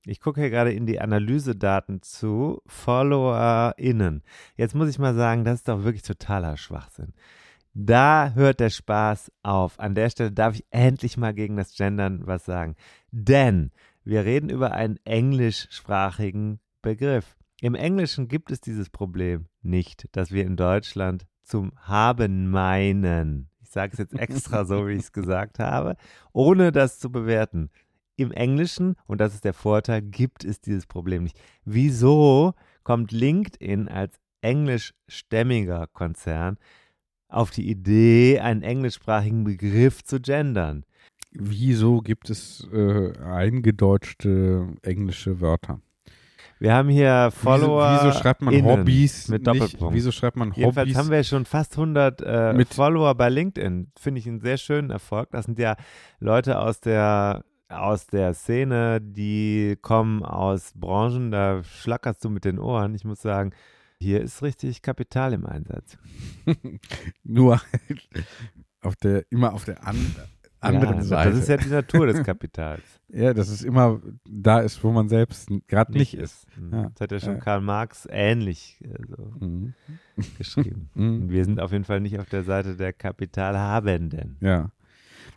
ich gucke hier gerade in die Analysedaten zu FollowerInnen. Jetzt muss ich mal sagen, das ist doch wirklich totaler Schwachsinn. Da hört der Spaß auf. An der Stelle darf ich endlich mal gegen das Gendern was sagen. Denn wir reden über einen englischsprachigen Begriff. Im Englischen gibt es dieses Problem nicht, dass wir in Deutschland zum Haben meinen. Ich sage es jetzt extra so, wie ich es gesagt habe, ohne das zu bewerten. Im Englischen, und das ist der Vorteil, gibt es dieses Problem nicht. Wieso kommt LinkedIn als englischstämmiger Konzern auf die Idee, einen englischsprachigen Begriff zu gendern? Wieso gibt es äh, eingedeutschte englische Wörter? Wir haben hier Follower. Wieso, wieso schreibt man innen Hobbys mit nicht? Doppelpunkt. Wieso schreibt man Jedenfalls Hobbys? haben wir schon fast 100 äh, Mit- Follower bei LinkedIn. Finde ich einen sehr schönen Erfolg. Das sind ja Leute aus der, aus der Szene, die kommen aus Branchen, da schlackerst du mit den Ohren. Ich muss sagen, hier ist richtig Kapital im Einsatz. (laughs) Nur auf der, immer auf der an, anderen ja, Seite. Das ist ja die Natur des Kapitals. (laughs) ja, dass es immer da ist, wo man selbst gerade nicht ist. Mhm. Ja. Das hat ja schon Ja. Karl Marx ähnlich äh, so Mhm. geschrieben. (laughs) Mhm. Wir sind auf jeden Fall nicht auf der Seite der Kapitalhabenden. Ja.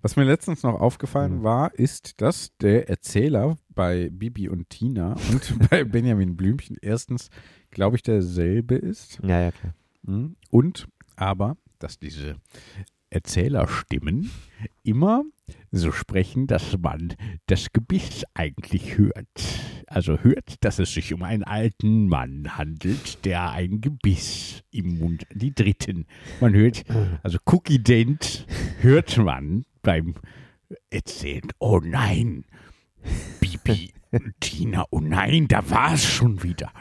Was mir letztens noch aufgefallen Mhm. war, ist, dass der Erzähler bei Bibi und Tina und (laughs) bei Benjamin Blümchen erstens, glaube ich, derselbe ist. Ja, ja, klar. Mhm. Und aber, dass diese Erzählerstimmen immer so sprechen, dass man das Gebiss eigentlich hört. Also hört, dass es sich um einen alten Mann handelt, der ein Gebiss im Mund, die dritten. Man hört, also Cookie Dent hört man beim Erzählen, oh nein, Bibi Tina, oh nein, da war es schon wieder.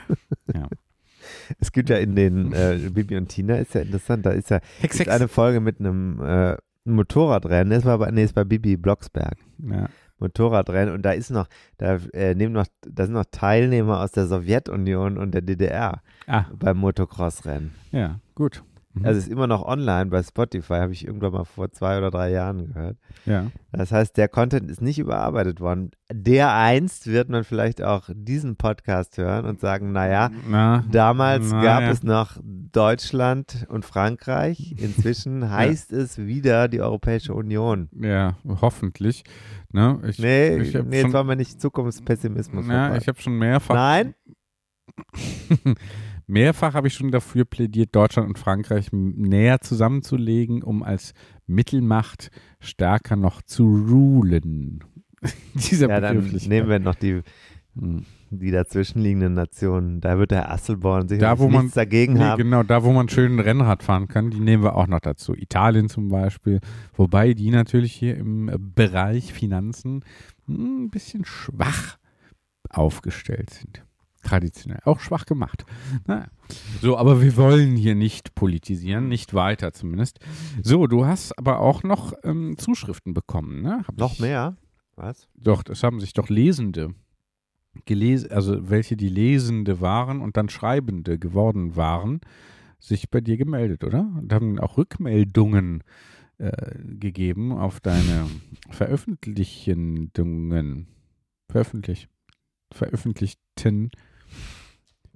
Es gibt ja in den äh, Bibi und Tina ist ja interessant, da ist ja Hex, gibt eine Folge mit einem äh, Motorradrennen, das war bei, nee, ist bei Bibi Blocksberg. Ja. Motorradrennen und da ist noch, da äh, nehmen noch, da sind noch Teilnehmer aus der Sowjetunion und der DDR Ah, beim Motocross-Rennen. ja, gut. Mhm. Also ist immer noch online bei Spotify, habe ich irgendwann mal vor zwei oder drei Jahren gehört. Ja. Das heißt, der Content ist nicht überarbeitet worden. Der einst wird man vielleicht auch diesen Podcast hören und sagen, naja, Na, damals na gab ja. es noch Deutschland und Frankreich. (laughs) Inzwischen heißt es wieder die Europäische Union. ja, hoffentlich. Ne? Ich, Nee, ich nee schon, jetzt wollen wir nicht Zukunftspessimismus. ja, ich habe schon mehrfach Nein, (laughs) (laughs) Mehrfach habe ich schon dafür plädiert, Deutschland und Frankreich näher zusammenzulegen, um als Mittelmacht stärker noch zu rulen. (laughs) Dieser ja, dann nehmen wir noch die, Hm. die dazwischenliegenden Nationen. Da wird der Asselborn sicherlich Da, wo man- nichts dagegen Nee, haben. genau, da wo man schön Rennrad fahren kann, die nehmen wir auch noch dazu. Italien zum Beispiel, wobei die natürlich hier im Bereich Finanzen hm, ein bisschen schwach aufgestellt sind. Traditionell. Auch schwach gemacht. Naja. So, aber wir wollen hier nicht politisieren, nicht weiter zumindest. So, du hast aber auch noch ähm, Zuschriften bekommen, ne? Hab Noch ich, mehr? Was? Doch, das haben sich doch Lesende gelesen, also welche die Lesende waren und dann Schreibende geworden waren, sich bei dir gemeldet, oder? Und haben auch Rückmeldungen äh, gegeben auf deine Veröffentlichungen. Veröffentlich, veröffentlichten,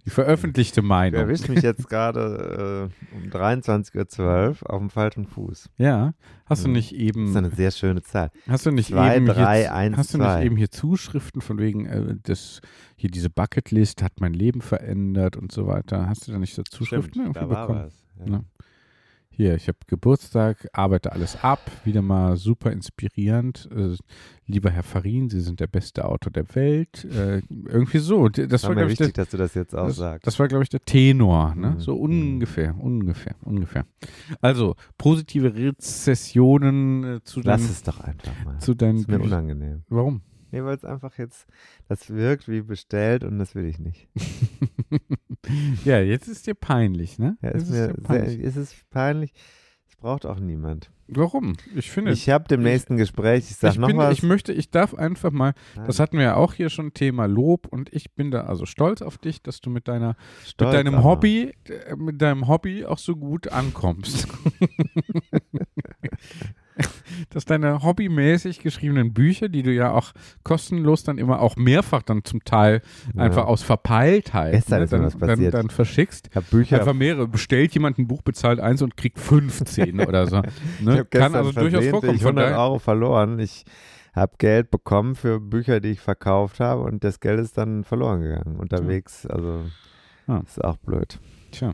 die veröffentlichte Du Meinung. erwischt mich jetzt gerade äh, um 23.12 Uhr auf dem falschen Fuß. Ja, hast du Mhm. nicht Das ist eben, eine sehr schöne Zahl. hast du nicht Zwei, eben drei, hier, eins, hast du nicht eben hier Zuschriften von wegen, äh, das, hier diese Bucketlist hat mein Leben verändert und so weiter. Hast du da nicht so Zuschriften Stimmt, irgendwie da war bekommen? was. Ja. Ja. Hier, ich habe Geburtstag, arbeite alles ab, wieder mal super inspirierend. Äh, lieber Herr Farin, Sie sind der beste Autor der Welt. Äh, irgendwie so. Das war war, mir glaube ich, der, wichtig, dass du das jetzt auch das, sagst. das war, glaube ich, der Tenor. Ne? Mhm. So ungefähr, ungefähr, ungefähr. Also, positive Rezessionen äh, zu Lass deinen, es doch einfach mal. zu deinen Das ist mir unangenehm. Warum? Nee, weil es einfach jetzt, das wirkt wie bestellt und das will ich nicht. (laughs) ja, jetzt ist dir peinlich, ne? Ja, ist mir dir sehr, peinlich. ist es peinlich. Das braucht auch niemand. Warum? Ich finde, Ich habe dem nächsten Gespräch, ich sag ich, noch bin, was. ich möchte, ich darf einfach mal, das Nein, hatten wir ja auch hier schon Thema Lob und ich bin da also stolz auf dich, dass du mit deiner, stolz mit deinem aber. Hobby, äh, mit deinem Hobby auch so gut ankommst. (laughs) (laughs) (laughs) dass deine hobbymäßig geschriebenen Bücher, die du ja auch kostenlos dann immer auch mehrfach dann zum Teil Ja. einfach aus Verpeiltheit Gestern ne, ist mir dann, was dann, passiert. dann verschickst. Ich habe Bücher Einfach mehrere. Bestellt jemand ein Buch, bezahlt eins und kriegt 15 (laughs) oder so. Ich Ne? habe Kann also durchaus vorkommen. Von 100 daher, Euro verloren. Ich habe Geld bekommen für Bücher, die ich verkauft habe und das Geld ist dann verloren gegangen unterwegs. Also Ah. ist auch blöd. tja,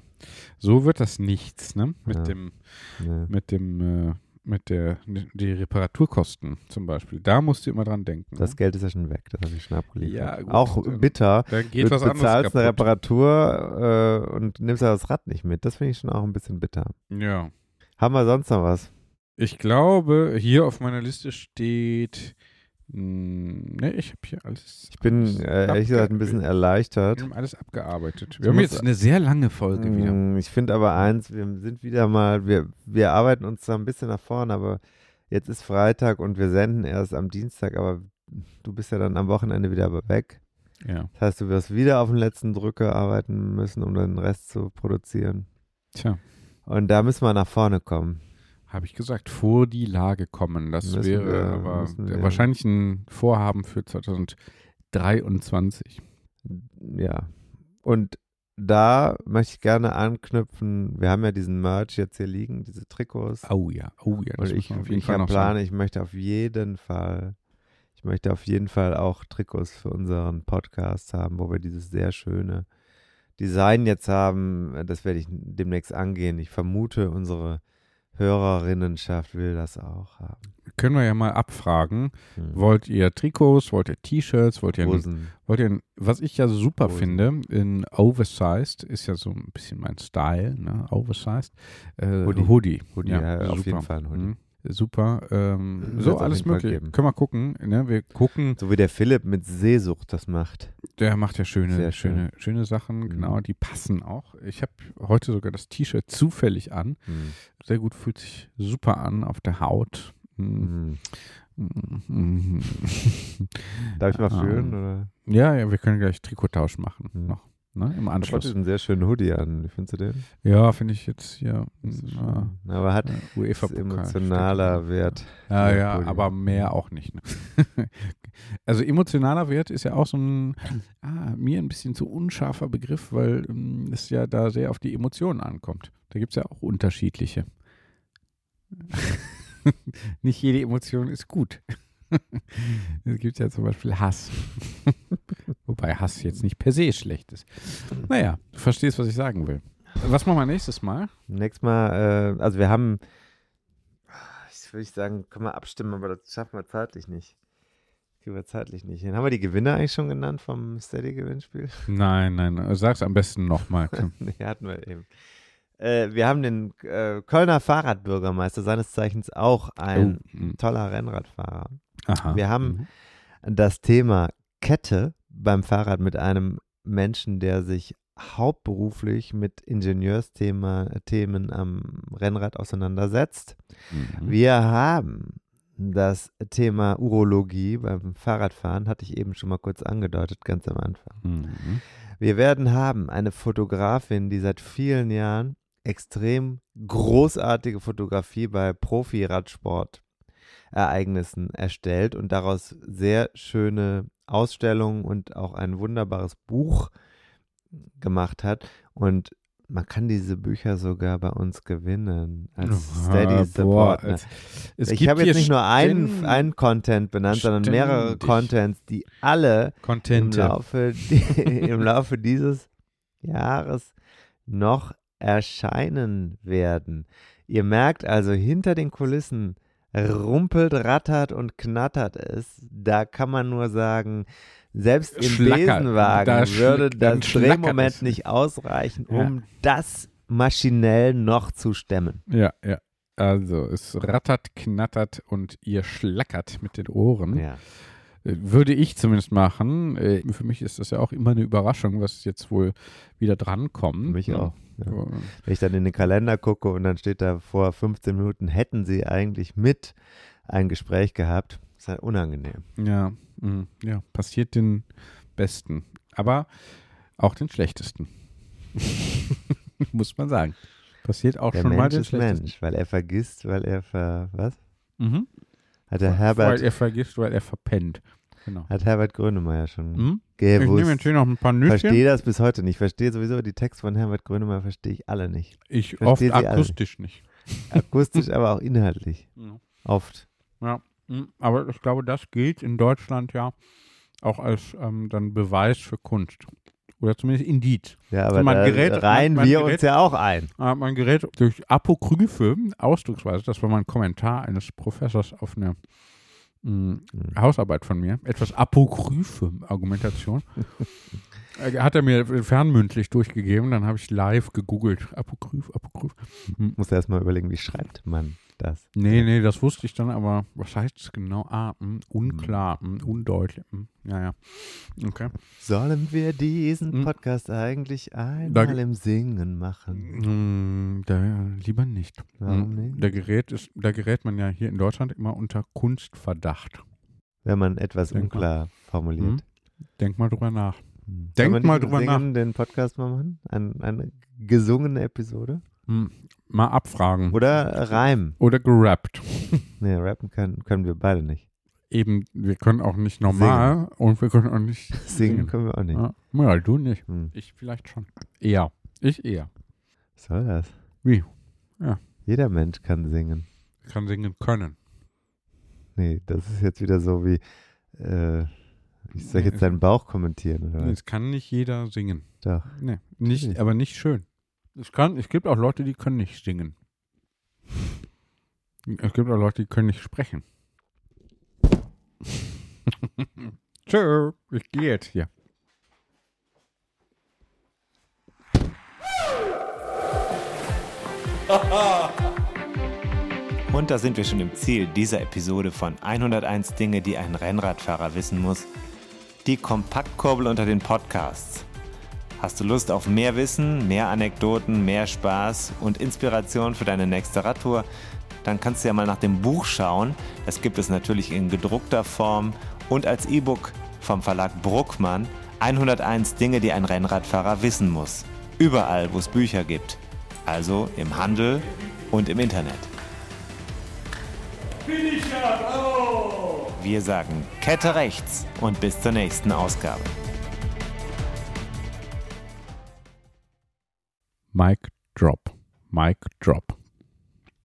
so wird das nichts, ne? Mit Ja. dem, Nee. mit dem, äh, mit der, die Reparaturkosten zum Beispiel. Da musst du immer dran denken. Das ne? Geld ist ja schon weg, das habe ich schon abgeliefert. Ja, gut, auch dann- bitter. Da geht du was anderes bezahlst eine. Reparatur äh, und nimmst das Rad nicht mit. Das finde ich schon auch ein bisschen bitter. Ja. Haben wir sonst noch was? Ich glaube, hier auf meiner Liste steht. Mh, ne, ich habe hier alles. Ich bin alles äh, ehrlich gesagt ein bisschen Wir erleichtert. haben alles abgearbeitet. Ich Wir haben jetzt eine sehr lange Folge wieder. Mm, Ich finde aber eins, wir sind wieder mal, wir, wir arbeiten uns zwar ein bisschen nach vorne, aber jetzt ist Freitag und wir senden erst am Dienstag, aber du bist ja dann am Wochenende wieder weg. Ja. Das heißt, du wirst wieder auf den letzten Drücker arbeiten müssen, um den Rest zu produzieren. Tja. Und da müssen wir nach vorne kommen. Habe ich gesagt, vor die Lage kommen. Das Müssen wäre wir- aber wir. wahrscheinlich ein Vorhaben für 2023. Ja. Und da möchte ich gerne anknüpfen. Wir haben ja diesen Merch jetzt hier liegen, diese Trikots. Oh ja, oh ja, das Und ich, auf jeden ich Fall habe noch Plane, ich möchte auf jeden Fall, ich möchte auf jeden Fall auch Trikots für unseren Podcast haben, wo wir dieses sehr schöne Design jetzt haben. Das werde ich demnächst angehen. Ich vermute, unsere Hörerinnenschaft will das auch haben. Können wir ja mal abfragen. Hm. Wollt ihr Trikots, wollt ihr T-Shirts, wollt ihr, Hosen. wollt ihr was ich ja super Hosen. finde, in Oversized, ist ja so ein bisschen mein Style, ne? Oversized. Äh, Hoodie. Hoodie. Hoodie, ja, ja, auf jeden Fall ein Hoodie. Mhm. Super. Ähm, so, alles geben. Können wir gucken. Ne? Wir gucken, So wie der Philipp mit Seesucht das macht. der macht ja schöne, Sehr schön. schöne, schöne Sachen. Mhm. Genau, die passen auch. Ich habe heute sogar das T-Shirt zufällig an. Hm. Sehr gut, fühlt sich super an auf der Haut. Mhm. Hm. Mhm. Darf ich mal (laughs) Ah. fühlen? Oder? Ja, ja, wir können gleich Trikottausch machen. Mhm. Noch. Ne, im Du hast Anschluss. einen sehr schönen Hoodie an. Wie findest du den? Ja, finde ich jetzt ist na. Aber hat äh, UEFA-Pokal. emotionaler steht. Wert. Ja, Ja, ja, aber mehr auch nicht. Ne? (laughs) also emotionaler Wert ist ja auch so ein, ah, mir ein bisschen zu unscharfer Begriff, weil ähm, es ja da sehr auf die Emotionen ankommt. Da gibt es ja auch unterschiedliche. (laughs) nicht jede Emotion ist gut. (laughs) es gibt ja zum Beispiel Hass. Wobei Hass jetzt nicht per se schlecht ist. Naja, du verstehst, was ich sagen will. Was machen wir nächstes Mal? Nächstes Mal, äh, also wir haben, ich würde sagen, können wir abstimmen, aber das schaffen wir zeitlich nicht. Kriegen wir zeitlich nicht hin. Haben wir die Gewinner eigentlich schon genannt vom Steady-Gewinnspiel? Nein, nein, sag's am besten nochmal. (laughs) nee, hatten wir eben. Äh, wir haben den äh, Kölner Fahrradbürgermeister, seines Zeichens auch ein Oh, mm. toller Rennradfahrer. Aha. Wir haben Mhm. das Thema Kette beim Fahrrad mit einem Menschen, der sich hauptberuflich mit Ingenieursthemen Themen am Rennrad auseinandersetzt. Mhm. Wir haben das Thema Urologie beim Fahrradfahren, hatte ich eben schon mal kurz angedeutet, ganz am Anfang. Mhm. Wir werden haben eine Fotografin, die seit vielen Jahren extrem großartige Fotografie bei Profi-Radsport-Ereignissen erstellt und daraus sehr schöne Ausstellungen und auch ein wunderbares Buch gemacht hat. Und man kann diese Bücher sogar bei uns gewinnen als Steady Ah, boah, Support. es- es ich habe jetzt nicht nur einen, einen Content benannt, sondern mehrere. Contents, die alle im. Laufe, (laughs) im Laufe dieses Jahres noch erscheinen werden. Ihr merkt also, hinter den Kulissen rumpelt, rattert und knattert es. Da kann man nur sagen, selbst im Schlackert. Besenwagen Da würde das Drehmoment nicht ausreichen, Ja. um das maschinell noch zu stemmen. Ja, ja. Also, es rattert, knattert und ihr schlackert mit den Ohren. Ja. Äh, Würde ich zumindest machen. Äh, Für mich ist das ja auch immer eine Überraschung, was jetzt wohl wieder drankommt. Für mich ne? auch. Ja. Wenn ich dann in den Kalender gucke und dann steht da vor 15 Minuten, hätten sie eigentlich mit ein Gespräch gehabt, ist halt unangenehm. Ja, mm, ja, passiert den Besten. Aber auch den Schlechtesten. (laughs) Muss man sagen. Passiert auch Der schon mal Mensch den ist. Mensch, weil er vergisst, weil er ver, was? Mhm. Hat der Weil Herbert, er vergisst, weil er verpennt. Genau. hat Herbert Grönemeyer schon Hm? Ich nehme gewusst. jetzt hier noch ein paar Nüsschen. Verstehe das bis heute nicht. Verstehe sowieso die Texte von Herbert Grönemeyer, verstehe ich alle nicht. Ich verstehe oft sie alle. akustisch nicht. Akustisch, aber auch inhaltlich. (laughs) Ja. Oft. Ja, mm, aber ich glaube, das gilt in Deutschland ja auch als ähm, dann Beweis für Kunst. Oder zumindest Indiz. Ja, aber Also man gerät- reihen man- man wir gerät- uns ja auch ein. Äh, man gerät durch Apokryphe, ausdrucksweise, das war mal ein Kommentar eines Professors auf eine Hausarbeit von mir, etwas apokryphe Argumentation. (laughs) Äh, Hat er mir fernmündlich durchgegeben, dann habe ich live gegoogelt. Apokryph, Apokryph. Muss erst mal überlegen, wie schreibt man das? Nee, nee, das wusste ich dann, aber was heißt es genau? Ah, mh, unklar, mh, undeutlich. Mh, ja, ja. Okay. Sollen wir diesen Hm. Podcast eigentlich einmal Da- im Singen machen? Da, lieber nicht. Warum nicht? Da gerät, ist, da gerät man ja hier in Deutschland immer unter Kunstverdacht. Wenn man etwas Denk mal. unklar formuliert. Hm? Denk mal drüber nach. Hm. Denk mal drüber Singen den Podcast mal machen? Ein, eine gesungene Episode? Mal abfragen. Oder Reim? Oder gerappt. Nee, rappen können, können wir beide nicht. Eben, wir können auch nicht normal und wir können auch nicht (laughs) Singen singen. können wir auch nicht. Ja, ja, du nicht. Hm. Ich vielleicht schon. Eher. Ich eher. Was soll das? Wie? Ja. Jeder Mensch kann singen. Kann singen können. Nee, das ist jetzt wieder so wie, äh, ich soll Nee, jetzt deinen Bauch kommentieren, oder was? Es kann nicht jeder singen. Doch. Nee, nicht, aber nicht schön. Es, kann, es gibt auch Leute, die können nicht singen. Es gibt auch Leute, die können nicht sprechen. (laughs) Tschö, ich gehe jetzt hier. (laughs) Und da sind wir schon im Ziel dieser Episode von 101 Dinge, die ein Rennradfahrer wissen muss. Die Kompaktkurbel unter den Podcasts. Hast du Lust auf mehr Wissen, mehr Anekdoten, mehr Spaß und Inspiration für deine nächste Radtour? Dann kannst du ja mal nach dem Buch schauen. Das gibt es natürlich in gedruckter Form und als E-Book vom Verlag Bruckmann. 101 Dinge, die ein Rennradfahrer wissen muss. Überall, wo es Bücher gibt. Also im Handel und im Internet. Wir sagen Kette rechts und bis zur nächsten Ausgabe. Mic drop. Mic drop.